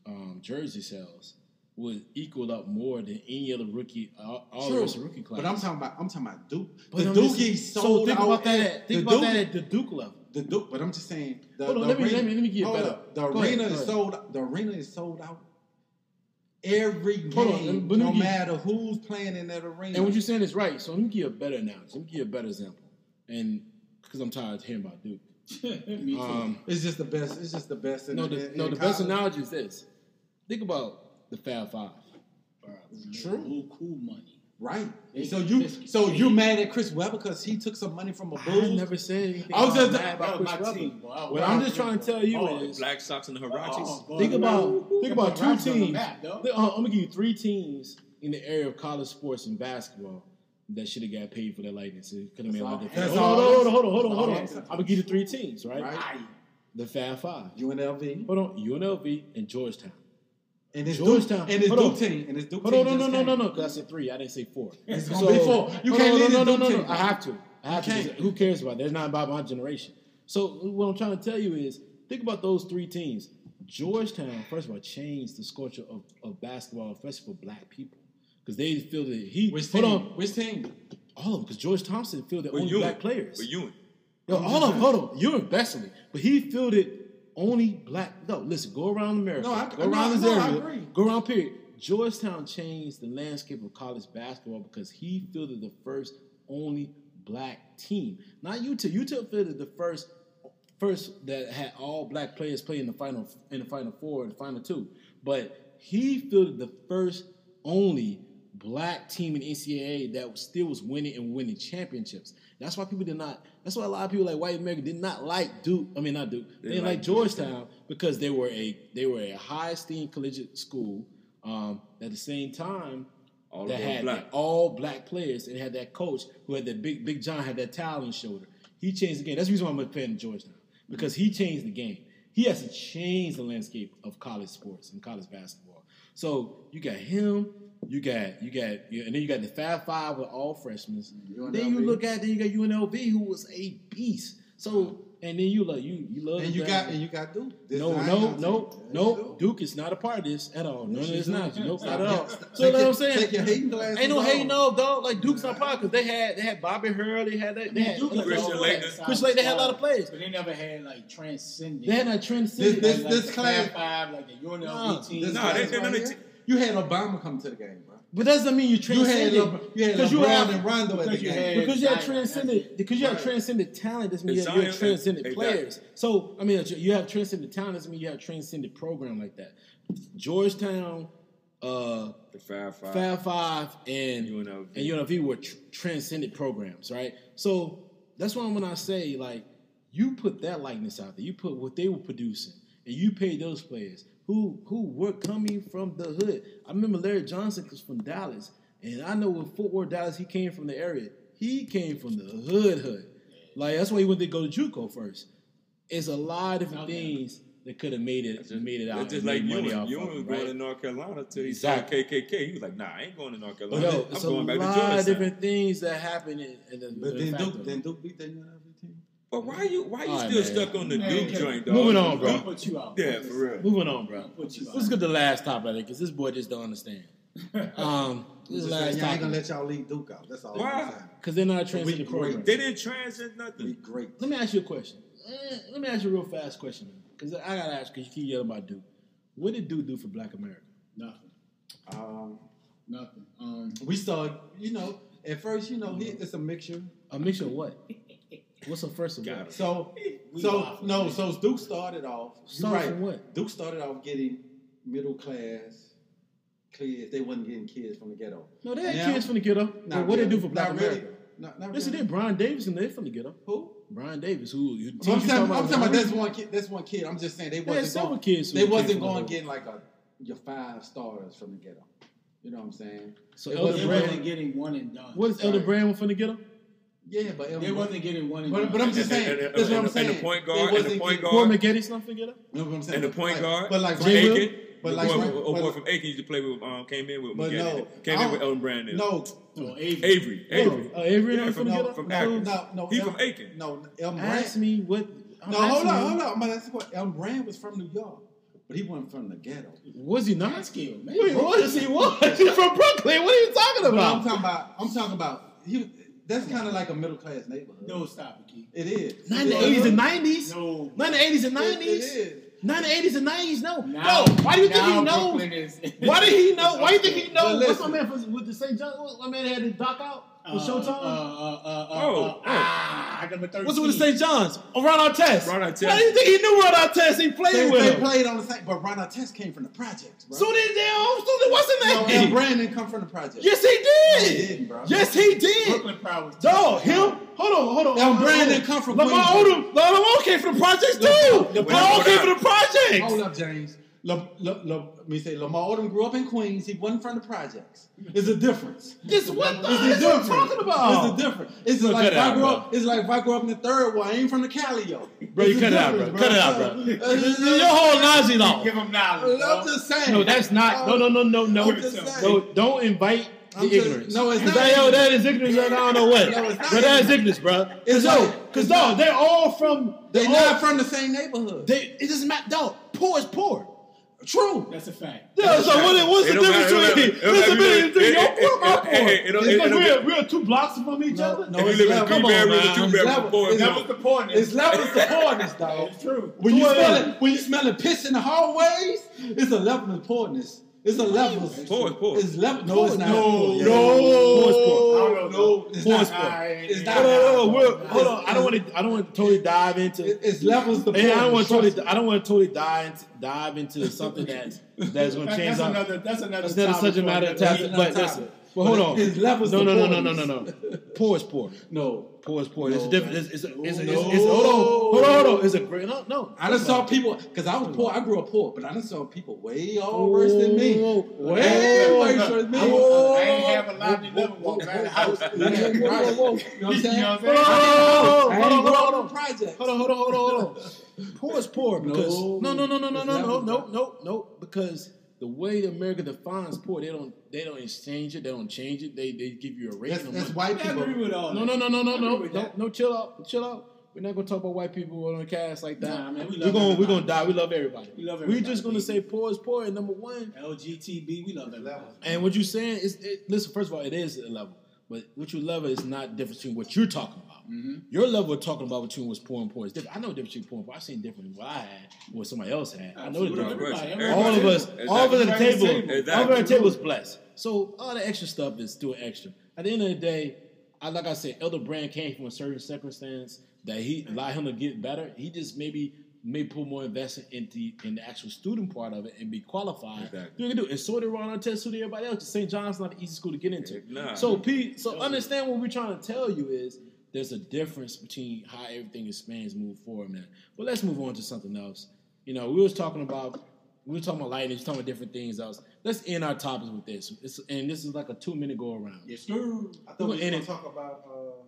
Speaker 1: um, jersey sales would equal up more than any other rookie all, all the
Speaker 3: True.
Speaker 1: rest of rookie class.
Speaker 3: But I'm talking about I'm talking about Duke.
Speaker 1: But
Speaker 3: the
Speaker 1: I'm
Speaker 3: Duke
Speaker 1: just-
Speaker 3: sold
Speaker 1: so think
Speaker 3: out.
Speaker 1: about that.
Speaker 3: at-
Speaker 1: At, think about
Speaker 3: Duke,
Speaker 1: that at the Duke level.
Speaker 3: The Duke, but I'm just saying. The,
Speaker 1: Hold on,
Speaker 3: the
Speaker 1: let me-
Speaker 3: arena,
Speaker 1: let me- let me get
Speaker 3: hold
Speaker 1: better.
Speaker 3: up. The
Speaker 1: Go ahead,
Speaker 3: arena is sold. The arena is sold out. Every game,
Speaker 1: on, let me- let me
Speaker 3: no
Speaker 1: get-
Speaker 3: matter who's playing in that arena.
Speaker 1: And what you're saying is right. So let me give you a better analogy. Let me give you a better example. And because I'm tired of hearing about Duke. Um,
Speaker 3: it's just the best. It's just the best. In
Speaker 1: no,
Speaker 3: the,
Speaker 1: the,
Speaker 3: in,
Speaker 1: no,
Speaker 3: in
Speaker 1: the best analogy is this. Think about the Fab Five.
Speaker 3: True.
Speaker 2: Cool, cool money.
Speaker 3: Right.
Speaker 2: They-
Speaker 3: so you, so you mad at Chris Webber because he took some money from a
Speaker 1: I
Speaker 3: Bulls?
Speaker 1: never said anything.
Speaker 3: I was just-
Speaker 1: mad about
Speaker 2: was
Speaker 1: Chris Webber.
Speaker 2: team, boy.
Speaker 1: What I'm just trying to tell you
Speaker 2: Oh,
Speaker 1: is
Speaker 4: Black Sox and the Huaraches.
Speaker 2: Oh,
Speaker 1: Think about
Speaker 2: rap-
Speaker 1: think about two
Speaker 2: rap's on the
Speaker 1: teams.
Speaker 2: map,
Speaker 1: uh, I'm gonna give you three teams in the area of college sports and basketball that should have got paid for their likeness. It could have made a lot of difference. Hold on, hold on, hold on, hold on, hold on.
Speaker 3: I'm
Speaker 1: I'm gonna give you three teams, right?
Speaker 3: Right.
Speaker 1: The Fab Five.
Speaker 3: UNLV.
Speaker 1: Hold on, UNLV and Georgetown.
Speaker 3: And it's
Speaker 1: Georgetown.
Speaker 3: Duke, and it's
Speaker 1: Hold
Speaker 3: Duke
Speaker 1: on.
Speaker 3: team. And it's Duke
Speaker 1: Hold
Speaker 3: team.
Speaker 1: on, no, no, no, no, no. Because I said three. I didn't say four.
Speaker 3: It's gonna be four. You can't
Speaker 1: on,
Speaker 3: leave
Speaker 1: no, no,
Speaker 3: Duke
Speaker 1: no, no,
Speaker 3: team.
Speaker 1: I have to. I have to. Who cares about? It? There's not about my generation. So what I'm trying to tell you is, think about those three teams. Georgetown, first of all, changed the culture of, of basketball, especially for black people, because they feel that he.
Speaker 3: Which
Speaker 1: hold
Speaker 3: team?
Speaker 1: on,
Speaker 3: Which team?
Speaker 1: all of them, because George Thompson fielded only
Speaker 4: Ewing.
Speaker 1: black players.
Speaker 4: With Ewing.
Speaker 1: Yo, all of them, hold on, you're Bessley, but he fielded only black. No, listen, go around America,
Speaker 3: No, I-
Speaker 1: go
Speaker 3: no,
Speaker 1: around this
Speaker 3: no,
Speaker 1: area,
Speaker 3: agree.
Speaker 1: go around. Period. Georgetown changed the landscape of college basketball because he fielded the first only black team. Not Utah. Utah fielded the first first that had all black players play in the final in the final four and the final two. But he fielded the first only black team in NCAA that still was winning and winning championships. That's why people did not. That's why a lot of people like white America did not like Duke. I mean, not Duke. They, didn't like
Speaker 4: liked
Speaker 1: Georgetown because they were a they were a high esteemed collegiate school. Um, at the same time,
Speaker 4: All
Speaker 1: that had
Speaker 4: black.
Speaker 1: all black players and had that coach who had that big Big John had that towel on his shoulder. He changed the game. That's the reason why I'm a fan of Georgetown because he changed the game. He has to change the landscape of college sports and college basketball. So you got him, you got you got, and then you got the Fab Five with all freshmen. Then you look at then you got UNLV who was a beast. So uh-huh. and then you love you you love
Speaker 3: And you got and you got Duke. This
Speaker 1: no, no, no, no. Duke is not a part of this at all. No, no, it's not. Nope, not at all. So you know what I'm saying?
Speaker 3: take your hating glasses
Speaker 1: Ain't no hating no dog. Like Duke's not part because they had they had Bobby Hurley, they had that. They had
Speaker 2: Duke was
Speaker 4: Christian
Speaker 2: all
Speaker 4: Laettner.
Speaker 2: black
Speaker 1: Chris Laettner, they had a lot of players.
Speaker 2: But they never had like transcendent.
Speaker 1: They had that trend.
Speaker 3: This- this-
Speaker 2: like,
Speaker 3: this
Speaker 2: the
Speaker 3: class-
Speaker 2: Five, like the UNLV
Speaker 1: Nah,
Speaker 2: team.
Speaker 3: This
Speaker 4: Nah,
Speaker 3: class
Speaker 4: they- they-
Speaker 3: right
Speaker 4: they-
Speaker 3: here, you had Obama come to the game, bro.
Speaker 1: but that doesn't mean you
Speaker 3: You had
Speaker 1: transcended.
Speaker 3: Le, you had
Speaker 1: because you
Speaker 3: LeBron
Speaker 1: have
Speaker 3: and Rondo at the
Speaker 2: because you
Speaker 3: game.
Speaker 2: had-
Speaker 1: because you have transcended because you have transcended talent doesn't mean you have, you have transcended
Speaker 4: exactly.
Speaker 1: players. So I mean, you have transcended talent doesn't mean you have transcended program like that. Georgetown, uh,
Speaker 4: The Fab Five.
Speaker 1: Fab Five, and
Speaker 4: UNLV.
Speaker 1: and UNLV were tr- transcended programs, right? So that's why when I say like you put that likeness out there, you put what they were producing, and you paid those players who who were coming from the hood. I remember Larry Johnson was from Dallas, and I know with Fort Worth, Dallas, he came from the area. He came from the hood, hood. Like that's why he went to go to JUCO first. It's a lot of different things that could have made it
Speaker 4: just,
Speaker 1: made it out.
Speaker 4: It's just like
Speaker 1: made money
Speaker 4: Ewing.
Speaker 1: off
Speaker 4: Ewing
Speaker 1: of
Speaker 4: was
Speaker 1: it,
Speaker 4: going
Speaker 1: right?
Speaker 4: to North Carolina until he
Speaker 1: Exactly.
Speaker 4: saw KKK. He was like, Nah, I ain't going to North
Speaker 1: But
Speaker 4: Carolina.
Speaker 1: no,
Speaker 4: I'm going back to Georgia."
Speaker 1: A lot of different things that happen in, in the,
Speaker 3: But
Speaker 1: the
Speaker 3: then
Speaker 1: fact
Speaker 3: Duke, then Duke beat that UNLV team.
Speaker 4: But why you why you
Speaker 1: All right,
Speaker 4: still
Speaker 1: man.
Speaker 4: stuck on the
Speaker 2: Man,
Speaker 4: Duke
Speaker 2: okay.
Speaker 4: joint, dog?
Speaker 1: Moving on, bro.
Speaker 2: Don't put you out.
Speaker 4: Yeah, for real.
Speaker 1: Moving on, bro.
Speaker 2: Put you out.
Speaker 1: Let's get the last topic because this boy just don't understand. Um, this is
Speaker 3: Just saying,
Speaker 1: last
Speaker 3: y'all ain't gonna let y'all leave Duke out. That's all
Speaker 4: Why?
Speaker 3: I'm saying.
Speaker 1: because they're not
Speaker 3: We
Speaker 1: transcending
Speaker 3: great.
Speaker 1: program.
Speaker 4: They didn't transcend
Speaker 3: Be
Speaker 4: nothing.
Speaker 3: great.
Speaker 1: Let me ask you a question. Eh, let me ask you a real fast question, man. Because I gotta ask because you keep yelling about Duke. What did Duke do for Black America?
Speaker 2: Nothing.
Speaker 3: Um,
Speaker 2: Nothing. Um,
Speaker 3: we saw, you know, at first, you know, he, it's a mixture.
Speaker 1: A mixture of what? What's the first of
Speaker 4: Got it.
Speaker 3: So,
Speaker 2: We
Speaker 3: so
Speaker 2: off.
Speaker 3: no, so Duke started off.
Speaker 1: Started
Speaker 3: right.
Speaker 1: from what?
Speaker 3: Duke started off getting middle class kids. They wasn't getting kids from the ghetto.
Speaker 1: No, they had
Speaker 3: Now-
Speaker 1: kids from the ghetto.
Speaker 3: Not
Speaker 1: But what they do for Black
Speaker 3: Not really.
Speaker 1: America?
Speaker 3: Not, not
Speaker 1: Yes, they
Speaker 3: really.
Speaker 1: did. Brian Davis and they from the ghetto.
Speaker 3: Who?
Speaker 1: Brian Davis, who you
Speaker 3: I'm
Speaker 1: teams
Speaker 3: talking,
Speaker 1: you
Speaker 3: I'm talking about
Speaker 1: one
Speaker 3: that's one kid. That's one kid. I'm just saying they
Speaker 1: They
Speaker 3: wasn't
Speaker 1: several
Speaker 3: going.
Speaker 1: kids. who
Speaker 3: They wasn't
Speaker 1: from
Speaker 3: going getting like a your five stars from the ghetto. You know what I'm saying?
Speaker 1: So
Speaker 3: It
Speaker 1: Elder
Speaker 3: wasn't
Speaker 2: they
Speaker 1: Brand,
Speaker 2: wasn't getting one and done.
Speaker 1: what is Elder
Speaker 3: Sorry.
Speaker 1: Brand from the ghetto?
Speaker 3: Yeah, but
Speaker 2: They wasn't getting one
Speaker 3: But, but I'm just
Speaker 4: And-
Speaker 3: saying.
Speaker 4: and- and-
Speaker 3: that's what I'm saying.
Speaker 4: and the point guard- and the
Speaker 3: wasn't
Speaker 4: point
Speaker 3: getting-
Speaker 1: Corey
Speaker 4: guard-
Speaker 1: Maggette's not from the.
Speaker 3: You know what I'm saying?
Speaker 4: And the point guard,
Speaker 3: but like
Speaker 4: from
Speaker 1: Jay
Speaker 4: Aiken,
Speaker 3: But like-
Speaker 4: boy,
Speaker 3: but-
Speaker 4: a boy from Aiken used to play with, um, came in with
Speaker 3: But
Speaker 4: Maggette.
Speaker 3: no,
Speaker 4: came in with
Speaker 3: don't-
Speaker 4: Elton Brand. in.
Speaker 3: No,
Speaker 2: Oh, Avery.
Speaker 4: Avery, Avery.
Speaker 1: Oh, Avery
Speaker 4: Yeah, from-
Speaker 1: from
Speaker 3: no,
Speaker 4: from
Speaker 3: no,
Speaker 4: Akron.
Speaker 3: no, no.
Speaker 4: He
Speaker 3: El-
Speaker 4: from Aiken.
Speaker 3: No, Elton Brand.
Speaker 1: Ask me what. I'm
Speaker 3: No, hold on, hold on. I'm gonna ask you what. Elton Brand was from New York, but he wasn't from the ghetto.
Speaker 1: Was he not?
Speaker 2: Catskill, man.
Speaker 1: Wait, what is he? Was He's from Brooklyn? What are you talking
Speaker 3: But I'm talking about. I'm talking about. He. That's kind of like a middle class neighborhood.
Speaker 2: No, stop it, Keith.
Speaker 3: It is.
Speaker 1: Not in the eighties and nineties.
Speaker 2: No.
Speaker 1: Not in the eighties and
Speaker 3: It-
Speaker 1: nineties. Not in the eighties and nineties. No. No. Why do you think he knows? Why did he know? Why do you think he knows? What's my
Speaker 3: listen.
Speaker 1: man for, with the St. John? My man had his doc out with
Speaker 2: Uh,
Speaker 1: Showtime?
Speaker 2: Uh, uh, uh, uh,
Speaker 4: Oh,
Speaker 2: uh,
Speaker 4: oh.
Speaker 2: Ah, number 13.
Speaker 1: What's it with the St. John's? Oh, Ron Artest.
Speaker 4: Ron Artest.
Speaker 1: Why do you think he knew Ron Artest? He played
Speaker 3: They,
Speaker 1: with
Speaker 3: they
Speaker 1: him.
Speaker 3: played on the same, but Ron Artest came from the projects, bro.
Speaker 1: So did they? So did what's his
Speaker 3: no,
Speaker 1: name?
Speaker 3: El Brand didn't come from the projects.
Speaker 1: Yes, he
Speaker 3: No,
Speaker 1: did.
Speaker 3: he didn't, bro.
Speaker 1: Yes, he did.
Speaker 2: Brooklyn Proud was
Speaker 1: Dog, him. Hold on, hold on.
Speaker 3: El
Speaker 1: hold on,
Speaker 3: Brand
Speaker 1: hold
Speaker 3: didn't come from
Speaker 1: Lamar
Speaker 3: Queensboro.
Speaker 1: Odom. Lamar came from the projects too.
Speaker 3: No, no,
Speaker 1: Lamar
Speaker 4: no,
Speaker 1: came from the projects.
Speaker 3: Hold up, James. La, La, La, let me say, Lamar Odom grew up in Queens. He wasn't from the projects. It's a difference.
Speaker 1: This what the
Speaker 3: It's
Speaker 1: heck
Speaker 3: a
Speaker 1: you
Speaker 3: difference.
Speaker 1: talking about?
Speaker 3: It's a difference. It's
Speaker 1: Look,
Speaker 3: like if
Speaker 1: it
Speaker 3: I grew
Speaker 1: bro.
Speaker 3: up. It's like if I grew up in the third one. I ain't from the Calio.
Speaker 1: Bro, you
Speaker 3: It's a
Speaker 1: cut it out, bro.
Speaker 3: difference,
Speaker 1: Cut it out, bro. Your whole Nazi law.
Speaker 2: Give him knowledge.
Speaker 3: I'm just saying.
Speaker 1: No, that's not. No, no, no, no, no.
Speaker 3: I'm just saying.
Speaker 1: No, don't invite the
Speaker 3: I'm just-
Speaker 1: ignorance.
Speaker 3: no, it's not
Speaker 1: say, yo, that is ignorance. I don't know what.
Speaker 3: No, it's not
Speaker 1: But that is
Speaker 3: ignorance.
Speaker 1: ignorance, bro.
Speaker 3: It's
Speaker 1: Cause no, cause
Speaker 3: It's
Speaker 1: dog, they're all from.
Speaker 3: They're
Speaker 1: all-
Speaker 3: not from the same neighborhood.
Speaker 1: They, it doesn't matter. Dog, poor is poor.
Speaker 3: True.
Speaker 2: That's a fact.
Speaker 1: Yeah, so what, what's
Speaker 4: It
Speaker 1: the difference
Speaker 4: matter,
Speaker 1: between?
Speaker 4: it don't
Speaker 1: What's the
Speaker 4: matter.
Speaker 1: difference between
Speaker 4: It-
Speaker 1: your
Speaker 4: it-
Speaker 1: poor and my
Speaker 4: it-
Speaker 1: poor?
Speaker 4: it- it don't-
Speaker 1: It's
Speaker 4: it
Speaker 1: like
Speaker 4: don't
Speaker 1: we're, we're two blocks from each
Speaker 3: No,
Speaker 1: other.
Speaker 3: no,
Speaker 4: If
Speaker 3: it's
Speaker 4: live
Speaker 3: level.
Speaker 1: Come on,
Speaker 4: bedrooms,
Speaker 1: man.
Speaker 4: two
Speaker 3: It's level.
Speaker 4: four
Speaker 3: It's level.
Speaker 2: was the point.
Speaker 3: It's levels to poorness, dog.
Speaker 2: It's true.
Speaker 3: When you
Speaker 1: Well,
Speaker 3: smell it, when you smell it piss in the hallways, it's a level of poorness. It's a level.
Speaker 4: Poor poor.
Speaker 3: It's level. No, it's not.
Speaker 1: No,
Speaker 3: Yeah.
Speaker 1: no,
Speaker 3: Poor is poor.
Speaker 2: I don't know.
Speaker 3: No, it's
Speaker 1: Poor
Speaker 3: not.
Speaker 1: is poor.
Speaker 3: It's not.
Speaker 1: Hold on, hold on, hold on. I don't want to. I don't want to totally dive into.
Speaker 3: It- It's levels to
Speaker 1: And I don't want to totally. I don't want to totally dive into, dive into something that's that's going to
Speaker 2: That-
Speaker 1: change
Speaker 2: that's another. That's another.
Speaker 1: That's not a subject matter.
Speaker 2: another
Speaker 1: Topic, but listen.
Speaker 3: Topic.
Speaker 1: But hold
Speaker 3: But
Speaker 1: on.
Speaker 3: it's levels
Speaker 1: no,
Speaker 3: to
Speaker 1: no, no, no, no, no, no. Poor is poor.
Speaker 3: No.
Speaker 1: Poor is poor. It's a different. It's, it's, a, it's, a, it's,
Speaker 3: No.
Speaker 1: it's, hold on, hold on, hold on. It's a great. No, no.
Speaker 3: I just saw people because I was poor. I grew up poor, but I just saw people way all worse than me. Way
Speaker 1: whoa,
Speaker 3: worse than me.
Speaker 2: I, I ain't have a lobby level walk around the house.
Speaker 3: You know what I'm saying?
Speaker 2: You know what I'm?
Speaker 1: Hold on, hold on, hold on,
Speaker 3: up
Speaker 1: hold on.
Speaker 3: projects.
Speaker 1: Hold on, hold on, hold on, hold on. Poor is poor because
Speaker 3: No.
Speaker 1: no, no, no, no, no, no, no, no, no, no. Because the way America defines poor, they don't, they don't exchange it, they don't change it. They, they give you a rate.
Speaker 3: That's,
Speaker 1: no
Speaker 3: that's
Speaker 1: money.
Speaker 3: white
Speaker 2: I agree
Speaker 3: people.
Speaker 2: with all
Speaker 1: No,
Speaker 2: that.
Speaker 1: no, no, no, no,
Speaker 2: I
Speaker 1: no, no, no. Chill out, chill out. We're not gonna talk about white people on the cast like that.
Speaker 2: Nah, man, we
Speaker 1: we're gonna we're gonna die. We love everybody.
Speaker 2: We love everybody.
Speaker 1: We're just gonna say poor is poor. And number one,
Speaker 2: LGTB, we love that. Level.
Speaker 1: And what you're saying is, it, listen. First of all, it is a level, but what you love is not different between what you're talking about. Your level of talking about between was poor and poor is different. I know the difference between poor and poor. I've seen different than what I had, what somebody else had. I know the difference.
Speaker 2: Everybody,
Speaker 1: All of us,
Speaker 4: Exactly.
Speaker 1: all of us at the table,
Speaker 2: Exactly.
Speaker 1: all of us at the table is blessed. So all the extra stuff is still extra. At the end of the day, I, like I said, Elton Brand came from a certain circumstance that he allowed him to get better. He just maybe may put more investment into in the actual student part of it and be qualified.
Speaker 4: Exactly.
Speaker 1: You can do it. And so did Ron Artest, so did everybody else. St. John's not an easy school to get into.
Speaker 4: Nah.
Speaker 1: So Pete, so understand what we're trying to tell you is there's a difference between how everything expands move forward, man. But let's move on to something else. You know, we was talking about we were talking about lightning, we was talking about different things else. Let's end our topics with this. It's, and this is like a two minute go around.
Speaker 2: Yes, sir.
Speaker 3: I
Speaker 1: We're
Speaker 3: thought we
Speaker 1: gonna
Speaker 3: gonna
Speaker 1: it.
Speaker 3: talk about. Uh,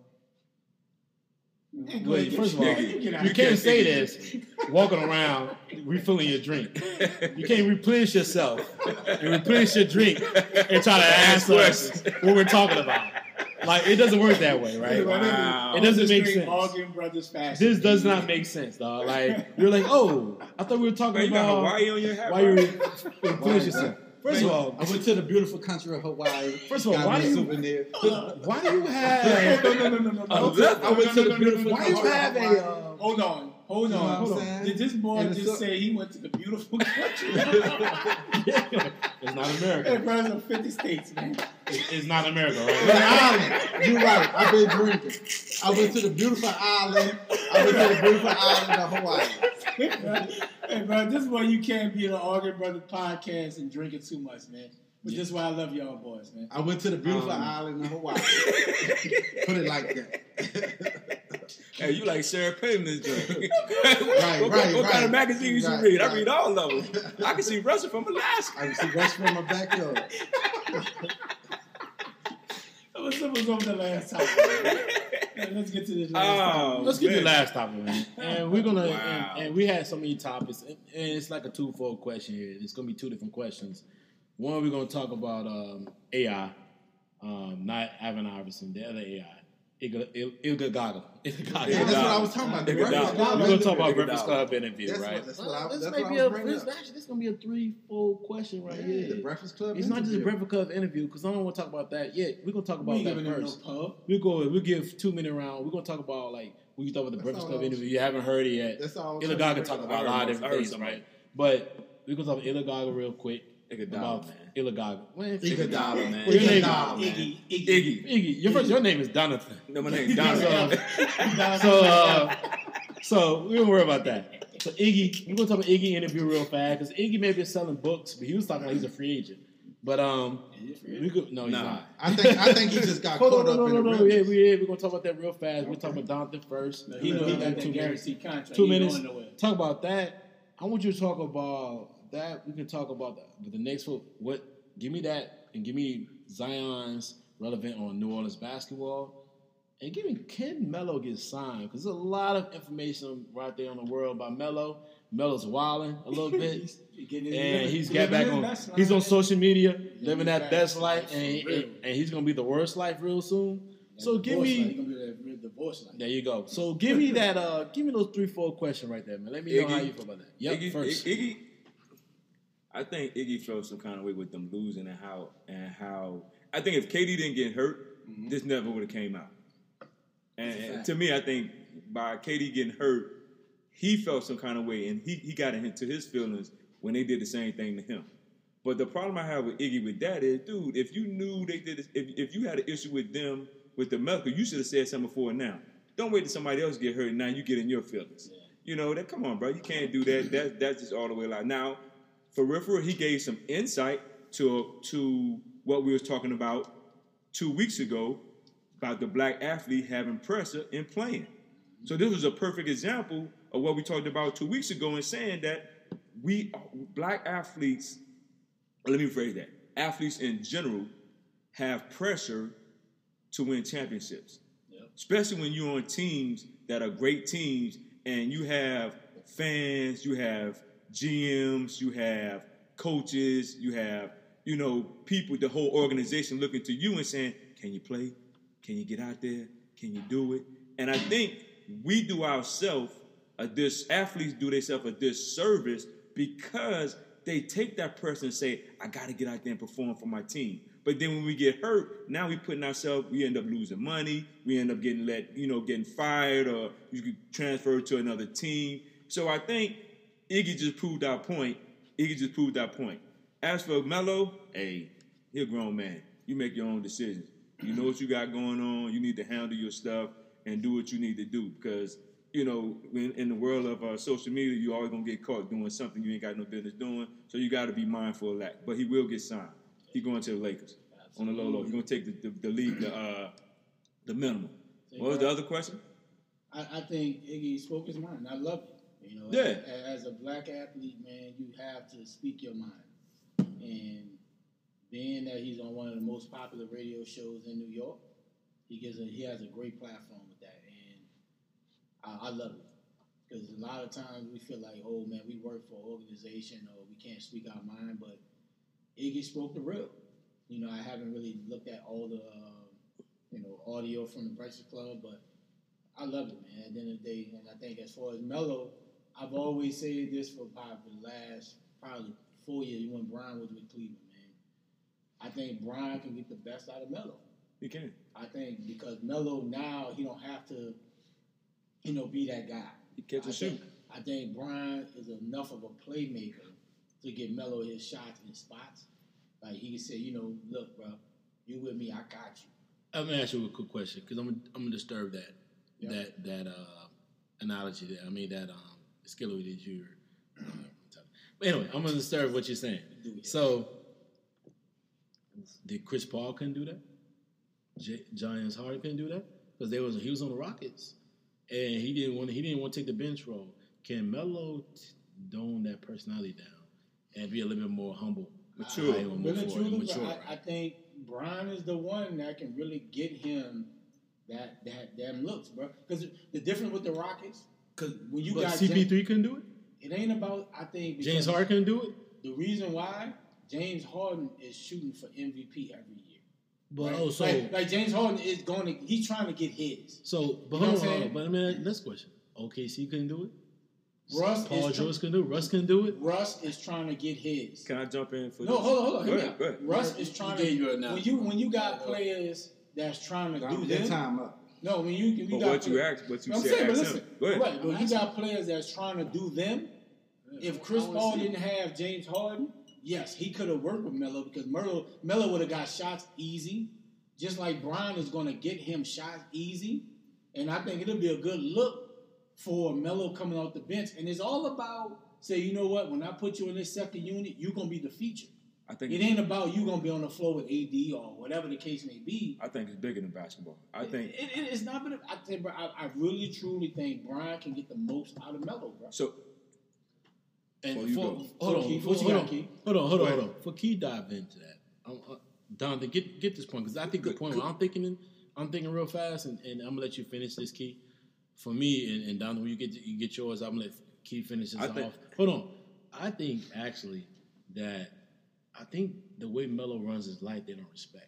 Speaker 2: go
Speaker 1: Wait,
Speaker 2: ahead,
Speaker 1: first of all, you can't say this walking around refilling your drink. You can't replenish yourself and replenish your drink and try to ask us what we're talking about. Like it doesn't work that way, right?
Speaker 4: Wow.
Speaker 1: It doesn't make
Speaker 2: Straight
Speaker 1: sense.
Speaker 2: Arguing Brothers fashion.
Speaker 1: This does not make sense, dog. Like you're like, oh, I thought we were talking
Speaker 4: Man, you got
Speaker 1: about
Speaker 4: Hawaii on your hat.
Speaker 1: why
Speaker 4: bro?
Speaker 1: you replenish yourself. First of all,
Speaker 3: I went to the beautiful country of Hawaii.
Speaker 1: First of all, why do you-
Speaker 3: souvenir.
Speaker 1: why do you have?
Speaker 2: no, no, no, no, no,
Speaker 4: I
Speaker 2: no.
Speaker 3: I went to the beautiful
Speaker 1: Why you have a? Uh,
Speaker 2: Hold on, hold
Speaker 3: You
Speaker 2: on, hold on. Did this boy just
Speaker 3: so-
Speaker 2: say he went to the beautiful country?
Speaker 1: it's not America.
Speaker 2: bro, it's in 50 states, man.
Speaker 1: It's, it's not America,
Speaker 3: But
Speaker 1: right?
Speaker 3: island, you're right. I've been drinking. I went to the beautiful island. I went to the beautiful island of Hawaii.
Speaker 2: hey, bro, this is why you can't be on the Arguing Brothers podcast and drinking too much, man. But this is why I love y'all boys, man.
Speaker 3: I went to the beautiful
Speaker 1: Um,
Speaker 3: island of Hawaii. Put it like that.
Speaker 4: Hey, you like Sarah Palin this joint.
Speaker 3: Right,
Speaker 4: what,
Speaker 3: right,
Speaker 4: what, what kind of magazines
Speaker 3: Right,
Speaker 4: you read? I read all of them. I can see Russia from Alaska.
Speaker 3: I can see West from my backyard.
Speaker 2: Let's let's over the last time. man. Let's get to the last
Speaker 4: Oh,
Speaker 2: topic.
Speaker 1: Let's get to the last topic, man. And we're gonna
Speaker 4: Wow.
Speaker 1: and, and we had so many topics, and, and it's like a twofold question here. It's gonna be two different questions. One, we're gonna talk about um, AI, um, not Evan Iverson, the other AI, Ilga Il- Ilga Gaga. Ilga
Speaker 3: Yeah, that's what I was talking about. The
Speaker 4: Nigga
Speaker 3: Breakfast
Speaker 4: down.
Speaker 3: Club
Speaker 1: We're gonna talk about Breakfast. Club interview,
Speaker 3: That's
Speaker 1: right?
Speaker 3: what- that's what
Speaker 1: Well,
Speaker 3: I-
Speaker 1: this
Speaker 3: that's
Speaker 1: may
Speaker 3: what
Speaker 1: be
Speaker 3: I
Speaker 1: a
Speaker 3: was bringing
Speaker 1: this, actually this gonna be a threefold question right
Speaker 3: Yeah,
Speaker 1: here.
Speaker 3: the Breakfast Club.
Speaker 1: it's not just a. Breakfast Club interview because I don't want to talk about that yet. We're gonna talk about
Speaker 2: ain't
Speaker 1: that
Speaker 2: giving them no
Speaker 1: first.
Speaker 2: pub.
Speaker 1: We go. We give two minute round. We're gonna talk about like we can talk about the
Speaker 3: That's
Speaker 1: Breakfast Club interview. You haven't heard it yet.
Speaker 3: That's all.
Speaker 1: Illa Gaga talk about a lot of
Speaker 4: I heard
Speaker 1: different things, right? But we're gonna talk about Illa Gaga real quick.
Speaker 4: Nigga dollar, man.
Speaker 1: Illa Gaga. Man,
Speaker 3: Illa
Speaker 4: dollar,
Speaker 3: Gaga.
Speaker 4: man.
Speaker 1: What's your
Speaker 3: Illa
Speaker 1: name?
Speaker 3: Gaga, man.
Speaker 2: Iggy, Iggy.
Speaker 4: Iggy.
Speaker 1: Iggy. Your first, your name is Donathan.
Speaker 4: No, my name Donald.
Speaker 1: So, uh, so we don't worry about that. So Iggy, we're gonna talk about Iggy interview real fast because Iggy may be selling books, but he was talking like he's a free agent. But um, we could no, he's
Speaker 4: Nah.
Speaker 1: not.
Speaker 3: I think I think he just got
Speaker 1: Hold
Speaker 3: caught
Speaker 1: on, no,
Speaker 3: up
Speaker 1: no,
Speaker 3: in
Speaker 1: no,
Speaker 3: the
Speaker 1: no. Yeah, we, yeah, we're gonna talk about that real fast. We're talking about Donathan first.
Speaker 2: No, He know he got
Speaker 1: two
Speaker 2: that
Speaker 1: minutes.
Speaker 2: guaranteed contract.
Speaker 1: Two
Speaker 2: He
Speaker 1: minutes. Talk about that. I want you to talk about that, we can talk about that. But the next one, what? Give me that, and give me Zion's relevant on New Orleans basketball, and give me can Melo get signed? Because there's a lot of information right there in the world about Melo. Melo's wilding a little bit.
Speaker 2: Getting his
Speaker 1: and
Speaker 2: living-
Speaker 1: he's
Speaker 2: living
Speaker 1: got back on. He's on social media, living that best
Speaker 2: best
Speaker 1: life,
Speaker 2: life,
Speaker 1: and, and, and he's gonna be the worst life real soon. So give me.
Speaker 2: life, he that divorce life.
Speaker 1: There you go. So give me that. Uh, give me those three, four questions right there, man. Let me know
Speaker 4: Iggy-
Speaker 1: how you feel about that. Yep,
Speaker 4: Iggy,
Speaker 1: first.
Speaker 4: Iggy, I think Iggy felt some kind of way with them losing and how and how I think if KD didn't get hurt, this never would have came out. And, and to me, I think by KD getting hurt, he felt some kind of way, and he he got into his feelings when they did the same thing to him. But the problem I have with Iggy with that is, dude, if you knew they did this, if if you had an issue with them with the medical, you should have said something before now. Don't wait till somebody else get hurt. and Now you get in your feelings. You know that. Come on, bro. You can't do that. That that's just all the way like now. For real, he gave some insight to to what we was talking about two weeks ago about the black athlete having pressure in playing. So this was a perfect example of what we talked about two weeks ago and saying that we black athletes. Let me phrase that: athletes in general have pressure to win championships, especially when you're on teams that are great teams and you have fans, you have GMs, you have coaches, you have you know people, the whole organization looking to you and saying, "Can you play? Can you get out there? Can you do it?" And I think we do ourselves a dis athletes do themselves a disservice because they take that person and say, I gotta get out there and perform for my team. But then when we get hurt, now we putting ourselves, we end up losing money, we end up getting let, you know, getting fired or you could transfer to another team. So I think Iggy just proved our point. Iggy just proved our point. As for Melo, hey, he a grown man. You make your own decisions. You know what you got going on. You need to handle your stuff and do what you need to do because you know in, in the world of uh, social media, you always gonna get caught doing something you ain't got no business doing. So you got to be mindful of that. But he will get signed. He going to the Lakers on the low low. He's gonna take the the, the league the uh, the minimum. What was the other question?
Speaker 2: I, I think Iggy spoke his mind. I love it. You know,
Speaker 4: Yeah.
Speaker 2: as, as a black athlete, man, you have to speak your mind. And being that he's on one of the most popular radio shows in New York, he gives a he has a great platform with that, and I, I love it because a lot of times we feel like, oh man, we work for an organization or we can't speak our mind, but Iggy spoke the real. You know, I haven't really looked at all the uh, you know audio from the Breakfast Club, but I love it, man. At the end of the day, and I think as far as Melo, I've always said this for probably the last probably four years when Brian was with Cleveland, man. I think Brian can get the best out of Melo.
Speaker 4: He can.
Speaker 2: I think because Melo now he don't have to, you know, be that guy.
Speaker 4: He catch
Speaker 2: I
Speaker 4: shoot.
Speaker 2: think, I think Brian is enough of a playmaker to get Melo his shots in spots. Like he can say, you know, look, bro, you with me, I got you.
Speaker 1: I'm gonna ask you a quick question because I'm gonna, I'm gonna disturb that
Speaker 2: Yeah.
Speaker 1: that that uh, analogy. there. I mean that um, skillet that you. Uh, but anyway, I'm gonna disturb what you're saying. So, did Chris Paul couldn't do that? J- James Harden couldn't do that because there was he was on the Rockets and he didn't want he didn't want to take the bench role. Can Melo t- tone that personality down and be a little bit more humble,
Speaker 4: Mature.
Speaker 1: How he gonna move
Speaker 2: truly,
Speaker 1: mature,
Speaker 2: but I, I think Brian is the one that can really get him that that them looks, bro. Because the difference with the Rockets, because when you
Speaker 1: but
Speaker 2: got
Speaker 1: CP3
Speaker 2: James,
Speaker 1: couldn't do it.
Speaker 2: it ain't about. I think
Speaker 1: James Harden couldn't do it.
Speaker 2: The reason why James Harden is shooting for MVP every year.
Speaker 1: But
Speaker 2: right?
Speaker 1: oh, so
Speaker 2: like, like James Harden is going to. He's trying to get his.
Speaker 1: so but
Speaker 2: You know
Speaker 1: hold
Speaker 2: what
Speaker 1: on, but I mean next question. OKC couldn't do it.
Speaker 2: Russ
Speaker 1: Paul
Speaker 2: is
Speaker 1: George couldn't do. Russ couldn't do it.
Speaker 2: Russ is trying to get his.
Speaker 4: Can I jump in for
Speaker 2: No,
Speaker 4: this?
Speaker 2: hold on, hold on.
Speaker 4: Go ahead, go ahead.
Speaker 2: Russ is trying
Speaker 1: gave
Speaker 2: to.
Speaker 1: you an
Speaker 2: when you when you got players that's trying to do
Speaker 3: That time up.
Speaker 2: No, when you, you
Speaker 4: But
Speaker 2: got
Speaker 4: what you
Speaker 2: play-
Speaker 4: asked, what you
Speaker 2: I'm
Speaker 4: said,
Speaker 2: saying, but listen,
Speaker 4: him. Go ahead.
Speaker 2: right, when you got players that's trying to do them, if Chris Paul didn't have James Harden, yes, he could have worked with Melo because Melo Melo would have got shots easy, just like Brian is going to get him shots easy, and I think it'll be a good look for Melo coming off the bench, and it's all about say, you know what, when I put you in this second unit, you're gonna be the feature.
Speaker 4: I think
Speaker 2: It ain't about you gonna be on the floor with AD or whatever the case may be.
Speaker 4: I think it's bigger than basketball. I think
Speaker 2: It, it, it's not. But I think, bro, I, I really truly think Brian can get the most out of Melo, bro.
Speaker 4: so.
Speaker 1: And
Speaker 4: Before
Speaker 1: for,
Speaker 4: go.
Speaker 1: hold on,
Speaker 2: Key,
Speaker 1: for-
Speaker 2: what
Speaker 1: hold
Speaker 2: got,
Speaker 1: on,
Speaker 2: Key?
Speaker 1: hold on, hold
Speaker 4: Go
Speaker 1: on, hold on. For Key dive into that, um, uh, Don, get get this point because I think the point. I'm thinking, I'm thinking real fast, and, and I'm gonna let you finish this Key. For me, and, and Don, when you get you get yours, I'm gonna let Key finish this
Speaker 4: I
Speaker 1: off.
Speaker 4: think-
Speaker 1: hold on, I think actually that I think the way Melo runs his life, they don't respect.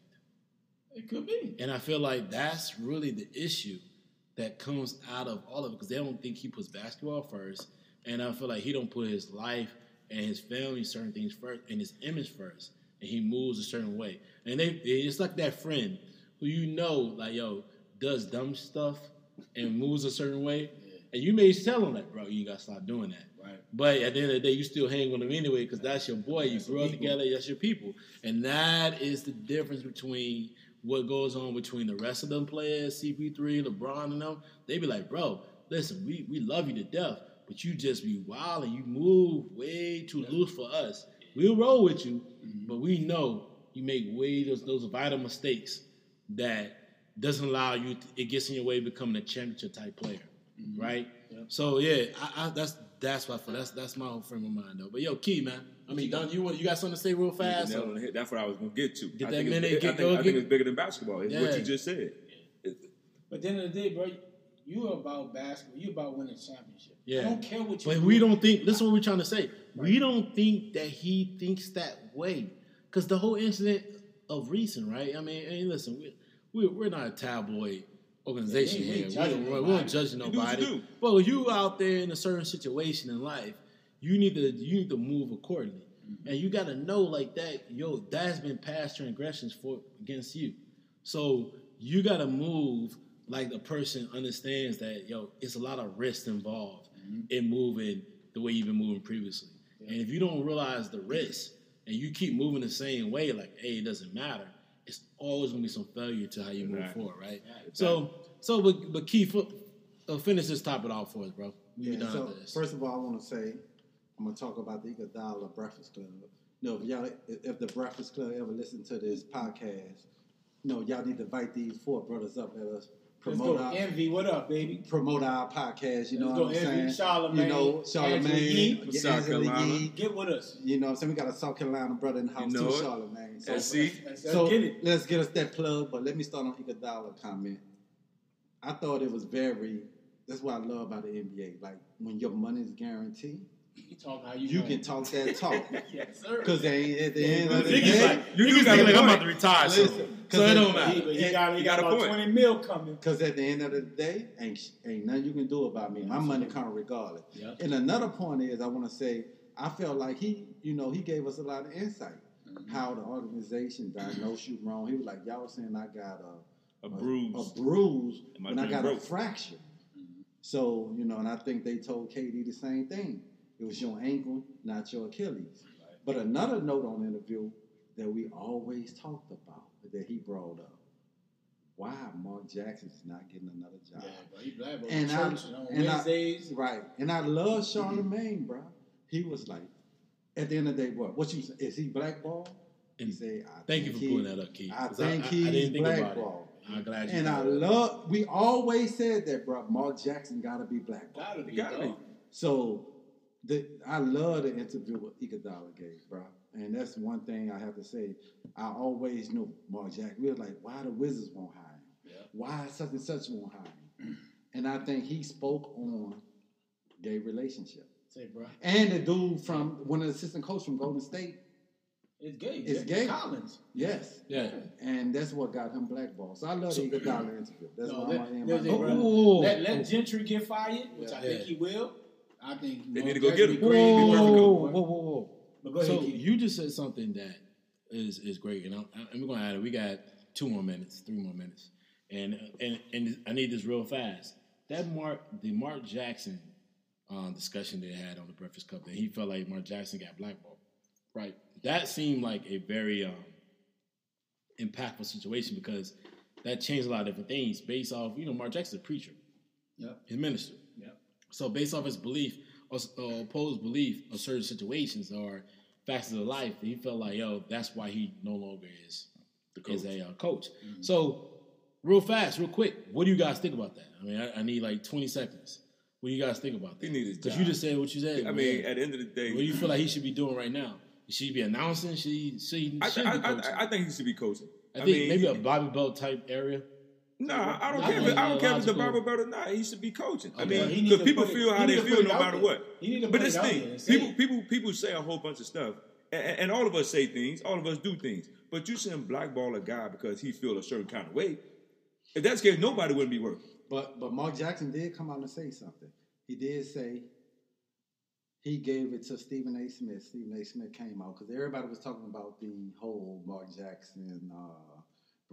Speaker 2: It could be.
Speaker 1: And I feel like that's really the issue that comes out of all of it because they don't think he puts basketball first, and I feel like he don't put his life and his family, certain things first, and his image first, and he moves a certain way. And they, it's like that friend who you know, like yo, does dumb stuff and moves a certain way, and you may tell him like, bro, you gotta stop doing that.
Speaker 2: Right.
Speaker 1: But at the end of the day, you still hang with him anyway because that's your boy. You
Speaker 2: That's
Speaker 1: grew up
Speaker 2: people.
Speaker 1: together. That's your people, and that is the difference between what goes on between the rest of them players, CP3, LeBron, and them. They be like, bro, listen, we we love you to death, but you just be wild and you move way too loose for us. We'll roll with you,
Speaker 2: Mm-hmm.
Speaker 1: but we know you make way those those vital mistakes that doesn't allow you. To, it gets in your way of becoming a championship type player, right?
Speaker 2: Mm-hmm. Yep.
Speaker 1: So yeah, I, I, that's that's why that's that's my whole frame of mind though. But yo, Key man, I mean, Don, you want you got something to say real
Speaker 4: You hit the
Speaker 1: fast?
Speaker 4: nail on the head. That's what I was going to get to.
Speaker 1: Get
Speaker 4: I
Speaker 1: that
Speaker 4: think
Speaker 1: minute,
Speaker 4: it's,
Speaker 1: get
Speaker 4: I think,
Speaker 1: go,
Speaker 4: I think it's bigger than basketball. It's what you just said. It-
Speaker 2: But at the end of the day, bro, you are about basketball. You about winning championship.
Speaker 1: Yeah.
Speaker 2: I don't care what you.
Speaker 1: But
Speaker 2: do.
Speaker 1: we don't think. This is what we're trying to say. We don't think that he thinks that way because the whole incident of recent, right? I mean, hey, listen, we, we we're not a tabloid organization
Speaker 2: Yeah,
Speaker 1: here. We we don't judge nobody.
Speaker 4: you.
Speaker 1: But when you out there in a certain situation in life, you need to you need to move accordingly, and you got to know like that. Yo, that's been past transgressions for against you, so you got to move like the person understands that. Yo, it's a lot of risk involved in moving the way you've been moving previously, and if you don't realize the risk and you keep moving the same way, like hey, it doesn't matter. It's always gonna be some failure to how you move
Speaker 4: Exactly.
Speaker 1: forward, right? So, so but, but Keith, uh, finish this topic off for us, bro. We be
Speaker 3: Yeah,
Speaker 1: done
Speaker 3: so
Speaker 1: after this.
Speaker 3: first of all, I want to say I'm gonna talk about the Iguodala Breakfast Club. No, if y'all, if the Breakfast Club ever listen to this podcast, no, y'all need to invite these four brothers up. Let us
Speaker 2: Let's
Speaker 3: promote
Speaker 2: go.
Speaker 3: our
Speaker 2: Envy, what up, baby?
Speaker 3: promote our podcast. You know
Speaker 2: Let's
Speaker 3: what
Speaker 2: go,
Speaker 3: I'm
Speaker 2: Envy,
Speaker 3: saying?
Speaker 2: Charlemagne,
Speaker 3: you know, Charlemagne,
Speaker 2: Yee.
Speaker 3: yeah,
Speaker 4: South
Speaker 3: Angela
Speaker 4: Carolina.
Speaker 3: Yee.
Speaker 2: Get with us.
Speaker 3: You know what I'm saying? We got a South Carolina brother in the house
Speaker 4: You know
Speaker 3: too,
Speaker 4: it.
Speaker 3: Charlemagne. So,
Speaker 4: SC.
Speaker 2: Let's, let's
Speaker 3: so
Speaker 2: get it.
Speaker 3: let's get us that plug, but let me start on Iguodala comment. I thought it was very. That's what I love about the NBA. Like when your money is guaranteed,
Speaker 2: You talk how you,
Speaker 3: you
Speaker 2: want.
Speaker 3: can talk that talk.
Speaker 2: yes, sir.
Speaker 3: Because at the end of the day,
Speaker 1: like,
Speaker 4: You
Speaker 1: niggas
Speaker 4: do got a
Speaker 1: like I'm about to retire
Speaker 3: Listen,
Speaker 1: soon.
Speaker 3: 'cause
Speaker 1: So it
Speaker 3: it-
Speaker 1: don't matter.
Speaker 2: but he got, he
Speaker 4: You
Speaker 2: got,
Speaker 4: got a
Speaker 2: about
Speaker 4: point.
Speaker 2: 20 mil coming.
Speaker 3: Because at the end of the day, ain't ain't nothing you can do about me. My money come regardless.
Speaker 2: Yep.
Speaker 3: And another point is, I want to say, I felt like he, you know, he gave us a lot of insight. Mm-hmm. How the organization diagnosed you wrong. He was like, y'all saying I got a
Speaker 4: A bruise.
Speaker 3: a bruise
Speaker 4: and I
Speaker 3: when I
Speaker 4: being
Speaker 3: got
Speaker 4: broke?
Speaker 3: a fracture. Mm-hmm. So you know, and I think they told KD the same thing. It was your ankle, not your Achilles. But another note on the interview that we always talked about that he brought up: why Mark Jackson's not getting another job.
Speaker 2: Yeah, bro. He black, bro.
Speaker 3: And I-
Speaker 2: church on
Speaker 3: and I-
Speaker 2: Wednesdays.
Speaker 3: Right. And I love Charlemagne, mm-hmm. bro. He was like, at the end of the day, what? What you say? Is he blackballed? He said, I
Speaker 1: Thank you for
Speaker 3: he-
Speaker 1: pulling that up, Keith.
Speaker 3: I
Speaker 1: 'cause
Speaker 3: think
Speaker 1: I,
Speaker 3: he's
Speaker 1: didn't think about
Speaker 3: blackballed.
Speaker 1: it. I'm glad you
Speaker 3: And I
Speaker 1: brought it up.
Speaker 3: love, we always said that, bro. Mark Jackson got to be blackballed.
Speaker 2: Gotta be,
Speaker 4: Gotta be.
Speaker 3: So the, I love the interview with Iguodala gave, bro. And that's one thing I have to say. I always knew Mark Jack. We were like, why the Wizards won't hire him?
Speaker 2: Yeah.
Speaker 3: Why such and such won't hire him? And I think he spoke on gay relationship.
Speaker 2: Say, bro.
Speaker 3: And the dude from one of the assistant coaches from Golden State,
Speaker 2: It's gay.
Speaker 3: It's
Speaker 2: Jeffrey
Speaker 3: gay.
Speaker 2: Collins.
Speaker 3: yes.
Speaker 1: Yeah.
Speaker 3: And that's what got him blackballed. So I love the Iguodala interview. That's
Speaker 2: No,
Speaker 3: why
Speaker 2: let-
Speaker 3: I'm
Speaker 2: let- let- Let, let Gentry get fired, which I
Speaker 1: Yeah.
Speaker 2: think he will. I think
Speaker 4: They
Speaker 2: Mark
Speaker 4: need to go get him.
Speaker 2: great.
Speaker 1: Whoa, whoa, whoa, whoa, whoa.
Speaker 2: But go
Speaker 1: So
Speaker 2: Keith.
Speaker 1: you just said something that is is great, and, I'm, and we're gonna add it. We got two more minutes, three more minutes, and and and I need this real fast. That Mark, the Mark Jackson um, discussion they had on the Breakfast Club, that he felt like Mark Jackson got blackballed, right? That seemed like a very um, impactful situation because that changed a lot of different things based off, you know, Mark Jackson's a preacher,
Speaker 2: Yep.
Speaker 1: his minister. So based off his belief or uh, opposed belief of certain situations or facets of life, he felt like, yo, that's why he no longer is is a uh, coach. So real fast, real quick, what do you guys think about that? I mean, I, I need like 20 seconds. What do you guys think about that?
Speaker 4: He need his
Speaker 1: Because you just said what you said.
Speaker 4: I mean, at the end of the day,
Speaker 1: what do you feel like he should be doing right now? Should he be announcing? Should he? Should he,
Speaker 4: I,
Speaker 1: should
Speaker 4: I,
Speaker 1: be coaching?
Speaker 4: I, I think he should be coaching.
Speaker 1: I think
Speaker 4: mean,
Speaker 1: maybe
Speaker 4: he-
Speaker 1: a Bible Belt type area.
Speaker 4: Nah, I don't
Speaker 1: I
Speaker 4: care. If, I don't care if it's the Bible belt or not. He should be coaching. I
Speaker 1: Okay.
Speaker 2: He
Speaker 4: mean, because people
Speaker 2: put it-
Speaker 4: feel how they feel no matter
Speaker 2: there.
Speaker 4: what.
Speaker 2: He need to
Speaker 4: But this thing,
Speaker 2: there and say
Speaker 4: people, people, people say a whole bunch of stuff, and, and all of us say things. All of us do things. But you shouldn't blackball a guy because he feel a certain kind of way. If that's the case, nobody wouldn't be working.
Speaker 3: But but Mark Jackson did come out and say something. He did say he gave it to Stephen A. Smith. Stephen A. Smith came out because everybody was talking about the whole Mark Jackson uh,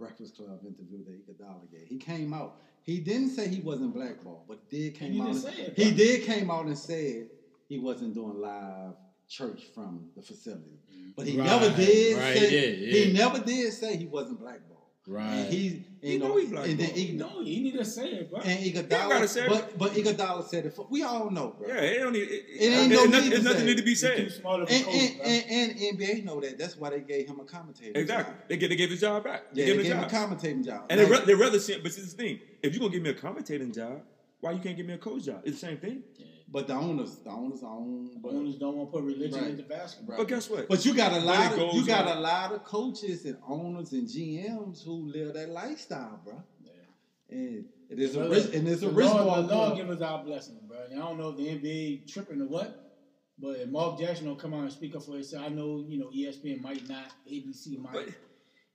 Speaker 3: Breakfast Club interview that Iguodala gave. He came out. He didn't say he wasn't blackballed, but did came
Speaker 2: He
Speaker 3: out.
Speaker 2: didn't
Speaker 3: and-
Speaker 2: say it,
Speaker 3: he did came out and said he wasn't doing live church from the facility. But he
Speaker 1: Right,
Speaker 3: never did
Speaker 1: right,
Speaker 3: say
Speaker 1: he did,
Speaker 3: he never did say he wasn't blackballed.
Speaker 1: Right.
Speaker 3: And he,
Speaker 4: He Uh,
Speaker 3: you
Speaker 4: know
Speaker 3: know,
Speaker 4: he
Speaker 3: and then. Ig-
Speaker 2: No, he need to say it, bro.
Speaker 3: and
Speaker 4: gotta say
Speaker 3: but but Iguodala said it. For, we all know, bro.
Speaker 4: Yeah, it don't need. It,
Speaker 3: It ain't no
Speaker 4: it-
Speaker 3: need
Speaker 4: nothing,
Speaker 3: to
Speaker 4: nothing need to be said.
Speaker 2: smart of a
Speaker 3: And,
Speaker 2: coach,
Speaker 3: and, and, and NBA know that. That's why they gave him a commentator.
Speaker 4: Exactly.
Speaker 3: Job.
Speaker 4: They get they gave his job back. They
Speaker 3: Yeah,
Speaker 4: gave
Speaker 3: they
Speaker 4: him
Speaker 3: gave
Speaker 4: a
Speaker 3: him a commentating job.
Speaker 4: And they
Speaker 3: Like,
Speaker 4: they rather see. But this is the thing. If you're gonna give me a commentating job, why you can't give me a coach job? It's the same thing.
Speaker 3: But the owners, the owners own. But,
Speaker 2: Owners don't want to put religion
Speaker 3: Right.
Speaker 2: into basketball.
Speaker 4: But guess what?
Speaker 3: but you got a lot. Of, you got
Speaker 4: on-
Speaker 3: a lot of coaches and owners and GMs who live that lifestyle, bro.
Speaker 2: Yeah.
Speaker 3: And it is a
Speaker 2: Well,
Speaker 3: rich, and it's a
Speaker 2: the
Speaker 3: rich
Speaker 2: Lord,
Speaker 3: ball
Speaker 2: the Lord give us our blessings, bro. And I don't know if the NBA tripping or what, but if Mark Jackson don't come out and speak up for himself, I know you know ESPN might not, ABC might
Speaker 4: But-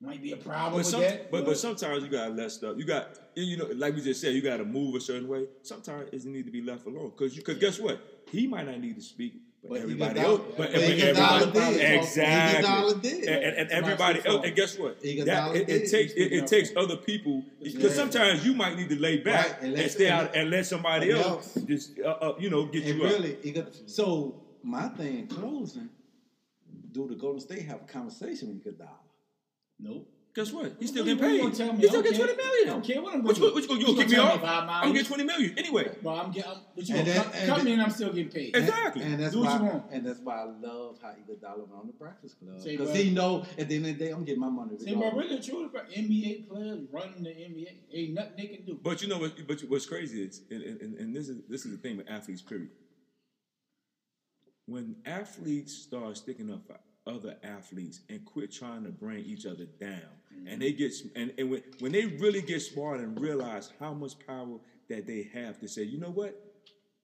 Speaker 2: might be a problem
Speaker 4: But,
Speaker 2: with
Speaker 4: some,
Speaker 2: that.
Speaker 4: but but sometimes you gotta let stuff. You got you know, like we just said, you gotta move a certain way. Sometimes it need to be left alone because you because guess what? He might not need to speak, but,
Speaker 3: But
Speaker 4: everybody else, but,
Speaker 3: but
Speaker 4: but
Speaker 3: Iguodala
Speaker 4: everybody
Speaker 3: did.
Speaker 4: exactly, and, and, and everybody else. And guess what? That, it, it takes it, it takes other people because sometimes you might need to lay back
Speaker 3: Right, and
Speaker 4: and,
Speaker 3: let-
Speaker 4: stay out and let somebody else,
Speaker 3: else.
Speaker 4: just uh, uh, you know get
Speaker 3: And
Speaker 4: you
Speaker 3: really,
Speaker 4: up.
Speaker 3: So my thing closing, do the Golden State have a conversation with Iguodala?
Speaker 2: Nope.
Speaker 4: Guess what? He's still
Speaker 2: What
Speaker 4: getting
Speaker 2: you- what you
Speaker 4: paid.
Speaker 2: tell me?
Speaker 4: He still
Speaker 2: don't
Speaker 4: get
Speaker 2: care. I don't care what I'm gonna
Speaker 4: you, what you, gonna- you
Speaker 2: You
Speaker 4: gonna kick
Speaker 2: gonna
Speaker 4: me
Speaker 2: tell
Speaker 4: off?
Speaker 2: me if I'm
Speaker 4: I'm gonna get twenty million anyway.
Speaker 2: But I'm getting, I'm, but you
Speaker 3: And
Speaker 2: gonna
Speaker 3: that-
Speaker 2: come,
Speaker 3: and
Speaker 2: come
Speaker 3: that-
Speaker 2: in, I'm still getting paid.
Speaker 4: And- Exactly.
Speaker 3: And, and that's
Speaker 2: Do what
Speaker 3: why,
Speaker 2: you want.
Speaker 3: and that's why I love how Iguodala went on the Breakfast Club because he know at the end of the day I'm getting my money.
Speaker 2: See, but really, true, bro, NBA players running the NBA, ain't nothing they can do.
Speaker 4: But you know what? But what's crazy is, and, and, and this is this is the thing with athletes. Period. When athletes start sticking up for other athletes and quit trying to bring each other down, and mm-hmm. they get and, and when, when they really get smart and realize how much power that they have to say, you know what,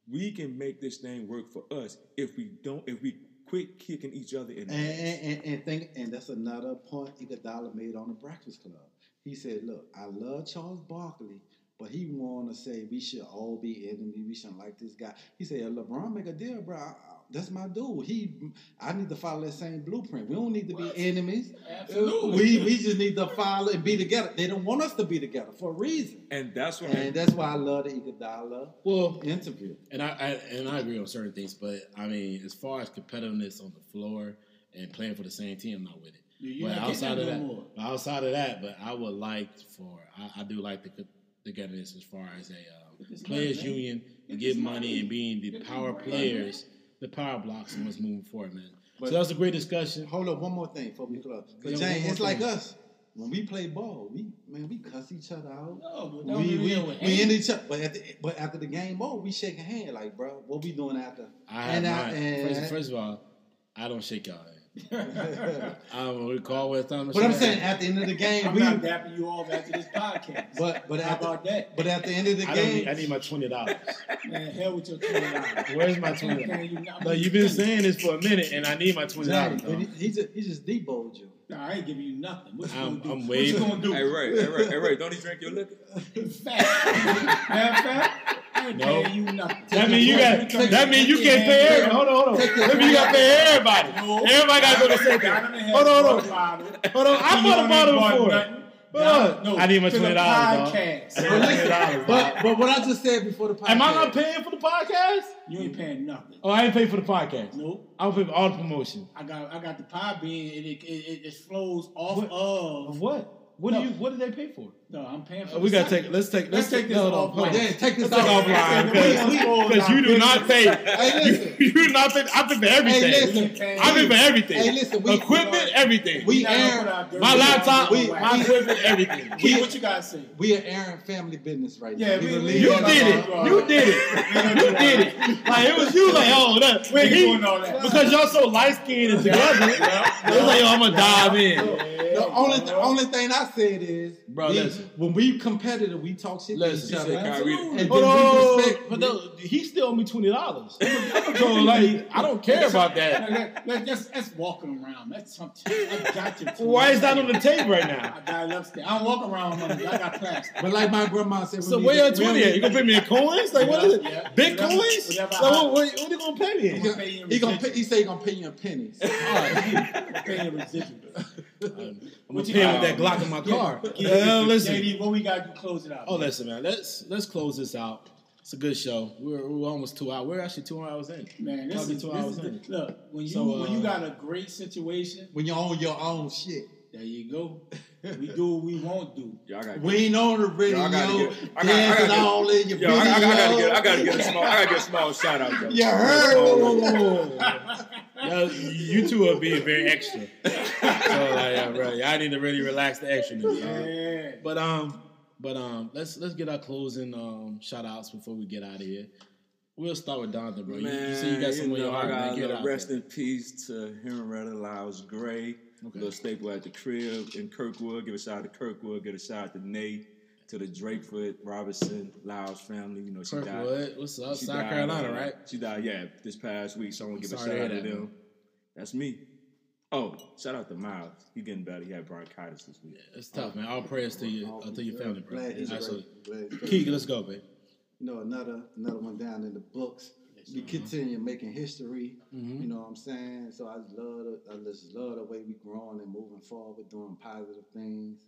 Speaker 4: we can make this thing work for us if we don't if we quit kicking each other in the
Speaker 3: And, and, and, and think, and that's another point Iguodala made on the Breakfast Club. He said, "Look, I love Charles Barkley, but he want to say we should all be enemies. We shouldn't like this guy." He said, "LeBron make a deal, bro. I- I- that's my dude. He, I need to follow that same blueprint. We don't need to be
Speaker 2: What?
Speaker 3: enemies.
Speaker 2: Absolutely.
Speaker 3: We we just need to follow and be together. They don't want us to be together for a reason,
Speaker 4: And that's why
Speaker 3: and that's why I love the Iguodala
Speaker 1: Well,
Speaker 3: interview.
Speaker 1: and I, I and I agree on certain things, but I mean, as far as competitiveness on the floor and playing for the same team, I'm not with it.
Speaker 2: Yeah, you're
Speaker 1: but outside of
Speaker 2: that
Speaker 1: that,
Speaker 2: more.
Speaker 1: but outside of that, but I would like for I, I do like the co- togetherness as far as a um, players
Speaker 2: money,
Speaker 1: union
Speaker 2: Get
Speaker 1: and
Speaker 2: this
Speaker 1: give money
Speaker 2: money.
Speaker 1: and being the
Speaker 2: Get
Speaker 1: power
Speaker 2: money,
Speaker 1: players, the power blocks, and what's moving forward, man.
Speaker 3: But-
Speaker 1: so was a great discussion.
Speaker 3: Hold up, one more thing before we close. But
Speaker 1: Yeah, one
Speaker 3: James,
Speaker 1: more
Speaker 3: it's like us when we play ball. We man, we cuss each other out.
Speaker 2: No, but
Speaker 3: we
Speaker 2: don't be
Speaker 3: we,
Speaker 2: real with
Speaker 3: we
Speaker 2: hate.
Speaker 3: in each other, but at the, but after the game over, we shake a hand like, bro, what we doing after?
Speaker 1: I have
Speaker 3: And I-
Speaker 1: mine.
Speaker 3: and-
Speaker 1: first, first of all, I don't shake y'all hand. I don't recall what time.
Speaker 3: But I'm saying at the end of the game,
Speaker 2: I'm
Speaker 3: we.
Speaker 2: not dapping you off after this podcast.
Speaker 3: But but
Speaker 2: How
Speaker 3: at the,
Speaker 2: about that?
Speaker 3: but at the end of the
Speaker 1: I, don't
Speaker 3: game,
Speaker 1: need, I need my twenty dollars.
Speaker 2: Man, hell with your twenty dollars.
Speaker 1: Where's my twenty dollars? No, you've been saying this for a minute, and I need my twenty dollars.
Speaker 3: James, he, he just he just deboed you.
Speaker 2: Nah, I ain't giving you nothing. What you
Speaker 1: I'm-
Speaker 2: gonna do?
Speaker 1: I'm
Speaker 2: what you gonna do?
Speaker 4: Hey Ray, hey Ray, hey Ray, don't he drink your liquor?
Speaker 2: Fact. Matter fact, I ain't
Speaker 1: No.
Speaker 2: paying you nothing.
Speaker 1: That mean you got. That mean you can't pay everybody. Hold on, hold on.
Speaker 3: Take
Speaker 1: That mean you got to pay everybody. Everybody got to go to second.
Speaker 2: Got
Speaker 1: Hold on, hold on. Hold on. I bought a bottle
Speaker 2: bought
Speaker 1: before.
Speaker 2: nothing.
Speaker 1: Hold on.
Speaker 2: no,
Speaker 1: I need my
Speaker 2: to the
Speaker 1: $20,
Speaker 2: podcast.
Speaker 1: But
Speaker 3: But listen,
Speaker 1: $20,
Speaker 3: but
Speaker 1: dog.
Speaker 3: but what I just said before the podcast.
Speaker 1: Am I not paying for the podcast?
Speaker 2: You ain't paying nothing.
Speaker 1: Oh, I ain't paying for the podcast.
Speaker 2: Nope.
Speaker 1: I'll pay for all the promotion.
Speaker 2: I got I got the Podbean. It it, it, it flows off
Speaker 1: What?
Speaker 2: of
Speaker 1: Of what? What
Speaker 2: No.
Speaker 1: do you? What did they pay for?
Speaker 2: No, I'm paying for.
Speaker 1: Uh, we gotta
Speaker 2: second.
Speaker 1: take. Let's take.
Speaker 2: Let's take this
Speaker 1: no, no,
Speaker 2: offline.
Speaker 1: hold.
Speaker 3: Yeah, take this
Speaker 1: Let's
Speaker 3: off.
Speaker 1: offline
Speaker 2: Listen, we- we-
Speaker 1: because you do not pay.
Speaker 3: Hey, listen.
Speaker 1: You do not pay. I pay for everything.
Speaker 3: Hey, listen.
Speaker 1: I pay for everything.
Speaker 3: Hey, listen, we-
Speaker 1: Equipment, everything.
Speaker 3: We
Speaker 2: not
Speaker 3: air-
Speaker 2: gonna put our dirty
Speaker 1: my laptop,
Speaker 3: we-
Speaker 2: away.
Speaker 1: my equipment, everything.
Speaker 2: Key, what you guys say?
Speaker 3: We are airing family business right now.
Speaker 2: Yeah, we-
Speaker 3: gonna
Speaker 2: we-
Speaker 3: leave
Speaker 1: You did it. You did it. You did it. Like it was you. Like oh, that.
Speaker 2: We ain't doing all that.
Speaker 1: Because y'all so light skinned and together. It was like, I'm gonna dive in.
Speaker 3: The only the only thing I said is,
Speaker 1: Bro, listen.
Speaker 3: When we competitive, we talk shit to each other. And then
Speaker 1: Hold
Speaker 3: we
Speaker 1: on,
Speaker 3: respect.
Speaker 1: but he still owe me twenty dollars. So like, I don't care about that.
Speaker 2: Let, let, let's, let's walk him around. That's something. I got you.
Speaker 1: Why is that on the tape right now?
Speaker 2: I got it upstairs. I don't walk around with money. I got plastic.
Speaker 3: But like my grandma said,
Speaker 1: So where your twenty at? You gonna pay me in coins? Like what is it?
Speaker 2: Yeah.
Speaker 1: Bitcoins? Like,
Speaker 2: whatever
Speaker 1: what, what, what are you gonna pay me in?
Speaker 3: He
Speaker 2: gonna
Speaker 3: gonna,
Speaker 2: pay you
Speaker 3: he gonna pay, he say he gonna pay you in pennies.
Speaker 2: Pay your residuals.
Speaker 1: I'm gonna
Speaker 2: What you
Speaker 1: pay with that Glock in my car.
Speaker 2: Yeah,
Speaker 1: Uh, listen.
Speaker 2: JD, what we got to close it out?
Speaker 1: Oh, listen, man. Let's let's close this out. It's a good show. We're, we're almost two hours. We're actually two hours in.
Speaker 2: Man, this
Speaker 1: Probably
Speaker 2: is,
Speaker 1: two
Speaker 2: this
Speaker 1: hours
Speaker 2: is
Speaker 1: in.
Speaker 2: the, look when you
Speaker 1: So,
Speaker 2: when you
Speaker 1: uh,
Speaker 2: got a great situation.
Speaker 3: when you own your own shit.
Speaker 2: There you go. We do what we won't do.
Speaker 4: Yo, I gotta
Speaker 3: We ain't on the radio,
Speaker 4: Yo, I gotta get- I gotta- I
Speaker 3: dancing
Speaker 4: gotta get-
Speaker 3: all in your
Speaker 4: Yo, I, I, I gotta get, I gotta get a small, I gotta get a small shout out. Though.
Speaker 3: You heard?
Speaker 1: Yo, you two are being very extra. So like, yeah, bro, y'all need to really relax the extra.
Speaker 2: Yeah.
Speaker 1: But um, but um, let's let's get our closing um shout outs before we get out of here. We'll start with Donta, bro. You,
Speaker 4: Man,
Speaker 1: you see you got some on
Speaker 4: know,
Speaker 1: your heart,
Speaker 4: I
Speaker 1: man.
Speaker 4: got
Speaker 1: Get
Speaker 4: a
Speaker 1: out
Speaker 4: rest
Speaker 1: there.
Speaker 4: in peace to Henrietta Lyles Gray,
Speaker 1: Okay.
Speaker 4: little staple at the crib in Kirkwood. Give a shout out to Kirkwood. Give a shout out to Nate, to the Drakefoot Robertson Lyles family. You know, she died.
Speaker 1: Kirkwood, what's up?
Speaker 4: She
Speaker 1: South
Speaker 4: died,
Speaker 1: Carolina,
Speaker 4: uh,
Speaker 1: right?
Speaker 4: She died, yeah, this past week. So I want to give a shout out to
Speaker 1: that,
Speaker 4: them.
Speaker 1: man.
Speaker 4: That's me. Oh, shout out to Miles. He getting better. He had bronchitis this week.
Speaker 1: Yeah, it's tough, man. All prayers to you, uh, to your family, bro.
Speaker 3: Glad he's
Speaker 1: Absolutely.
Speaker 3: great. Glad he's
Speaker 1: Keegan, let's go, babe.
Speaker 3: You know, another another one down in the books. We continue making history.
Speaker 1: Mm-hmm.
Speaker 3: You know what I'm saying? So I just love the, I just love the way we growing and moving forward, doing positive things.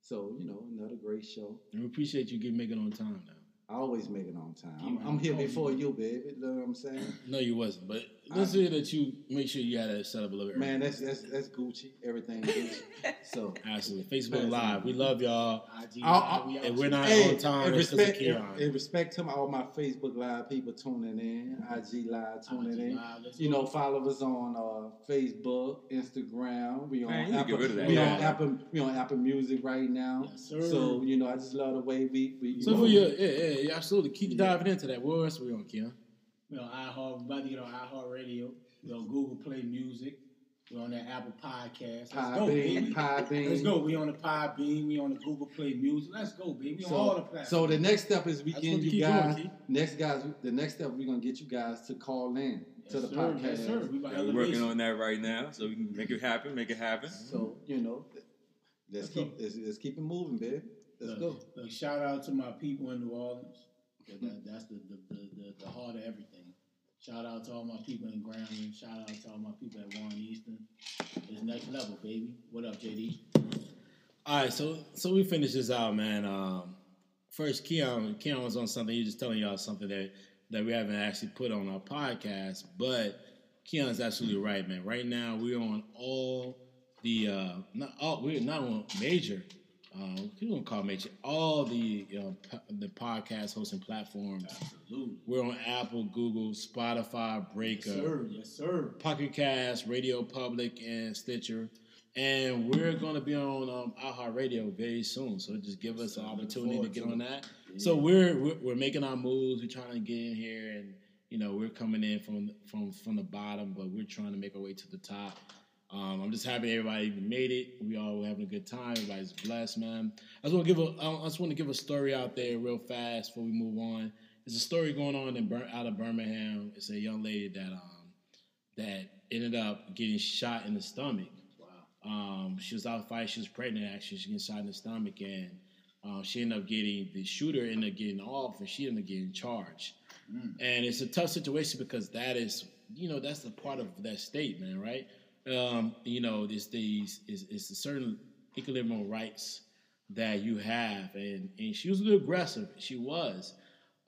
Speaker 3: So you know, another great show.
Speaker 1: And we appreciate you getting making on time now.
Speaker 3: I always make it on time. I'm, I'm here before you, baby. You know what I'm saying?
Speaker 1: No, you wasn't, but let's hear that you make sure you had that set up a little bit.
Speaker 3: Man, that's that's that's Gucci. Everything Gucci. So
Speaker 1: Absolutely. Facebook Live. We love y'all.
Speaker 2: IG,
Speaker 3: I'll- I'll-
Speaker 2: we out
Speaker 1: If we're not
Speaker 3: hey,
Speaker 1: on time,
Speaker 3: in
Speaker 1: because of
Speaker 3: respect, in,
Speaker 1: Keon.
Speaker 3: in respect to all my Facebook Live people tuning in, IG Live tuning
Speaker 2: IG
Speaker 3: in.
Speaker 2: Live,
Speaker 3: You know, follow us on uh, Facebook, Instagram. We on
Speaker 4: Man,
Speaker 3: Apple.
Speaker 4: get rid of that.
Speaker 3: We on Apple. We on Apple Music right now.
Speaker 2: Yes, sir.
Speaker 3: So you know, I just love the way we. we you
Speaker 1: So
Speaker 3: know,
Speaker 1: for your, yeah, yeah, yeah, absolutely. Keep diving into that. What else we on, Keon?
Speaker 2: We on iHeart. We about to get on iHeartRadio. We on Google Play Music. We're on that Apple Podcast. Let's go,
Speaker 3: Podbean,
Speaker 2: baby.
Speaker 3: Podbean.
Speaker 2: Let's go. We on the Podbean. We on the Google Play Music. Let's go, baby. We on all the
Speaker 3: So,
Speaker 2: platforms.
Speaker 3: so the next step is we
Speaker 1: That's
Speaker 3: getting
Speaker 1: what
Speaker 3: you
Speaker 1: keep
Speaker 3: guys.
Speaker 1: going, Keith.
Speaker 3: next guys, the next step we're gonna get you guys to call in
Speaker 2: yes,
Speaker 3: to the
Speaker 2: sir.
Speaker 3: podcast.
Speaker 2: Yes, sir. We about
Speaker 4: Yeah, we're working on that right now, so we can make it happen. Make it happen.
Speaker 3: So you know, let's
Speaker 2: Let's
Speaker 3: keep let's, let's keep it moving, baby. Let's go.
Speaker 2: Look, look, shout out to my people in New Orleans. That, that- that's the the, the, the the heart of everything. Shout out to all my people in Grambling. Shout out to all my people at Warren Easton. It's next level, baby. What up, JD?
Speaker 1: All right, so so we finish this out, man. Um, first, Keon, Keon was on something. He was just telling y'all something that that we haven't actually put on our podcast, but Keon's absolutely right, man. Right now, we're on all the uh, not all we're not on major. Um, we don't call it major. All the uh, po- the podcast hosting platforms.
Speaker 2: Absolutely.
Speaker 1: We're on Apple, Google, Spotify,
Speaker 2: Yes,
Speaker 1: Breaker.
Speaker 2: sir. Yes, sir.
Speaker 1: Pocket Cast, Radio Public, and Stitcher. And we're going to be on um, iHeartRadio very soon. So just give us an opportunity to get on that. So we're, we're we're making our moves. We're trying to get in here, and you know we're coming in from from from the bottom, but we're trying to make our way to the top. Um, I'm just happy everybody even made it. We all were having a good time. Everybody's blessed, man. I just want to give a I just want to give a story out there real fast before we move on. There's a story going on in Bir- out of Birmingham. It's a young lady that um that ended up getting shot in the stomach.
Speaker 2: Wow.
Speaker 1: Um, she was out fighting. She was pregnant. Actually, she got shot in the stomach, and um, she ended up getting the shooter ended up getting off, and she ended up getting charged. And it's a tough situation because that is, you know, that's the part of that state, man, right? Um, you know, this these is it's a certain equilibrium rights that you have, and and she was a little aggressive. She was.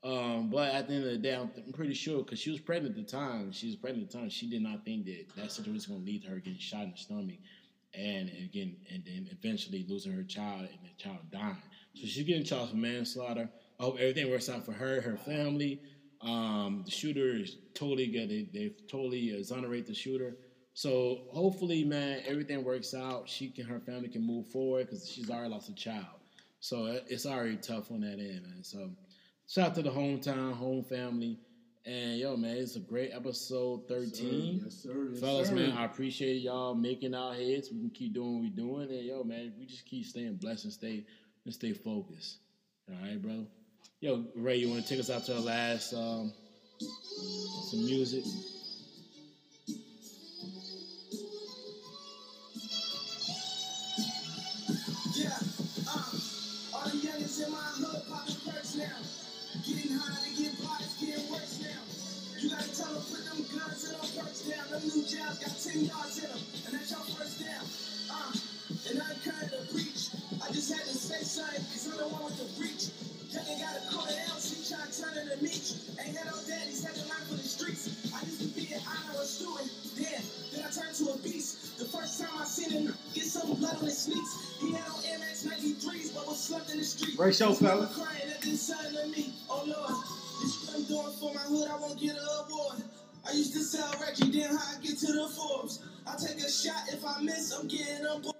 Speaker 1: Um, but at the end of the day, I'm, I'm pretty sure because she was pregnant at the time. She was pregnant at the time. She did not think that that situation was going to lead to her getting shot in the stomach, and again, and then eventually losing her child and the child dying. So she's getting charged for manslaughter. I hope everything works out for her, her family. Um, the shooter is totally good. They, they've totally exonerate the shooter. So hopefully, man, everything works out. She can, her family can move forward because she's already lost a child. So it's already tough on that end, man. So shout out to the hometown, home family, and yo, man, it's a great episode thirteen.
Speaker 2: Yes, sir. Yes,
Speaker 1: Fellas,
Speaker 2: sir.
Speaker 1: man, I appreciate y'all making our heads. We can keep doing what we're doing, and yo, man, we just keep staying blessed and stay and stay focused. All right, bro. Yo, Ray, you want to take us out to the last um, some music?
Speaker 6: Now. Getting high to get by, it's getting worse now. You gotta tell them, put them guns in them perks down. Them new jobs got 10 yards in them, and that's your first down. Uh, and I kind to preach. I just had to say something, cause I'm the one with the reach. Youngin got a quarter ounce, he tryna turn it to meat. Ain't had no daddies, had to learn for the streets. I used to be an honor student, then, then I turned to a beast. The first time I seen him get some blood on his sneaks, he had on MX 93s, but was slumped in the street.
Speaker 3: Great show,
Speaker 6: hood, I used to sell Reggie, then how I get to the Forbes. I take a shot if I miss, I'm getting board.